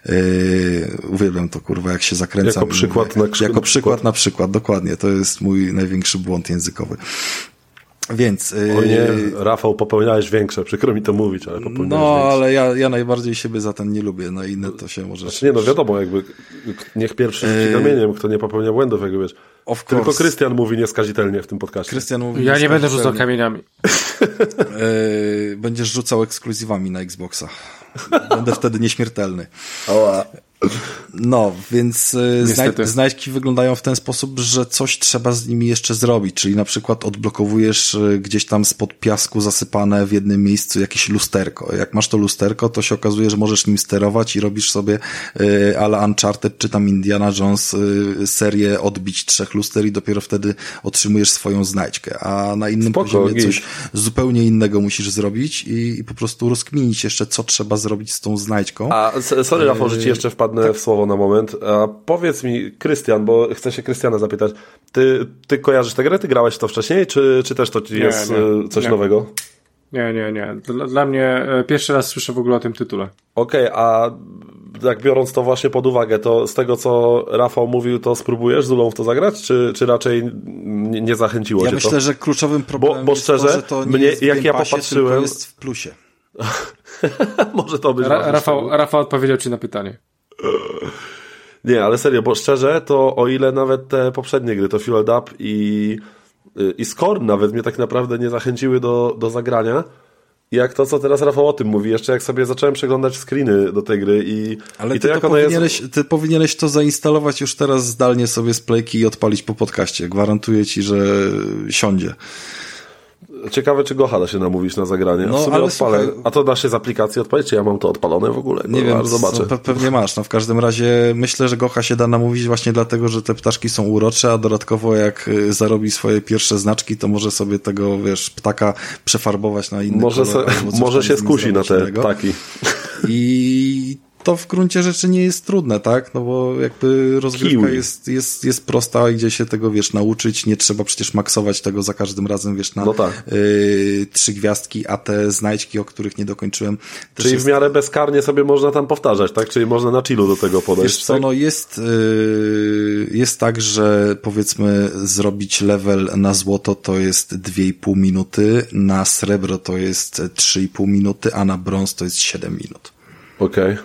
yy, uwielbiam to kurwa, jak się zakręcam. Jako przykład na krzyk- Jako przykład na przykład, dokładnie. To jest mój największy błąd językowy. Więc. O nie, Rafał, popełniałeś większe, przykro mi to mówić, ale popełniałeś no, większe. ale ja, ja najbardziej siebie za ten nie lubię, no inne to się może. Znaczy nie, no wiadomo, jakby niech pierwszy rzuci kamieniem, kto nie popełnia błędów, jakby wiesz. Of Tylko. Krystian mówi nieskazitelnie w tym podcaście. Krystian mówi. Ja nie będę rzucał kamieniami. Yy, będziesz rzucał ekskluzywami na Xboxa. Będę wtedy nieśmiertelny. Oła. No, więc y, Niestety. znaj- znajdźki wyglądają w ten sposób, że coś trzeba z nimi jeszcze zrobić, czyli na przykład odblokowujesz y, gdzieś tam spod piasku zasypane w jednym miejscu jakieś lusterko. Jak masz to lusterko, to się okazuje, że możesz nim sterować i robisz sobie y, ale Uncharted czy tam Indiana Jones y, serię odbić trzech luster i dopiero wtedy otrzymujesz swoją znajdźkę, a na innym Spoko, poziomie coś zupełnie innego musisz zrobić i, i po prostu rozkminić jeszcze, co trzeba zrobić z tą znajdźką. A sorry Rafał, że ci jeszcze wpadnę w słowo na moment. A powiedz mi, Krystian, bo chcę się Krystiana zapytać. Ty, ty kojarzysz tę grę? Ty grałeś to wcześniej, czy, czy też to ci Nie, jest nie, e, coś nie. nowego? Nie, nie, nie. Dla, dla mnie e, pierwszy raz słyszę w ogóle o tym tytule. Okej, a jak biorąc to właśnie pod uwagę, to z tego co Rafał mówił, to spróbujesz z Ulą w to zagrać, czy, czy raczej nie, nie zachęciło Ja cię myślę, to? że kluczowym problemem bo jest szczerze, to, że to nie mnie- jest jak ja Passie, popatrzyłem- tylko jest w plusie. Może to być Ra. Rafał, Rafał odpowiedział ci na pytanie. Nie, ale serio, bo szczerze, to o ile nawet te poprzednie gry, to Fueled Up i, i Scorn nawet mnie tak naprawdę nie zachęciły do, do zagrania, jak to, co teraz Rafał o tym mówi, jeszcze jak sobie zacząłem przeglądać screeny do tej gry i, Ale i to jak ona jest... powinieneś, ty powinieneś to zainstalować już teraz zdalnie sobie z playki i odpalić po podcaście. Gwarantuję ci, że siądzie. Ciekawe, czy Gocha da się namówić na zagranie. No, No, ale odpalę. słuchaj- A to da się z aplikacji odpalić, czy ja mam to odpalone w ogóle? Nie Kurwa, wiem, zobaczę. pewnie masz. No w każdym razie myślę, że Gocha się da namówić właśnie dlatego, że te ptaszki są urocze, a dodatkowo jak y, zarobi swoje pierwsze znaczki, to może sobie tego, wiesz, ptaka przefarbować na inny Może, kolor. se, może się skusi na te ptaki. I to w gruncie rzeczy nie jest trudne, tak? No bo jakby rozgrywka Kiwi. jest, jest, jest prosta, idzie się tego, wiesz, nauczyć, nie trzeba przecież maksować tego za każdym razem, wiesz, na No tak. y, trzy gwiazdki, a te znajdźki, o których nie dokończyłem, Czyli jest w miarę bezkarnie sobie można tam powtarzać, tak? Czyli można na chillu do tego podejść. Wiesz co, tak? no jest, yy, jest tak, że powiedzmy zrobić level na złoto to jest 2,5 minuty, na srebro to jest 3,5 minuty, a na brąz to jest 7 minut. Okej.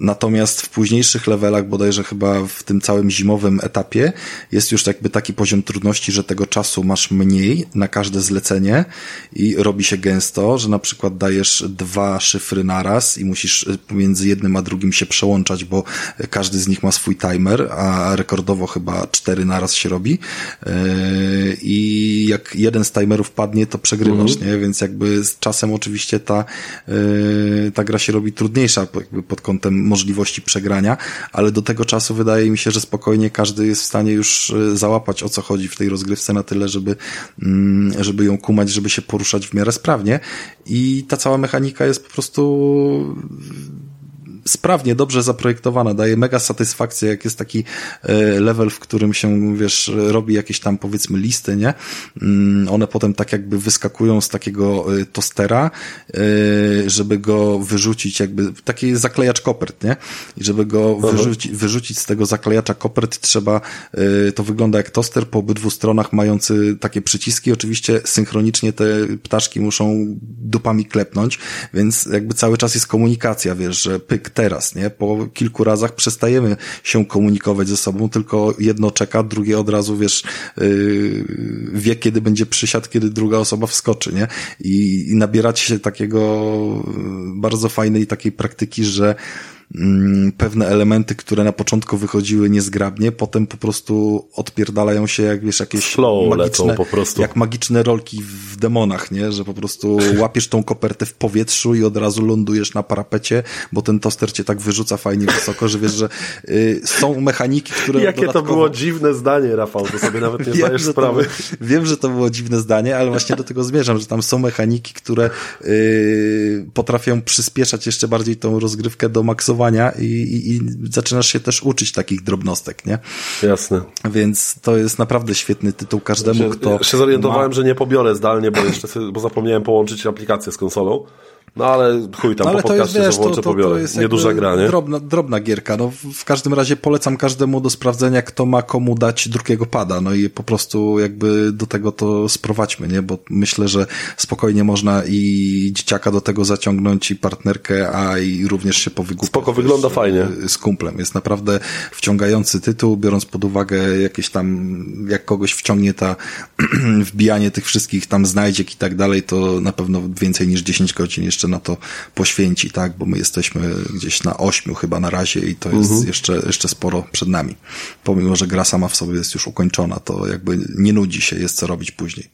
Natomiast w późniejszych levelach, bodajże chyba w tym całym zimowym etapie, jest już jakby taki poziom trudności, że tego czasu masz mniej na każde zlecenie i robi się gęsto, że na przykład dajesz dwa szyfry naraz i musisz y, pomiędzy jednym a drugim się przełączać, bo każdy z nich ma swój timer, a rekordowo chyba cztery naraz się robi. Yy, I jak jeden z timerów padnie, to przegrywasz, nie? Więc jakby z czasem oczywiście ta, yy, ta gra się robi trudniejsza jakby pod kątem możliwości przegrania, ale do tego czasu wydaje mi się, że spokojnie każdy jest w stanie już yy, załapać o co chodzi w tej rozgrywce na tyle, żeby, mm, żeby ją kumać, żeby się poruszać w miarę sprawnie. I ta cała mechanika jest po prostu sprawnie, dobrze zaprojektowana, daje mega satysfakcję, jak jest taki e, level, w którym się, wiesz, robi jakieś tam powiedzmy listy, nie? Mm, One potem tak jakby wyskakują z takiego e, tostera, e, żeby go wyrzucić jakby, taki zaklejacz kopert, nie? I żeby go wyrzuci, wyrzucić z tego zaklejacza kopert trzeba, to wygląda jak toster po obydwu stronach mający takie przyciski, oczywiście synchronicznie te ptaszki muszą dupami klepnąć, więc jakby cały czas jest komunikacja, wiesz, że pyk teraz, nie? Po kilku razach przestajemy się komunikować ze sobą, tylko jedno czeka, drugie od razu, wiesz, yy, wie, kiedy będzie przysiad, kiedy druga osoba wskoczy, nie? I, i nabieracie się takiego yy, bardzo fajnej takiej praktyki, że pewne elementy, które na początku wychodziły niezgrabnie, potem po prostu odpierdalają się jak wiesz, jakieś Flow magiczne, po prostu. jak magiczne rolki w demonach, nie? Że po prostu łapiesz tą kopertę w powietrzu i od razu lądujesz na parapecie, bo ten toster cię tak wyrzuca fajnie wysoko, że wiesz, że y, są mechaniki, które Jakie dodatkowo... to było dziwne zdanie, Rafał, to sobie nawet nie Wiem zdajesz sprawy. wiem, że to było dziwne zdanie, ale właśnie do tego zmierzam, że tam są mechaniki, które yy, potrafią przyspieszać jeszcze bardziej tą rozgrywkę do maksowania i, i, i zaczynasz się też uczyć takich drobnostek, nie? Jasne. Więc to jest naprawdę świetny tytuł każdemu, Się, kto się zorientowałem, ma... że nie pobiorę zdalnie, bo jeszcze bo zapomniałem połączyć aplikację z konsolą. No ale chuj tam, No, ale po to jest, podcaście wiesz, to to, pobiorę. to jest Nieduża gra, nie? Drobna, drobna gierka. No, w- każdym razie polecam każdemu do sprawdzenia, kto ma komu dać drugiego pada. No i po prostu jakby do tego to sprowadźmy, nie? Bo myślę, że spokojnie można i dzieciaka do tego zaciągnąć i partnerkę, a i również się powygłupiać. Spoko, wygląda fajnie. Z kumplem. Jest naprawdę wciągający tytuł, biorąc pod uwagę jakieś tam, jak kogoś wciągnie ta wbijanie tych wszystkich tam znajdziek i tak dalej, to na pewno więcej niż 10 godzin jeszcze na to poświęci, tak? Bo my jesteśmy gdzieś na ośmiu chyba na razie i to jest jeszcze, jeszcze sporo przed nami. Pomimo, że gra sama w sobie jest już ukończona, to jakby nie nudzi się, jest co robić później.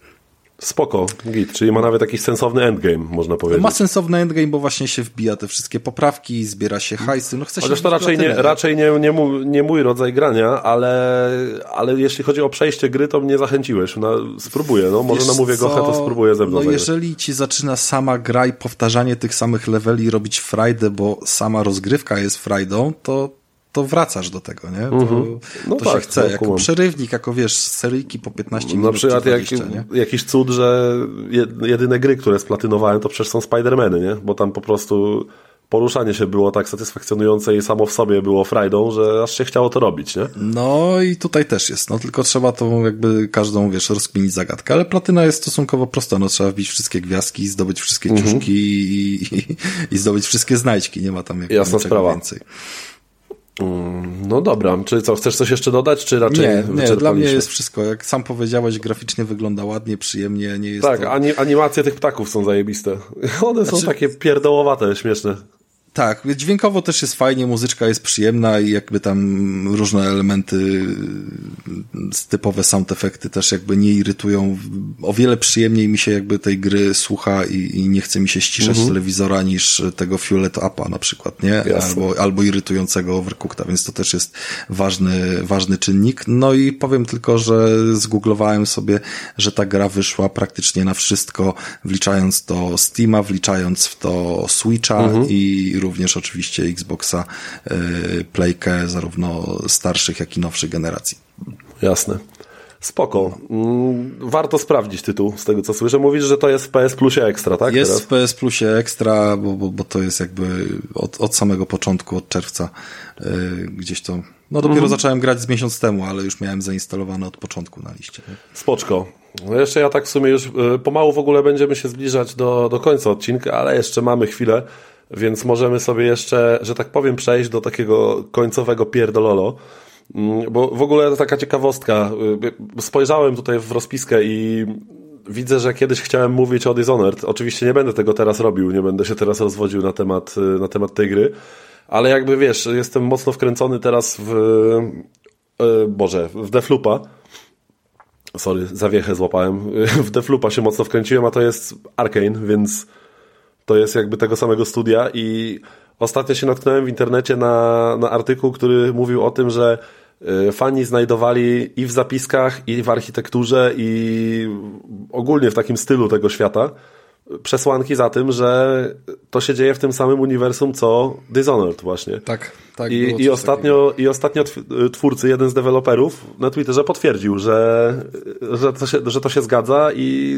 Spoko, git, czyli ma nawet jakiś sensowny endgame, można powiedzieć. Ma sensowny endgame, bo właśnie się wbija te wszystkie poprawki, zbiera się hajsy, no chce się Chociaż to wbić raczej nie, raczej nie, nie, mój, nie mój rodzaj grania, ale, ale jeśli chodzi o przejście gry, to mnie zachęciłeś. No, spróbuję, no, może Wiesz namówię co? Gochę, to spróbuję ze mną No jeżeli ci zaczyna sama gra i powtarzanie tych samych leveli robić frajdę, bo sama rozgrywka jest frajdą, to to wracasz do tego, nie? To, No to tak, się chce, no, jako kumam. przerywnik, jako wiesz, seryjki po 15 minut Na przykład czy jak, 20, nie? jakiś cud, że jed- jedyne gry, które splatynowałem, to przecież są Spider-Many, nie? Bo tam po prostu poruszanie się było tak satysfakcjonujące i samo w sobie było frajdą, że aż się chciało to robić, nie? No i tutaj też jest, no tylko trzeba to jakby każdą, wiesz, rozkminić zagadkę, ale platyna jest stosunkowo prosta, no trzeba wbić wszystkie gwiazdki, zdobyć wszystkie Mhm. ciuszki i, i, i zdobyć wszystkie znajdźki, nie ma tam jak, Jasna niczego sprawa. więcej. No dobra, czy co, chcesz coś jeszcze dodać, czy raczej Nie, nie, dla mnie jest wszystko. Jak sam powiedziałeś, graficznie wygląda ładnie, przyjemnie, nie jest Tak, to... ani, animacje tych ptaków są zajebiste. One są Znaczy- takie pierdołowate, śmieszne. Tak, dźwiękowo też jest fajnie, muzyczka jest przyjemna i jakby tam różne elementy typowe sound efekty też jakby nie irytują. O wiele przyjemniej mi się jakby tej gry słucha i, i nie chce mi się ściszać z telewizora niż tego Fuelet Upa na przykład, nie? Jasne. Albo, albo irytującego Overcookta, więc to też jest ważny, ważny czynnik. No i powiem tylko, że zgooglowałem sobie, że ta gra wyszła praktycznie na wszystko, wliczając to Steama, wliczając w to Switcha i również oczywiście Xboxa, y, Playkę, zarówno starszych, jak i nowszych generacji. Jasne. Spoko. Mm, Warto sprawdzić tytuł, z tego co słyszę. Mówisz, że to jest w PS Plusie Ekstra, tak? Jest teraz? w PS Plusie Extra, bo, bo, bo to jest jakby od, od samego początku, od czerwca y, gdzieś to... No dopiero Mhm. zacząłem grać z miesiąc temu, ale już miałem zainstalowane od początku na liście. Spoczko. No jeszcze ja tak w sumie już y, pomału w ogóle będziemy się zbliżać do, do końca odcinka, ale jeszcze mamy chwilę, więc możemy sobie jeszcze, że tak powiem, przejść do takiego końcowego pierdololo. Mm, Bo w ogóle taka ciekawostka. y, Spojrzałem tutaj w rozpiskę i widzę, że kiedyś chciałem mówić o Dishonored. Oczywiście nie będę tego teraz robił, nie będę się teraz rozwodził na temat, y, na temat tej gry. Ale jakby wiesz, jestem mocno wkręcony teraz w, y, Boże, w Defloopa. Sorry, zawiechę złapałem. W Defloopa się mocno wkręciłem, a to jest Arkane, więc to jest jakby tego samego studia i ostatnio się natknąłem w internecie na, na artykuł, który mówił o tym, że y, fani znajdowali i w zapiskach, i w architekturze, i ogólnie w takim stylu tego świata przesłanki za tym, że to się dzieje w tym samym uniwersum co Dishonored właśnie. Tak, tak. I, i, ostatnio, I ostatnio tw- twórcy, jeden z deweloperów na Twitterze potwierdził, że, że, to się, że to się zgadza i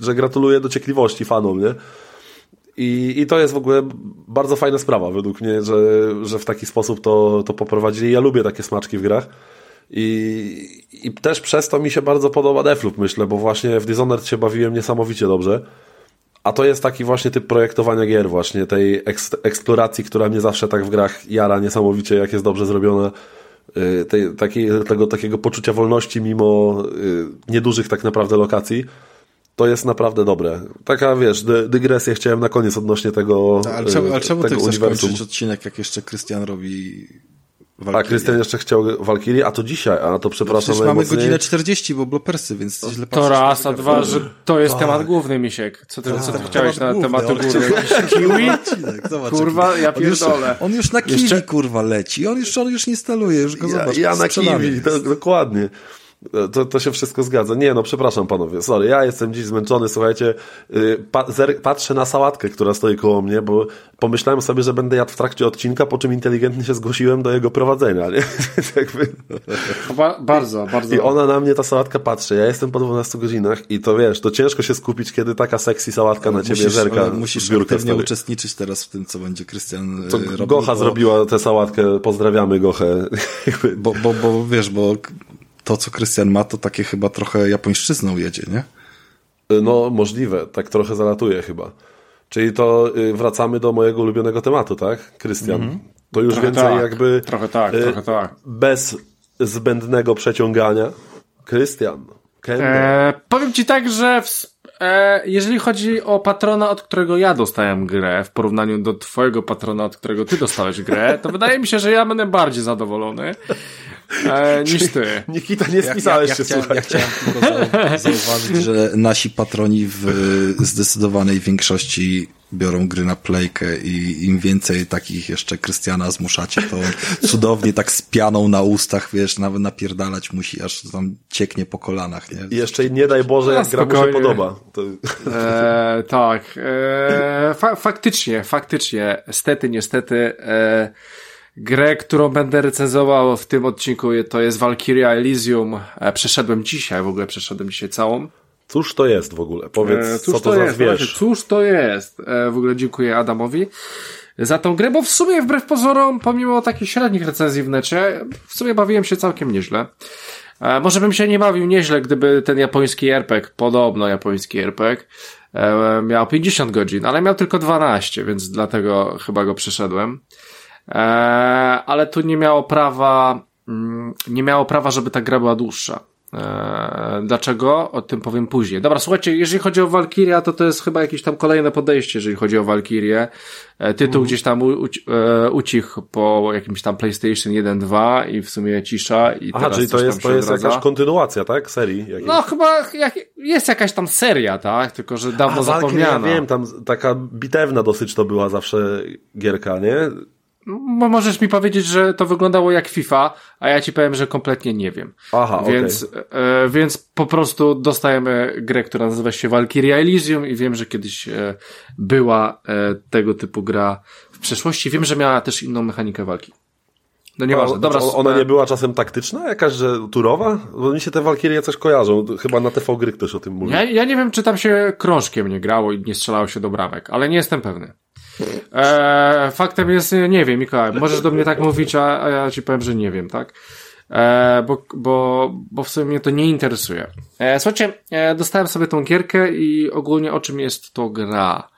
że gratuluje dociekliwości fanom, nie? I, I to jest w ogóle bardzo fajna sprawa według mnie, że, że w taki sposób to, to poprowadzili. Ja lubię takie smaczki w grach. I, I też przez to mi się bardzo podoba Deathloop, myślę, bo właśnie w Dishonored się bawiłem niesamowicie dobrze. A to jest taki właśnie typ projektowania gier, właśnie tej eks- eksploracji, która mnie zawsze tak w grach jara niesamowicie, jak jest dobrze zrobiona. Y, Tej, takiej, tego takiego poczucia wolności mimo y, niedużych tak naprawdę lokacji. To jest naprawdę dobre. Taka, wiesz, dy, dygresję chciałem na koniec odnośnie tego No, ale czemu, ale czemu tego ty chcesz uniwersum. kończyć odcinek, jak jeszcze Krystian robi A Valkyrie? Krystian jeszcze chciał Walkiri, a to dzisiaj, a to przepraszam Przecież mamy godzinę 40, bo blopersy, więc źle To patrzysz na raz, a dwa, że to jest temat główny, Misiek. Co ty, co ty Tak, chciałeś na temat temat główny, kiwi? Zobacz, Kurwa, ja on już, pierdolę. on już na kiwi, Jeszcze- kurwa, leci. On już, on już nie staluje, już go Ja, zobacz. ja na kiwi, to, dokładnie. To, to się wszystko zgadza. Nie, no przepraszam panowie, sorry, ja jestem dziś zmęczony, słuchajcie, y, pa, patrzę na sałatkę, która stoi koło mnie, bo pomyślałem sobie, że będę jadł w trakcie odcinka, po czym inteligentnie się zgłosiłem do jego prowadzenia, nie? Jakby... Ba bardzo, bardzo. I ona na mnie, ta sałatka patrzy, ja jestem po 12 godzinach i to wiesz, to ciężko się skupić, kiedy taka sexy sałatka na ciebie żerka musisz z biurka aktywnie stoi. uczestniczyć teraz w tym, co będzie Krystian To e, robił. Gocha bo- zrobiła tę sałatkę, pozdrawiamy Gochę. Bo, bo, bo wiesz, bo to, co Krystian ma, to takie chyba trochę japońszczyzną jedzie, nie? No, możliwe, tak trochę zalatuje chyba. Czyli to y, wracamy do mojego ulubionego tematu, tak, Krystian? To już Trochę więcej tak, jakby trochę tak, y, trochę tak. bez zbędnego przeciągania. Krystian, Kendall. E, powiem ci tak, że w, jeżeli chodzi o patrona, od którego ja dostałem grę, w porównaniu do twojego patrona, od którego ty dostałeś grę, to wydaje mi się, że ja będę bardziej zadowolony e, niż ty. Nikita, nie spisałeś się, chciałem, słuchaj. ja chciałem tylko zau- zauważyć, że nasi patroni w zdecydowanej większości biorą gry na playkę i im więcej takich jeszcze Krystiana zmuszacie, to cudownie tak z pianą na ustach, wiesz, nawet napierdalać musi, aż tam cieknie po kolanach, nie? I jeszcze nie daj Boże, No, jak gra mu się podoba. To... E, tak, e, fa faktycznie, faktycznie, stety, niestety, e, grę, którą będę recenzował w tym odcinku, to jest Valkyria Elysium. E, przeszedłem dzisiaj, w ogóle przeszedłem dzisiaj całą. Cóż to jest w ogóle? Powiedz, E, co to, za jest? zwierz? Właśnie, Cóż to jest? E, w ogóle dziękuję Adamowi za tą grę, bo w sumie wbrew pozorom, pomimo takich średnich recenzji w necie, w sumie bawiłem się całkiem nieźle. E, może bym się nie bawił nieźle, gdyby ten japoński RPG, podobno japoński RPG, e, miał 50 godzin, ale miał tylko 12, więc dlatego chyba go przeszedłem. E, ale tu nie miało prawa, mm, nie miało prawa, żeby ta gra była dłuższa. E, Dlaczego? O tym powiem później. Dobra, słuchajcie, jeżeli chodzi o Valkyria, to to jest chyba jakieś tam kolejne podejście, jeżeli chodzi o Valkyrię. E, Tytuł Mhm. gdzieś tam u, uci- e, ucichł po jakimś tam PlayStation 1-2 i w sumie cisza i Aha, czyli to jest, to jest odradza. jakaś kontynuacja, tak? Serii jakiejś. No chyba jak, jest jakaś tam seria, tak? Tylko, że dawno A, zapomniana. Ja wiem, tam taka bitewna dosyć to była zawsze gierka, nie? Bo możesz mi powiedzieć, że to wyglądało jak FIFA, a ja ci powiem, że kompletnie nie wiem. Aha. Więc, e, więc po prostu dostajemy grę, która nazywa się Valkyria Elysium i wiem, że kiedyś e, była e, tego typu gra w przeszłości. Wiem, że miała też inną mechanikę walki. No nieważne. Dobra, ona e, nie była czasem taktyczna? Jakaś, że turowa? Bo mi się te Walkirie coś kojarzą. Chyba na TV gry ktoś o tym mówi. Ja, ja nie wiem, czy tam się krążkiem nie grało i nie strzelało się do bramek, ale nie jestem pewny. E, faktem jest, nie wiem, Mikołaj, możesz do mnie tak mówić, a, a ja ci powiem, że nie wiem, tak? E, bo, bo, bo w sumie mnie to nie interesuje. E, słuchajcie, e, dostałem sobie tą gierkę i ogólnie o czym jest to gra?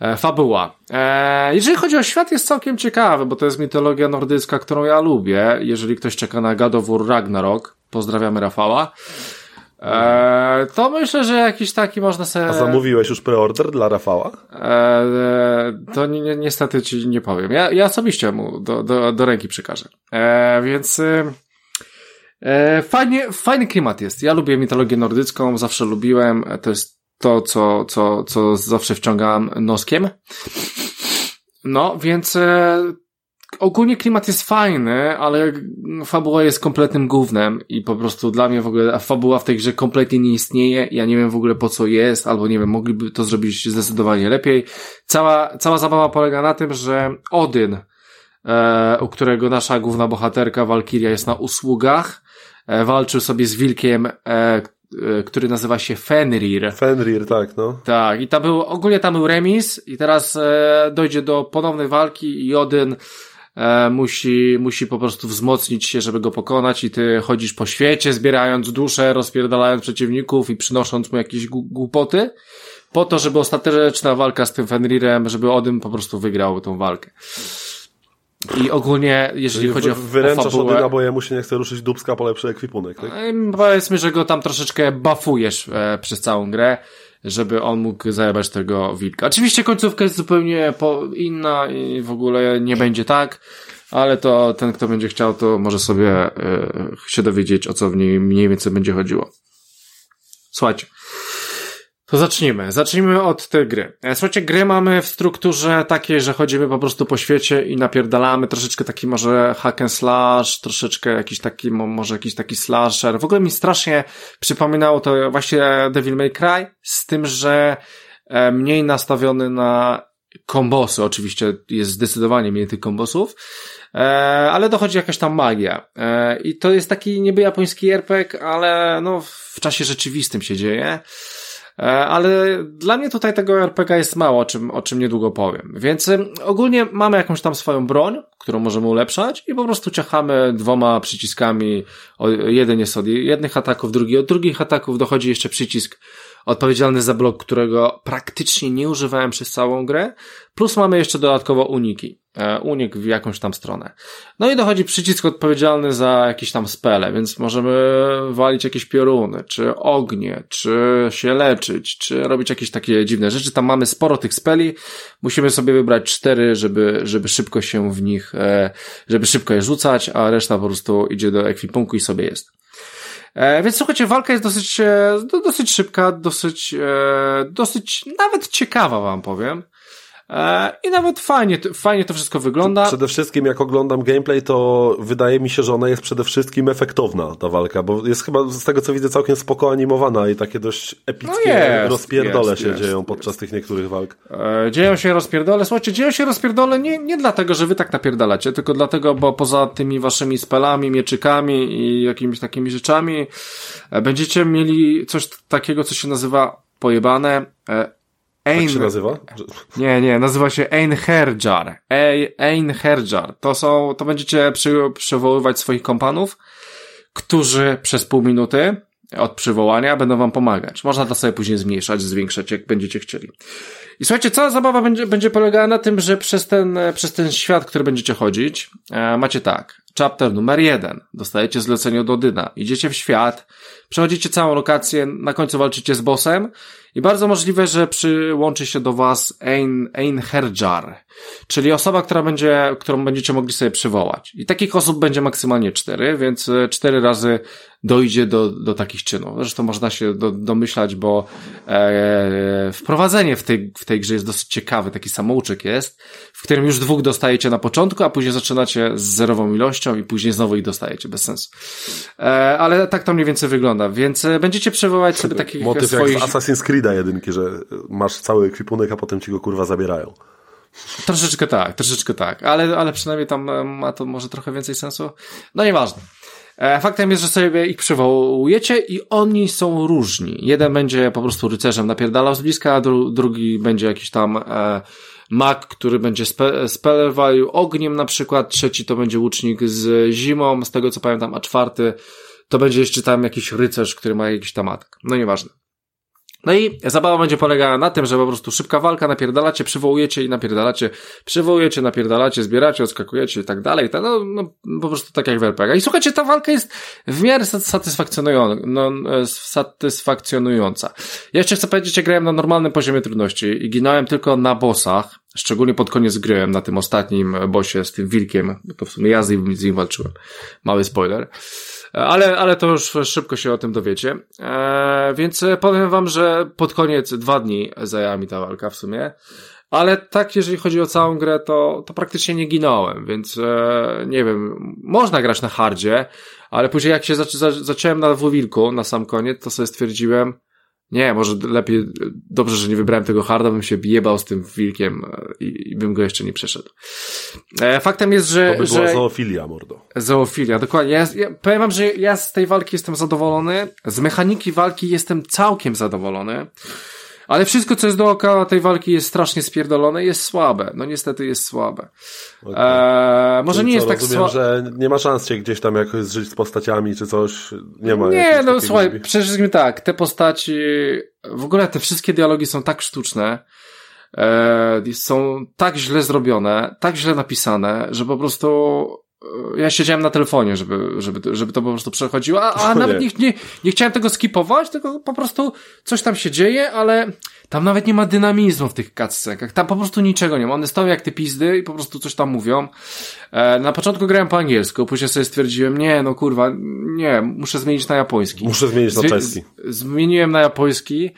E, fabuła. E, jeżeli chodzi o świat, jest całkiem ciekawy, bo to jest mitologia nordycka, którą ja lubię. Jeżeli ktoś czeka na God of War Ragnarok, pozdrawiamy Rafała. E, to myślę, że jakiś taki można sobie. A zamówiłeś już preorder dla Rafała? E, to ni ni niestety ci nie powiem. Ja, ja osobiście mu do, do, do ręki przekażę. E, więc fajnie, fajny klimat jest. Ja lubię mitologię nordycką, zawsze lubiłem. To jest to, co, co, co zawsze wciągam noskiem. No, więc e, ogólnie klimat jest fajny, ale fabuła jest kompletnym gównem i po prostu dla mnie w ogóle fabuła w tej grze kompletnie nie istnieje. Ja nie wiem w ogóle po co jest, albo nie wiem, mogliby to zrobić zdecydowanie lepiej. Cała, cała zabawa polega na tym, że Odyn, e, u którego nasza główna bohaterka Walkiria jest na usługach, e, walczył sobie z wilkiem, e, e, który nazywa się Fenrir. Fenrir, tak, no. Tak, i tam był, ogólnie tam był remis i teraz e, dojdzie do ponownej walki i Odyn e, musi, musi po prostu wzmocnić się, żeby go pokonać i ty chodzisz po świecie, zbierając dusze, rozpierdalając przeciwników i przynosząc mu jakieś głupoty, po to, żeby ostateczna walka z tym Fenrirem, żeby Odyn po prostu wygrał tą walkę. I ogólnie, jeżeli chodzi o, o Wyręczasz fabułę... Odyna, bo jemu się nie chce ruszyć dubska po lepszy ekwipunek, tak? Em, Powiedzmy, że go tam troszeczkę bafujesz e, przez całą grę. Żeby on mógł zajebać tego wilka. Oczywiście końcówka jest zupełnie inna i w ogóle nie będzie tak, ale to ten, kto będzie chciał, to może sobie y, się dowiedzieć, o co w niej mniej więcej będzie chodziło. Słuchajcie. To zacznijmy. Zacznijmy od tej gry. E, słuchajcie, gry mamy w strukturze takiej, że chodzimy po prostu po świecie i napierdalamy troszeczkę taki może hack and slash, troszeczkę jakiś taki, może jakiś taki slasher. W ogóle mi strasznie przypominało to właśnie Devil May Cry, z tym, że e, mniej nastawiony na kombosy. Oczywiście jest zdecydowanie mniej tych kombosów, e, ale dochodzi jakaś tam magia. I to jest taki niby japoński RPG, ale no w czasie rzeczywistym się dzieje. E, ale dla mnie tutaj tego RPG jest mało, o czym, o czym niedługo powiem. Więc ogólnie mamy jakąś tam swoją broń, którą możemy ulepszać i po prostu ciachamy dwoma przyciskami. Jeden jest od jednych ataków, drugi od drugich ataków. Dochodzi jeszcze przycisk odpowiedzialny za blok, którego praktycznie nie używałem przez całą grę. Plus mamy jeszcze dodatkowo uniki. E, unik w jakąś tam stronę. No i dochodzi przycisk odpowiedzialny za jakieś tam spele, więc możemy walić jakieś pioruny, czy ognie, czy się leczyć, czy robić jakieś takie dziwne rzeczy. Tam mamy sporo tych speli. Musimy sobie wybrać cztery, żeby, żeby szybko się w nich, e, żeby szybko je rzucać, a reszta po prostu idzie do ekwipunku i sobie jest. E, więc słuchajcie, walka jest dosyć, dosyć szybka, dosyć, dosyć nawet ciekawa wam powiem. E, I nawet fajnie, fajnie to wszystko wygląda. Przede wszystkim jak oglądam gameplay, to wydaje mi się, że ona jest przede wszystkim efektowna, ta walka, bo jest chyba z tego co widzę całkiem spoko animowana i takie dość epickie no jest, rozpierdole jest, się jest, dzieją podczas tych niektórych walk. E, dzieją się rozpierdole, słuchajcie, dzieją się rozpierdole nie, nie dlatego, że wy tak napierdalacie, tylko dlatego, bo poza tymi waszymi spelami, mieczykami i jakimiś takimi rzeczami e, będziecie mieli coś takiego, co się nazywa pojebane Ein... Tak się nazywa? Nie, nie, nazywa się Einherjar. Einherjar. To są, to będziecie przy, przywoływać swoich kompanów, którzy przez pół minuty od przywołania będą wam pomagać. Można to sobie później zmniejszać, zwiększać, jak będziecie chcieli. I słuchajcie, cała zabawa będzie, będzie polegała na tym, że przez ten, przez ten świat, który będziecie chodzić, e, macie tak. Chapter numer jeden. Dostajecie zlecenie do Odyna. Idziecie w świat, przechodzicie całą lokację, na końcu walczycie z bossem i bardzo możliwe, że przyłączy się do Was Ein, Ein Herjar, czyli osoba, która będzie, którą będziecie mogli sobie przywołać. I takich osób będzie maksymalnie cztery, więc e, cztery razy dojdzie do, do takich czynów. Zresztą można się do, domyślać, bo e, wprowadzenie w tej, w tej grze jest dosyć ciekawe, taki samouczek jest, w którym już dwóch dostajecie na początku, a później zaczynacie z zerową ilością i później znowu ich dostajecie, bez sensu. E, ale tak to mniej więcej wygląda, więc e, będziecie przywołać sobie takich Motyw swoich... Assassin's Creed'a jedynki, że masz cały ekwipunek, a potem ci go kurwa zabierają. Troszeczkę tak, troszeczkę tak, ale, ale przynajmniej tam e, ma to może trochę więcej sensu. No nieważne. E, faktem jest, że sobie ich przywołujecie i oni są różni. Jeden będzie po prostu rycerzem napierdalał z bliska, dru drugi będzie jakiś tam e, mag, który będzie spe ogniem na przykład, trzeci to będzie łucznik z zimą, z tego co pamiętam, a czwarty to będzie jeszcze tam jakiś rycerz, który ma jakiś tam atak. No nieważne. No i zabawa będzie polegała na tym, że po prostu szybka walka, napierdalacie, przywołujecie i napierdalacie, przywołujecie, napierdalacie, zbieracie, odskakujecie i tak dalej. No, no po prostu tak jak w RPG. I słuchajcie, ta walka jest w miarę satysfakcjonująca. No, satysfakcjonująca. Ja jeszcze chcę powiedzieć, że grałem na normalnym poziomie trudności i ginąłem tylko na bossach, szczególnie pod koniec gry, na tym ostatnim bossie z tym wilkiem, to w sumie ja z nim, z nim walczyłem. Mały spoiler. Ale, ale to już szybko się o tym dowiecie. E, więc powiem wam, że pod koniec dwa dni zajęła mi ta walka w sumie. Ale tak, jeżeli chodzi o całą grę, to, to praktycznie nie ginąłem, więc e, nie wiem, można grać na hardzie, ale później jak się zac zacząłem na dwuwilku na sam koniec, to sobie stwierdziłem, nie, może lepiej, dobrze, że nie wybrałem tego harda, bym się jebał z tym wilkiem e, i, i bym go jeszcze nie przeszedł. E, faktem jest, że... To by była że... zoofilia, mordo. Zoofilia, dokładnie. Ja, ja, powiem wam, że ja z tej walki jestem zadowolony, z mechaniki walki jestem całkiem zadowolony. Ale wszystko, co jest dookoła tej walki jest strasznie spierdolone jest słabe. No niestety jest słabe. Okay. Eee, może nie jest tak słabe. że nie ma szans się gdzieś tam jakoś zżyć z postaciami czy coś. Nie ma. Nie, no słuchaj, liczby. przede wszystkim tak, te postaci, w ogóle te wszystkie dialogi są tak sztuczne, e, są tak źle zrobione, tak źle napisane, że po prostu ja siedziałem na telefonie, żeby, żeby, żeby to po prostu przechodziło, a, a nawet nie, nie, nie chciałem tego skipować, tylko po prostu coś tam się dzieje, ale tam nawet nie ma dynamizmu w tych cutscenkach, tam po prostu niczego nie ma, one stoją jak te pizdy i po prostu coś tam mówią. E, na początku grałem po angielsku, później sobie stwierdziłem, nie, no kurwa, nie, muszę zmienić na japoński. Muszę zmienić na czeski. Zmieniłem na japoński,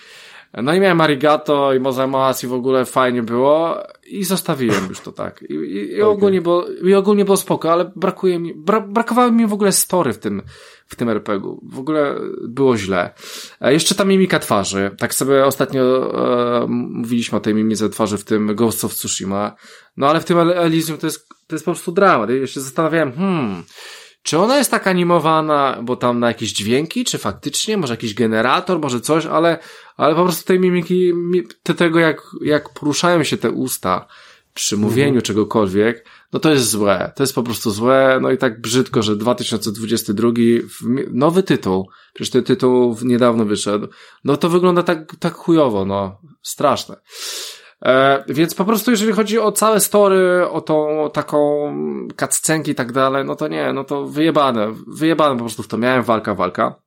no i miałem arigato i mozamas i w ogóle fajnie było i zostawiłem już to tak. I, i, i okay. ogólnie, było, I ogólnie było spoko, ale brakuje mi, bra, brakowało mi w ogóle story w tym, w tym RPG-u. W ogóle było źle. E, jeszcze ta mimika twarzy. Tak sobie ostatnio e, mówiliśmy o tej mimice twarzy w tym Ghost of Tsushima. No ale w tym Elysium to jest, to jest po prostu dramat. Ja się zastanawiałem, hmm, czy ona jest tak animowana, bo tam na jakieś dźwięki, czy faktycznie, może jakiś generator, może coś, ale, ale po prostu tej mimiki, te, tego jak, jak poruszają się te usta przy mówieniu mhm. czegokolwiek, no to jest złe. To jest po prostu złe, no i tak brzydko, że 2022, nowy tytuł, przecież ten tytuł niedawno wyszedł, no to wygląda tak, tak chujowo, no, straszne. E, więc po prostu jeżeli chodzi o całe story, o tą taką cutscenki i tak dalej, no to nie, no to wyjebane, wyjebane po prostu w to. Miałem walka, walka.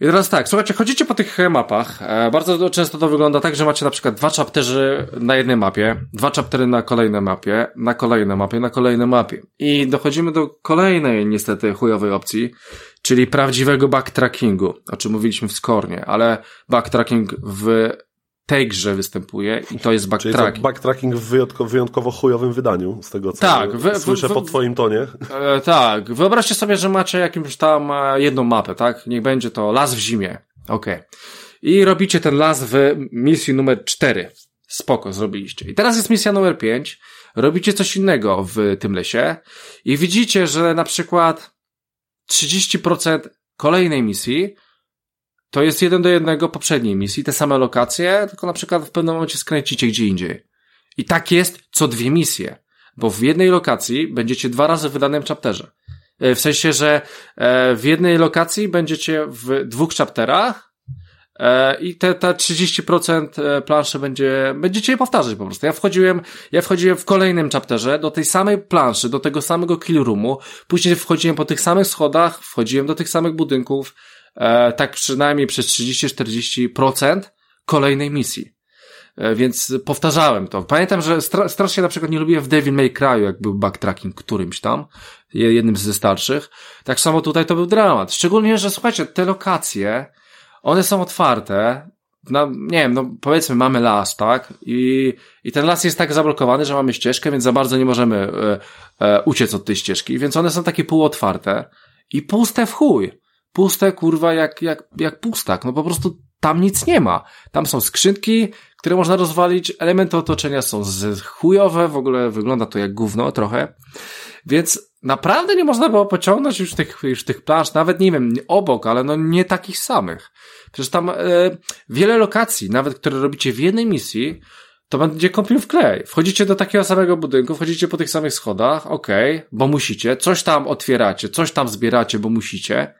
I teraz tak, słuchajcie, chodzicie po tych mapach. E, bardzo często to wygląda tak, że macie na przykład dwa chapterzy na jednej mapie, dwa chaptery na kolejnej mapie, na kolejnej mapie, na kolejnej mapie. I dochodzimy do kolejnej niestety chujowej opcji, czyli prawdziwego backtrackingu, o czym mówiliśmy w Skornie, ale backtracking w tej grze występuje i to jest backtracking. Czyli to backtracking w wyjątkowo, wyjątkowo chujowym wydaniu, z tego co tak, wy, słyszę wy, po twoim tonie. E, tak, wyobraźcie sobie, że macie jakimś tam e, jedną mapę, tak? Niech będzie to las w zimie. Okej. Okay. I robicie ten las w misji numer 4. Spoko, zrobiliście. I teraz jest misja numer 5. Robicie coś innego w tym lesie i widzicie, że na przykład 30% kolejnej misji to jest jeden do jednego poprzedniej misji, te same lokacje, tylko na przykład w pewnym momencie skręcicie gdzie indziej. I tak jest co dwie misje, bo w jednej lokacji będziecie dwa razy w wydanym chapterze. E, w sensie, że e, w jednej lokacji będziecie w dwóch chapterach e, i te, te 30% planszy będzie, będziecie je powtarzać po prostu. Ja wchodziłem, ja wchodziłem w kolejnym chapterze do tej samej planszy, do tego samego kill roomu, później wchodziłem po tych samych schodach, wchodziłem do tych samych budynków, e, tak przynajmniej przez 30-40% kolejnej misji. E, więc powtarzałem to. Pamiętam, że stra strasznie na przykład nie lubiłem w Devil May Cry, jak był backtracking którymś tam, jednym ze starszych. Tak samo tutaj to był dramat. Szczególnie, że słuchajcie, te lokacje, one są otwarte, no, nie wiem, no powiedzmy mamy las, tak? I, I ten las jest tak zablokowany, że mamy ścieżkę, więc za bardzo nie możemy e, e, uciec od tej ścieżki, więc one są takie półotwarte i puste w chuj puste, kurwa, jak, jak, jak pustak. No po prostu tam nic nie ma. Tam są skrzynki, które można rozwalić, elementy otoczenia są chujowe, w ogóle wygląda to jak gówno trochę. Więc naprawdę nie można było pociągnąć już tych, już tych plansz, nawet nie wiem, obok, ale no nie takich samych. Przecież tam e, wiele lokacji, nawet które robicie w jednej misji, to będzie kopiuj w klej. Wchodzicie do takiego samego budynku, wchodzicie po tych samych schodach, okej, okay, bo musicie, coś tam otwieracie, coś tam zbieracie, bo musicie,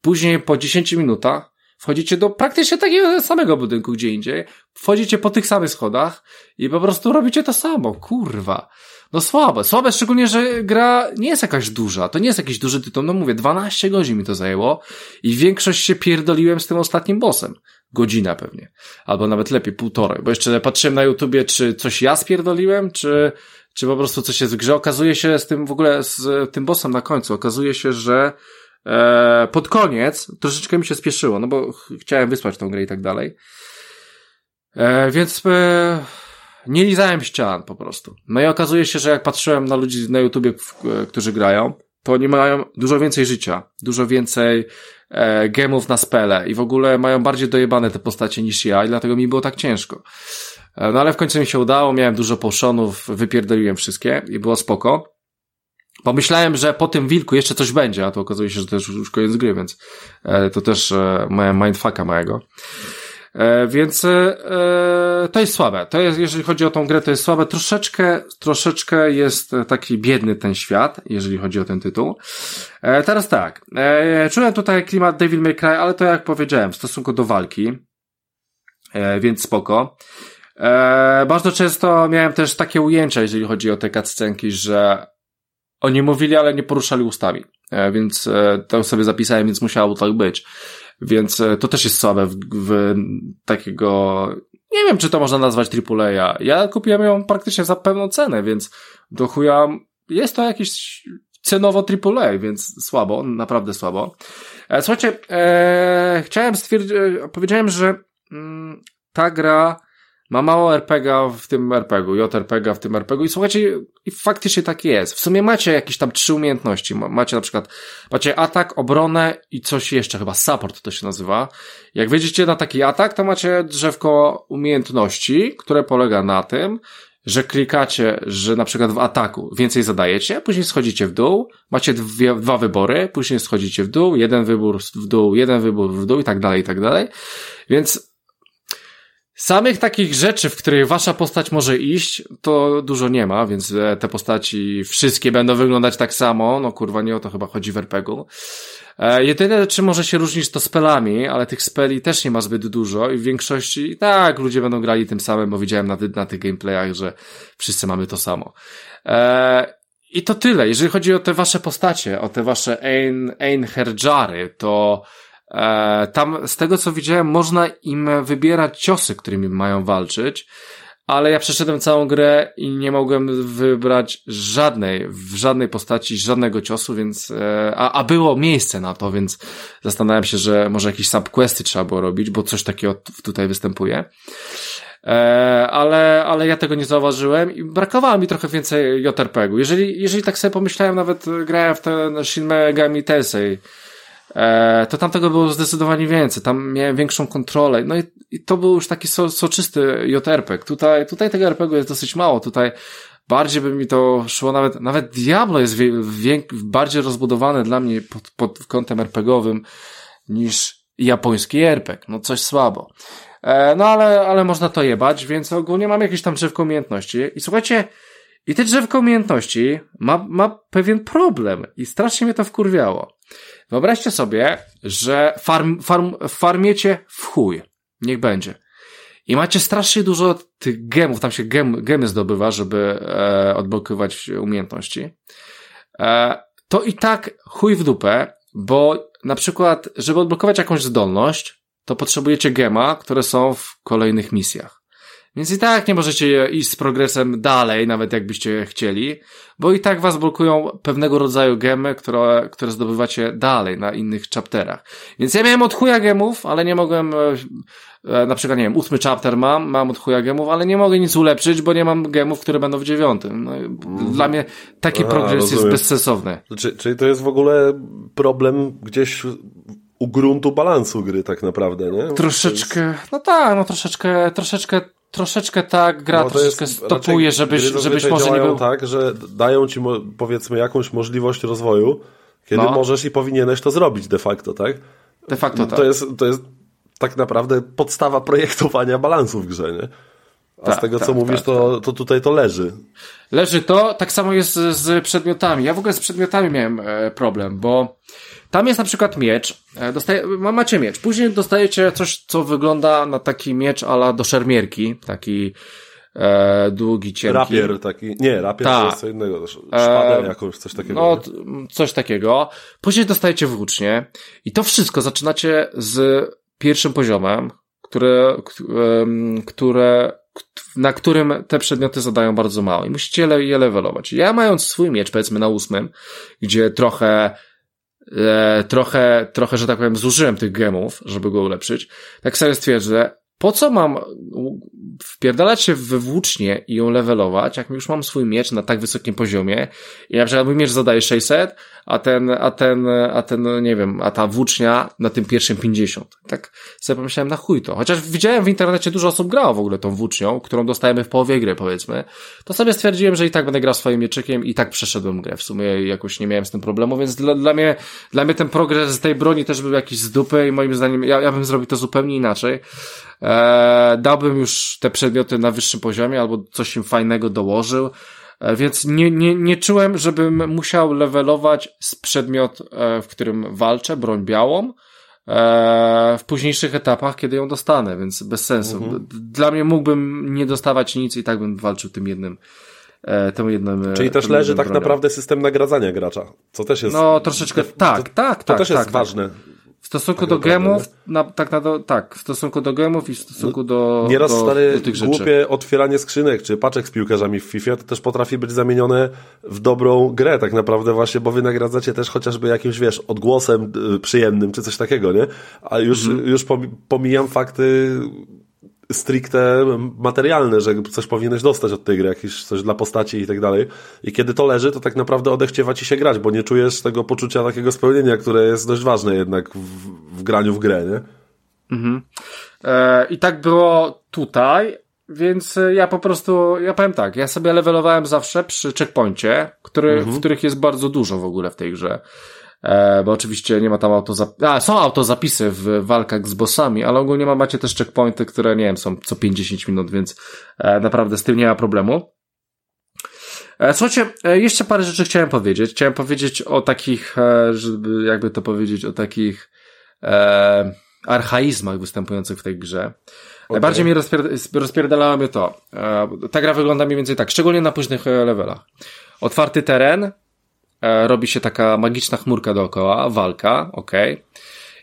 Później po 10 minutach wchodzicie do praktycznie takiego samego budynku gdzie indziej, wchodzicie po tych samych schodach i po prostu robicie to samo. Kurwa. No słabe. Słabe, szczególnie, że gra nie jest jakaś duża. To nie jest jakiś duży tytuł. No mówię, 12 godzin mi to zajęło i większość się pierdoliłem z tym ostatnim bossem. Godzina pewnie. Albo nawet lepiej, półtorej. Bo jeszcze patrzyłem na YouTubie, czy coś ja spierdoliłem, czy, czy po prostu coś jest w grze. Okazuje się z tym w ogóle, z tym bossem na końcu, okazuje się, że E, pod koniec troszeczkę mi się spieszyło, no bo chciałem wysłać tą grę i tak dalej. E, więc e, nie lizałem ścian po prostu. No i okazuje się, że jak patrzyłem na ludzi na YouTubie, którzy grają, to oni mają dużo więcej życia, dużo więcej e, gemów na spele i w ogóle mają bardziej dojebane te postacie niż ja i dlatego mi było tak ciężko. No ale w końcu mi się udało, miałem dużo potionów, wypierdoliłem wszystkie i było spoko. Pomyślałem, że po tym wilku jeszcze coś będzie, a to okazuje się, że to już, już koniec gry, więc e, to też e, mindfucka mojego. E, więc e, to jest słabe. To jest, jeżeli chodzi o tą grę, to jest słabe. Troszeczkę, troszeczkę jest taki biedny ten świat, jeżeli chodzi o ten tytuł. Teraz tak. Czułem tutaj klimat Devil May Cry, ale to jak powiedziałem, w stosunku do walki. Więc spoko. Bardzo często miałem też takie ujęcia, jeżeli chodzi o te cutscenki, że oni mówili, ale nie poruszali ustami, e, więc e, to sobie zapisałem, więc musiało tak być. Więc e, to też jest słabe w, w takiego, nie wiem, czy to można nazwać AAA. Ja kupiłem ją praktycznie za pewną cenę, więc do chuja jest to jakiś cenowo AAA, więc słabo, naprawdę słabo. Słuchajcie, e, chciałem stwierdzić, powiedziałem, że mm, ta gra ma mało RPGa w tym RPG-u, JRPGa w tym RPG-u i słuchajcie, i faktycznie tak jest. W sumie macie jakieś tam trzy umiejętności. Macie na przykład, macie atak, obronę i coś jeszcze, chyba support to się nazywa. Jak wejdziecie na taki atak, to macie drzewko umiejętności, które polega na tym, że klikacie, że na przykład w ataku więcej zadajecie, później schodzicie w dół, macie dwie, dwa wybory, później schodzicie w dół, jeden wybór w dół, jeden wybór w dół i tak dalej, i tak dalej. Więc Samych takich rzeczy, w których wasza postać może iść, to dużo nie ma, więc e, te postaci wszystkie będą wyglądać tak samo. No kurwa, nie o to chyba chodzi w RPG-u. E, jedyne, czy może się różnić, to spelami, ale tych speli też nie ma zbyt dużo i w większości tak, ludzie będą grali tym samym, bo widziałem na, na tych gameplayach, że wszyscy mamy to samo. E, I to tyle. Jeżeli chodzi o te wasze postacie, o te wasze Ein, Einherjary, to E, tam, z tego co widziałem, można im wybierać ciosy, którymi mają walczyć, ale ja przeszedłem całą grę i nie mogłem wybrać żadnej, w żadnej postaci, żadnego ciosu, więc, e, a, a było miejsce na to, więc zastanawiam się, że może jakieś subquesty trzeba było robić, bo coś takiego tutaj występuje. E, ale, ale ja tego nie zauważyłem i brakowało mi trochę więcej JRPG-u. Jeżeli, jeżeli tak sobie pomyślałem, nawet grałem w ten Shin Megami Tensei, e, to tam tego było zdecydowanie więcej. Tam miałem większą kontrolę. No i, i to był już taki so, soczysty JRPG. Tutaj, tutaj tego RPG jest dosyć mało. Tutaj bardziej by mi to szło nawet, nawet Diablo jest wie, wie, bardziej rozbudowane dla mnie pod, pod kątem RPGowym niż japoński RPG. No coś słabo. E, no ale, ale można to jebać, więc ogólnie mam jakieś tam drzewko umiejętności. I słuchajcie, i te drzewko umiejętności ma, ma pewien problem i strasznie mnie to wkurwiało. Wyobraźcie sobie, że farm, farm, farmiecie w chuj. Niech będzie. I macie strasznie dużo tych gemów, tam się gem, gemy zdobywa, żeby e, odblokować umiejętności. E, to i tak chuj w dupę, bo na przykład, żeby odblokować jakąś zdolność, to potrzebujecie gema, które są w kolejnych misjach. Więc i tak nie możecie iść z progresem dalej, nawet jakbyście chcieli, bo i tak was blokują pewnego rodzaju gemy, które, które zdobywacie dalej na innych chapterach. Więc ja miałem od chuja gemów, ale nie mogłem, e, e, na przykład, nie wiem, ósmy chapter mam, mam od chuja gemów, ale nie mogę nic ulepszyć, bo nie mam gemów, które będą w dziewiątym. No. Dla mnie taki Aha, progres rozumiem. jest bezsensowny. Czyli, czyli to jest w ogóle problem gdzieś u gruntu balansu gry tak naprawdę, nie? Troszeczkę, no tak, no troszeczkę, troszeczkę troszeczkę tak gra no troszeczkę stopuje, żebyś, żebyś może nie był... tak, że dają ci powiedzmy jakąś możliwość rozwoju, kiedy no. możesz i powinieneś to zrobić de facto, tak? De facto tak. To jest, to jest tak naprawdę podstawa projektowania balansu w grze, nie? A tak, z tego, tak, co mówisz, tak, to, tak. to tutaj to leży. Leży to, tak samo jest z przedmiotami. Ja w ogóle z przedmiotami miałem e, problem, bo tam jest na przykład miecz, e, dostaje, macie miecz, później dostajecie coś, co wygląda na taki miecz ala do szermierki, taki e, długi, cienki. Rapier taki, nie, rapier Ta. to jest co innego, szpadę e, jakąś, coś takiego. No, nie? coś takiego. Później dostajecie włócznie i to wszystko zaczynacie z pierwszym poziomem, które, które, na którym te przedmioty zadają bardzo mało i musicie je levelować. Ja mając swój miecz, powiedzmy na ósmym, gdzie trochę trochę, trochę, że tak powiem, zużyłem tych gemów, żeby go ulepszyć, tak sobie stwierdzę, po co mam wpierdalać się we włócznie i ją levelować, jak już mam swój miecz na tak wysokim poziomie i na przykład mój miecz zadaje 600, a ten, a ten, a ten, nie wiem, a ta włócznia na tym pierwszym 50. Tak sobie pomyślałem, na chuj to. Chociaż widziałem w internecie dużo osób grało w ogóle tą włócznią, którą dostajemy w połowie gry, powiedzmy, to sobie stwierdziłem, że i tak będę grał swoim mieczykiem i tak przeszedłem grę. W sumie jakoś nie miałem z tym problemu, więc dla, dla mnie, dla mnie ten progres z tej broni też był jakiś z dupy i moim zdaniem ja, ja bym zrobił to zupełnie inaczej. Eee, dałbym już te przedmioty na wyższym poziomie albo coś im fajnego dołożył. E, więc nie, nie, nie czułem, żebym musiał levelować z przedmiot, e, w którym walczę, broń białą, e, w późniejszych etapach, kiedy ją dostanę, więc bez sensu. Mhm. Dla mnie mógłbym nie dostawać nic i tak bym walczył tym jednym, e, tą jedną. Czyli też leży tak bronią. naprawdę system nagradzania gracza, co też jest... No, troszeczkę, tak, to, tak, To tak. też tak, jest tak. ważne. W stosunku Tak do gemów, na, tak, na, tak, w stosunku do gemów i w stosunku do, Nieraz do, stary do tych rzeczy. głupie otwieranie skrzynek czy paczek z piłkarzami w FIFA to też potrafi być zamienione w dobrą grę tak naprawdę właśnie, bo wy nagradzacie też chociażby jakimś, wiesz, odgłosem y, przyjemnym czy coś takiego, nie? A już, Mhm. już pomi- pomijam fakty stricte materialne, że coś powinieneś dostać od tej gry, jakieś coś dla postaci i tak dalej. I kiedy to leży, to tak naprawdę odechciewa ci się grać, bo nie czujesz tego poczucia takiego spełnienia, które jest dość ważne jednak w, w graniu w grę, nie? E, I tak było tutaj, więc ja po prostu, ja powiem tak, ja sobie levelowałem zawsze przy checkpoincie, który, w których jest bardzo dużo w ogóle w tej grze. E, bo oczywiście nie ma tam autozapisy, a są autozapisy w walkach z bossami, ale ogólnie ma, macie też checkpointy, które nie wiem, są co 50 minut, więc e, naprawdę z tym nie ma problemu. E, Słuchajcie, e, jeszcze parę rzeczy chciałem powiedzieć. Chciałem powiedzieć o takich, e, żeby jakby to powiedzieć, o takich e, archaizmach występujących w tej grze. Najbardziej mnie rozpier- rozpierdalało mnie to. E, ta gra wygląda mniej więcej tak, szczególnie na późnych e, levelach. Otwarty teren, robi się taka magiczna chmurka dookoła, walka, okej.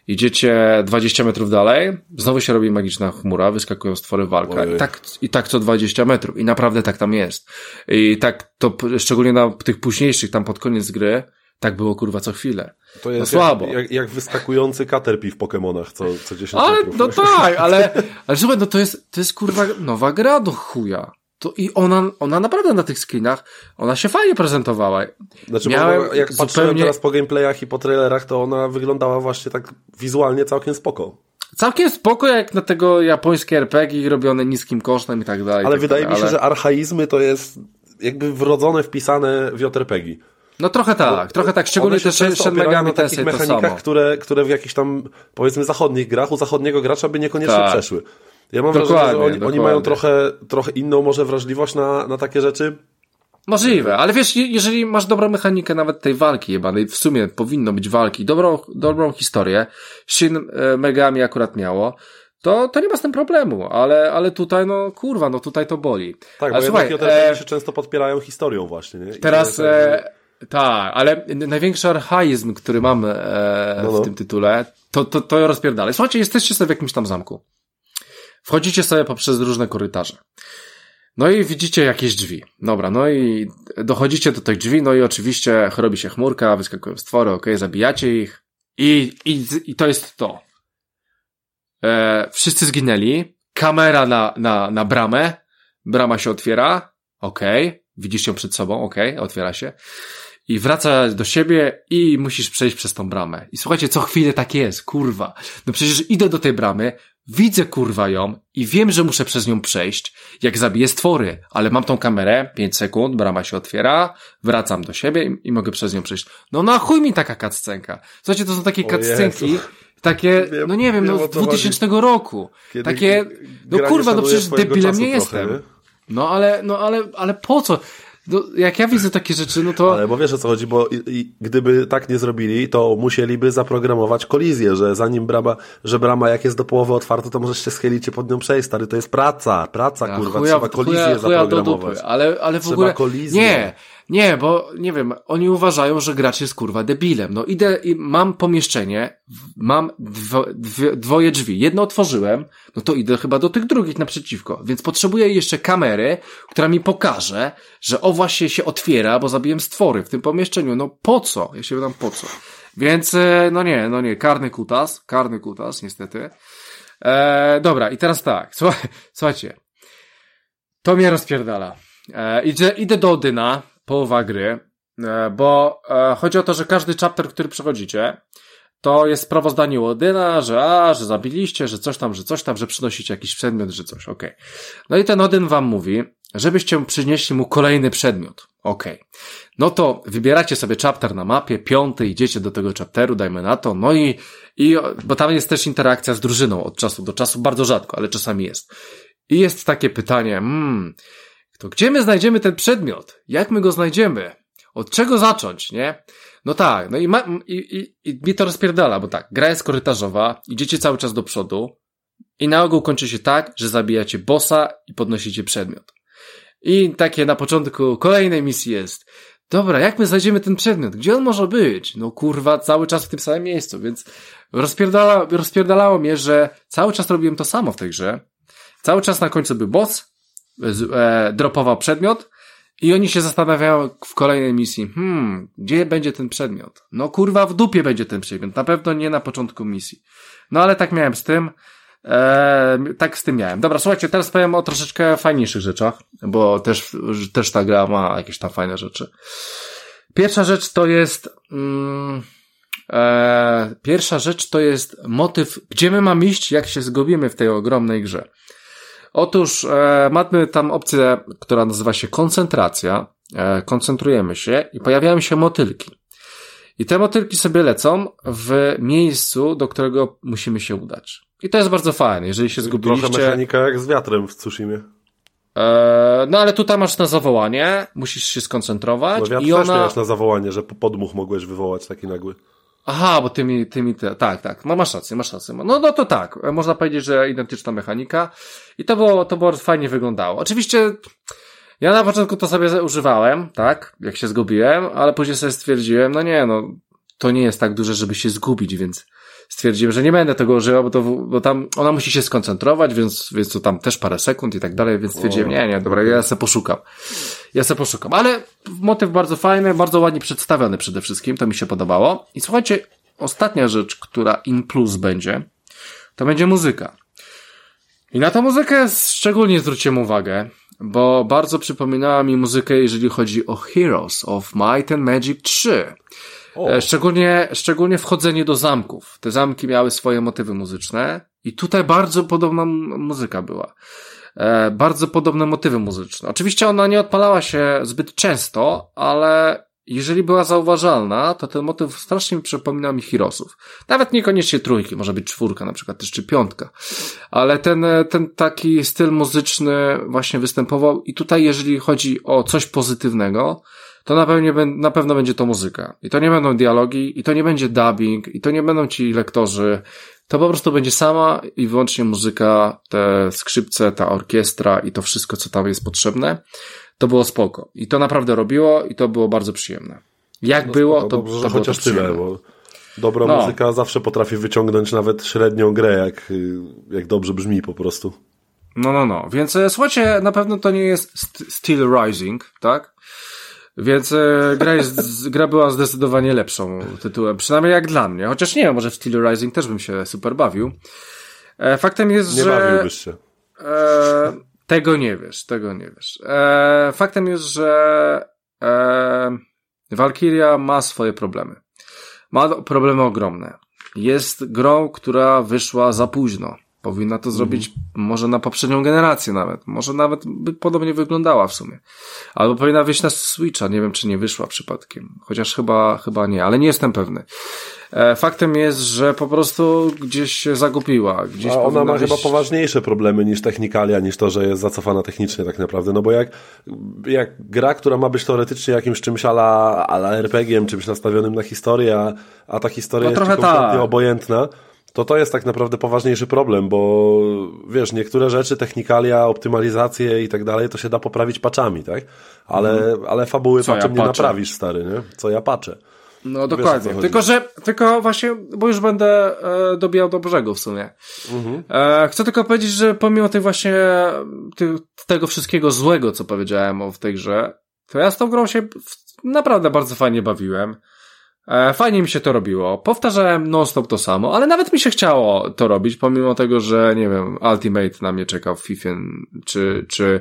Idziecie 20 metrów dalej, znowu się robi magiczna chmura, wyskakują stwory walka. Ojej. I tak, I tak co 20 metrów. I naprawdę tak tam jest. I tak to, szczególnie na tych późniejszych, tam pod koniec gry, tak było kurwa co chwilę. To jest no słabo. Jak, jak, jak wyskakujący Caterpie w Pokemonach co, co 10 Ale, metrów. no tak, ale, ale słuchaj, no to jest, to jest kurwa nowa gra do chuja. To i ona, ona naprawdę na tych skinach, ona się fajnie prezentowała. Znaczy, Miałem bo jak patrzyłem zupełnie- teraz po gameplayach i po trailerach, to ona wyglądała właśnie tak wizualnie całkiem spoko. Całkiem spoko jak na tego japońskie RPG robione niskim kosztem i tak dalej. Ale tak wydaje mi się, ale- że archaizmy to jest jakby wrodzone, wpisane w JRPG. No trochę tak, trochę tak, szczególnie też często Shin Megami na takich Tensei to mechanikach, samo. które, które w jakichś tam, powiedzmy, zachodnich grach u zachodniego gracza by niekoniecznie Tak. przeszły. Ja mam Dokładnie, wrażenie, że oni, oni mają trochę, trochę inną może wrażliwość na, na takie rzeczy. Możliwe, ale wiesz, je- jeżeli masz dobrą mechanikę nawet tej walki jebanej, w sumie powinno być walki, dobrą, dobrą historię, Shin e, Megami akurat miało, to, to nie ma z tym problemu, ale, ale tutaj, no kurwa, no tutaj to boli. Tak, ale bo słuchaj, jednak e, się często podpierają historią właśnie. Nie? I Teraz, e, tak, ale największy archaizm, który mamy e, No, no. w tym tytule, to, to, to rozpierdalaj. Słuchajcie, jesteście sobie w jakimś tam zamku. Wchodzicie sobie poprzez różne korytarze. No i widzicie jakieś drzwi. Dobra, no i dochodzicie do tych drzwi, no i oczywiście robi się chmurka, wyskakują stwory, okej, zabijacie ich. I, i, I to jest to. E, wszyscy zginęli. Kamera na, na, na bramę. Brama się otwiera. Okej. Widzisz ją przed sobą. Okej. Otwiera się. I wraca do siebie i musisz przejść przez tą bramę. I słuchajcie, co chwilę tak jest. Kurwa. No przecież idę do tej bramy, widzę kurwa ją i wiem, że muszę przez nią przejść, jak zabiję stwory. Ale mam tą kamerę, 5 sekund, brama się otwiera, wracam do siebie i, i mogę przez nią przejść. No na chuj mi taka cutscenka. Słuchajcie, to są takie Jezu. takie, no nie wiem, no z co 2000 roku. Kiedy Takie, no kurwa, no przecież debilem nie trochę, jestem. nie? No ale, no ale, ale po co? No, jak ja widzę takie rzeczy, no to... Ale bo wiesz o co chodzi, bo i, i, gdyby tak nie zrobili, to musieliby zaprogramować kolizję, że zanim brama, że brama jak jest do połowy otwarta, to możesz się schylić i pod nią przejść, stary, to jest praca, praca, A kurwa, chuja- trzeba kolizję chuja- chuja zaprogramować. dupy, ale, ale w Trzeba ogóle. kolizję. Nie, nie, bo nie wiem, oni uważają, że gracz jest kurwa debilem. No idę i mam pomieszczenie, mam dwo, dwie, dwoje drzwi. Jedno otworzyłem, no to idę chyba do tych drugich naprzeciwko. Więc potrzebuję jeszcze kamery, która mi pokaże, że o właśnie się otwiera, bo zabiłem stwory w tym pomieszczeniu. No po co? Ja się pytam po co. Więc, e, no nie, no nie, karny kutas, karny kutas, niestety. E, dobra, i teraz tak, słuchaj, słuchajcie. To mnie rozpierdala. E, idę, idę do Odyna, połowa gry, e, bo e, chodzi o to, że każdy chapter, który przechodzicie, to jest sprawozdanie Odyna, że a, że zabiliście, że coś tam, że coś tam, że przynosicie jakiś przedmiot, że coś, okej. No i ten Odyn wam mówi, żebyście przynieśli mu kolejny przedmiot. Okej. No to wybieracie sobie chapter na mapie, piąty, idziecie do tego chapteru, dajmy na to, no i, i, bo tam jest też interakcja z drużyną od czasu do czasu, bardzo rzadko, ale czasami jest. I jest takie pytanie, hmm, to gdzie my znajdziemy ten przedmiot? Jak my go znajdziemy? Od czego zacząć, nie? No tak, no i, ma, i, i, i mi to rozpierdala, bo tak, gra jest korytarzowa, idziecie cały czas do przodu i na ogół kończy się tak, że zabijacie bossa i podnosicie przedmiot. I takie na początku kolejnej misji jest. Dobra, jak my znajdziemy ten przedmiot? Gdzie on może być? No kurwa, cały czas w tym samym miejscu, więc rozpierdala, rozpierdalało mnie, że cały czas robiłem to samo w tej grze. Cały czas na końcu był boss, e, dropował przedmiot i oni się zastanawiają w kolejnej misji, hmm, gdzie będzie ten przedmiot? No kurwa, w dupie będzie ten przedmiot, na pewno nie na początku misji. No ale tak miałem z tym, e, tak z tym miałem. Dobra, słuchajcie, teraz powiem o troszeczkę fajniejszych rzeczach, bo też, też ta gra ma jakieś tam fajne rzeczy. Pierwsza rzecz to jest, mm, e, pierwsza rzecz to jest motyw, gdzie my mamy iść, jak się zgubimy w tej ogromnej grze. Otóż e, mamy tam opcję, która nazywa się koncentracja. E, koncentrujemy się i pojawiają się motylki. I te motylki sobie lecą w miejscu, do którego musimy się udać. I to jest bardzo fajne, jeżeli się zgubiliście. Trochę mechanika jak z wiatrem w Tsushimie. E, no ale tutaj masz na zawołanie, musisz się skoncentrować. No wiatr i też ona... miałeś na zawołanie, że podmuch mogłeś wywołać taki nagły. Aha, bo tymi, tymi, te, tak, tak, no masz rację, masz rację. No, no to tak, można powiedzieć, że identyczna mechanika i to było, to było fajnie wyglądało. Oczywiście, ja na początku to sobie używałem, tak, jak się zgubiłem, ale później sobie stwierdziłem, no nie, no, to nie jest tak duże, żeby się zgubić, więc stwierdziłem, że nie będę tego używał, bo to, bo tam ona musi się skoncentrować, więc, więc to tam też parę sekund i tak dalej, więc stwierdziłem, nie, nie, dobra, ja se poszukam. Ja se poszukam. Ale motyw bardzo fajny, bardzo ładnie przedstawiony przede wszystkim, to mi się podobało. I słuchajcie, ostatnia rzecz, która in plus będzie, to będzie muzyka. I na tę muzykę szczególnie zwróciłem uwagę, bo bardzo przypominała mi muzykę, jeżeli chodzi o Heroes of Might and Magic 3. E, Szczególnie, szczególnie wchodzenie do zamków. Te zamki miały swoje motywy muzyczne i tutaj bardzo podobna muzyka była. E, bardzo podobne motywy muzyczne. Oczywiście ona nie odpalała się zbyt często, ale jeżeli była zauważalna, to ten motyw strasznie mi przypominał mi Heroesów. Nawet niekoniecznie trójki, może być czwórka na przykład też, czy piątka. Ale ten, ten taki styl muzyczny właśnie występował i tutaj jeżeli chodzi o coś pozytywnego, to na pewno, na pewno będzie to muzyka. I to nie będą dialogi, i to nie będzie dubbing, i to nie będą ci lektorzy. To po prostu będzie sama i wyłącznie muzyka, te skrzypce, ta orkiestra i to wszystko, co tam jest potrzebne. To było spoko. I to naprawdę robiło i to było bardzo przyjemne. Jak było, No to, dobrze, to było chociaż to tyle, bo dobra No. muzyka zawsze potrafi wyciągnąć nawet średnią grę, jak, jak dobrze brzmi po prostu. No, no, no. Więc e, słuchajcie, na pewno to nie jest St- Steel Rising, tak? Więc e, gra, jest, gra była zdecydowanie lepszą tytułem, przynajmniej jak dla mnie. Chociaż nie wiem, może w Steel Rising też bym się super bawił. E, faktem jest, Nie że... bawiłbyś się. E, tego nie wiesz, tego nie wiesz. E, faktem jest, że e, Valkyria ma swoje problemy. Ma problemy ogromne. Jest grą, która wyszła za późno. Powinna to zrobić może na poprzednią generację nawet. Może nawet by podobnie wyglądała w sumie. Albo powinna wyjść na Switcha. Nie wiem, czy nie wyszła przypadkiem. Chociaż chyba, chyba nie, ale nie jestem pewny. E, faktem jest, że po prostu gdzieś się zagubiła. Gdzieś A ona ma chyba wyjść- poważniejsze problemy niż technikalia, niż to, że jest zacofana technicznie tak naprawdę. No bo jak, jak gra, która ma być teoretycznie jakimś czymś ala, ala RPG-iem, czymś nastawionym na historię, a, a ta historia No jest kompletnie tak. obojętna, to to jest tak naprawdę poważniejszy problem, bo wiesz, niektóre rzeczy, technikalia, optymalizacje i tak dalej, to się da poprawić paczami, tak? Ale, ale fabuły. Co ja patchem nie naprawisz, stary, nie? Co ja patrzę. No dokładnie. Tylko, że, tylko właśnie, bo już będę e, dobijał do brzegu w sumie. Mhm. E, chcę tylko powiedzieć, że pomimo tych właśnie, tych, tego wszystkiego złego, co powiedziałem o w tej grze, to ja z tą grą się w, naprawdę bardzo fajnie bawiłem. E, fajnie mi się to robiło. Powtarzałem non-stop to samo, ale nawet mi się chciało to robić, pomimo tego, że, nie wiem, Ultimate na mnie czekał w FIFA, czy, czy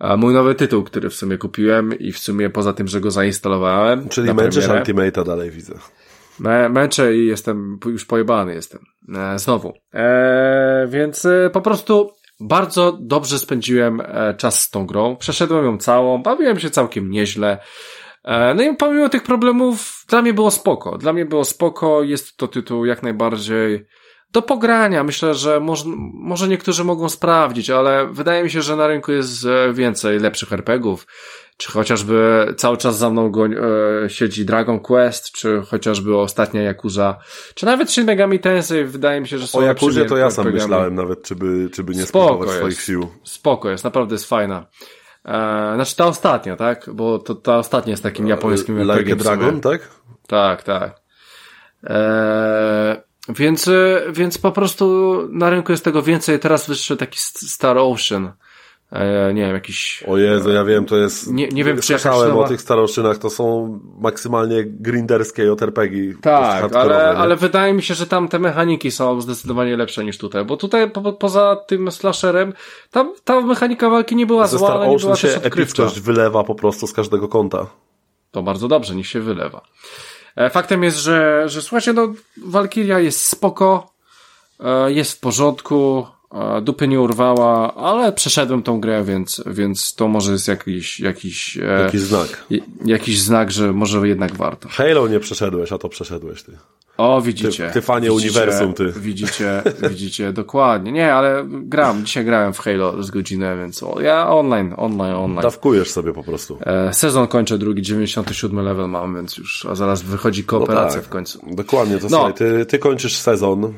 e, mój nowy tytuł, który w sumie kupiłem i w sumie poza tym, że go zainstalowałem. Czyli męczysz. Ultimate'a dalej, widzę. Mę, męczę i jestem już pojebany jestem. E, znowu. E, więc e, po prostu bardzo dobrze spędziłem czas z tą grą. Przeszedłem ją całą, bawiłem się całkiem nieźle. E, no i pomimo tych problemów, dla mnie było spoko. Dla mnie było spoko, jest to tytuł jak najbardziej do pogrania. Myślę, że może, może niektórzy mogą sprawdzić, ale wydaje mi się, że na rynku jest e, więcej lepszych RPGów czy chociażby cały czas za mną goń, e, siedzi Dragon Quest, czy chociażby ostatnia Yakuza, czy nawet Shin Megami Tensei, wydaje mi się, że są O Jakuzie to ja sam myślałem nawet, czy by, czy by nie Spoko spróbować swoich sił. Spoko jest, naprawdę jest fajna. E, znaczy ta ostatnia, tak? Bo to, ta ostatnia jest takim japońskim Like RPG. Dragon, tak? Tak, tak. Eee, więc, e, więc po prostu na rynku jest tego więcej. Teraz wyszedł taki St- Star Ocean. Nie wiem, jakiś... O Jezu, ja wiem, to jest... Nie- nie wiem, czy Słyszałem nowa- o tych staroszynach, to są maksymalnie grinderskie JRPG. Tak, ale, nie? ale wydaje mi się, że tam te mechaniki są zdecydowanie lepsze niż tutaj, bo tutaj po, poza tym slasherem, tam ta mechanika walki nie była Ze zła, Star ale nie była się też odkrywcza. epickość wylewa po prostu z każdego kąta. To bardzo dobrze, niech się wylewa. E, Faktem jest, że, że słuchajcie, no, Valkyria jest spoko, e, jest w porządku, dupy nie urwała, ale przeszedłem tą grę, więc, więc to może jest jakiś, jakiś, e, Jakiś znak. jakiś znak, że może jednak warto. Halo nie przeszedłeś, a to przeszedłeś ty. O, widzicie. Ty- ty fanie widzicie, uniwersum, ty. Widzicie, widzicie, dokładnie. Nie, ale gram, dzisiaj grałem w Halo z godzinę, więc o, ja online, online, online. Dawkujesz sobie po prostu. E, Sezon kończę drugi, 97 level mam, więc już, a zaraz wychodzi kooperacja w końcu. Dokładnie, to No. słuchaj, ty, ty kończysz sezon,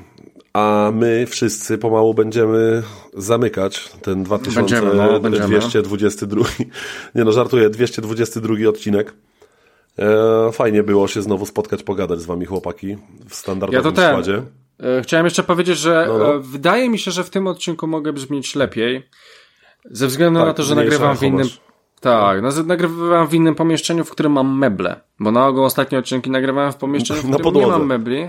a my wszyscy pomału będziemy zamykać ten Będziemy, no, będziemy. 2222. Nie no, żartuję, 222 odcinek. E, fajnie było się znowu spotkać, pogadać z wami chłopaki w standardowym Ja składzie. E, Chciałem jeszcze powiedzieć, że No, no. e, wydaje mi się, że w tym odcinku mogę brzmieć lepiej. Ze względu Tak, na to, że nagrywam w innym. Tak, no, nagrywam w innym pomieszczeniu, w którym mam meble. Bo na ogół ostatnie odcinki nagrywałem w pomieszczeniu, w Na którym nie mam mebli.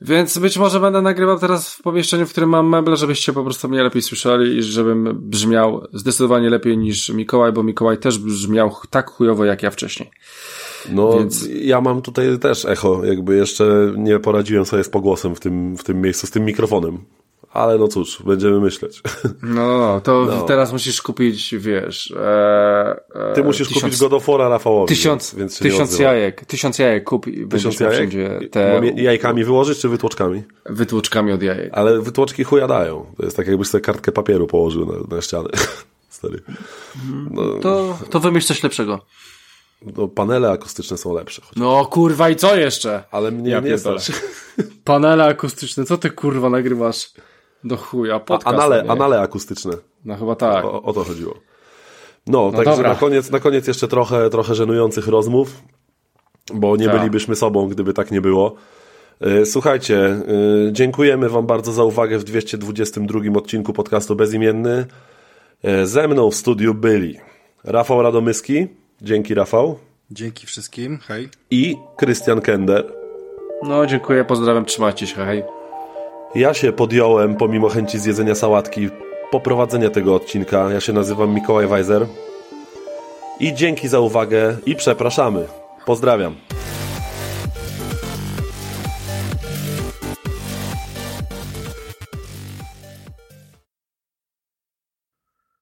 Więc być może będę nagrywał teraz w pomieszczeniu, w którym mam meble, żebyście po prostu mnie lepiej słyszeli i żebym brzmiał zdecydowanie lepiej niż Mikołaj, bo Mikołaj też brzmiał tak chujowo jak ja wcześniej. No, Więc- ja mam tutaj też echo, jakby jeszcze nie poradziłem sobie z pogłosem w tym, w tym miejscu, z tym mikrofonem. Ale no cóż, będziemy myśleć. No, no, no to No. teraz musisz kupić, wiesz... E, e, Ty musisz tysiąc- kupić Godofora Rafałowi. Tysiąc, więc, tysiąc jajek, tysiąc jajek kup i Tysiąc jajek? te Jajkami wyłożyć czy wytłoczkami? wytłuczkami od jajek. Ale wytłoczki chuja dają. To jest tak jakbyś sobie kartkę papieru położył na, na ścianę. Stary. No, To, to wymyśl coś lepszego. no, panele akustyczne są lepsze. Choć, No kurwa i co jeszcze? ale mnie Ja nie stać. Panele akustyczne, co ty kurwa nagrywasz? Do chuja, podcast. Anale, nie? anale akustyczne. No chyba tak. O, o to chodziło. No, także dobra. na koniec, na koniec jeszcze trochę, trochę żenujących rozmów, bo nie Tak. bylibyśmy sobą, gdyby tak nie było. E, Słuchajcie, e, dziękujemy Wam bardzo za uwagę w 222 odcinku podcastu Bezimienny. E, Ze mną w studiu byli Rafał Radomyski, dzięki Rafał, Dzięki wszystkim, hej. i Krystian Kender. No dziękuję, pozdrawiam, trzymajcie się, hej. Ja się podjąłem, pomimo chęci zjedzenia sałatki, poprowadzenia tego odcinka. Ja się nazywam Mikołaj Weiser. I dzięki za uwagę i przepraszamy. Pozdrawiam.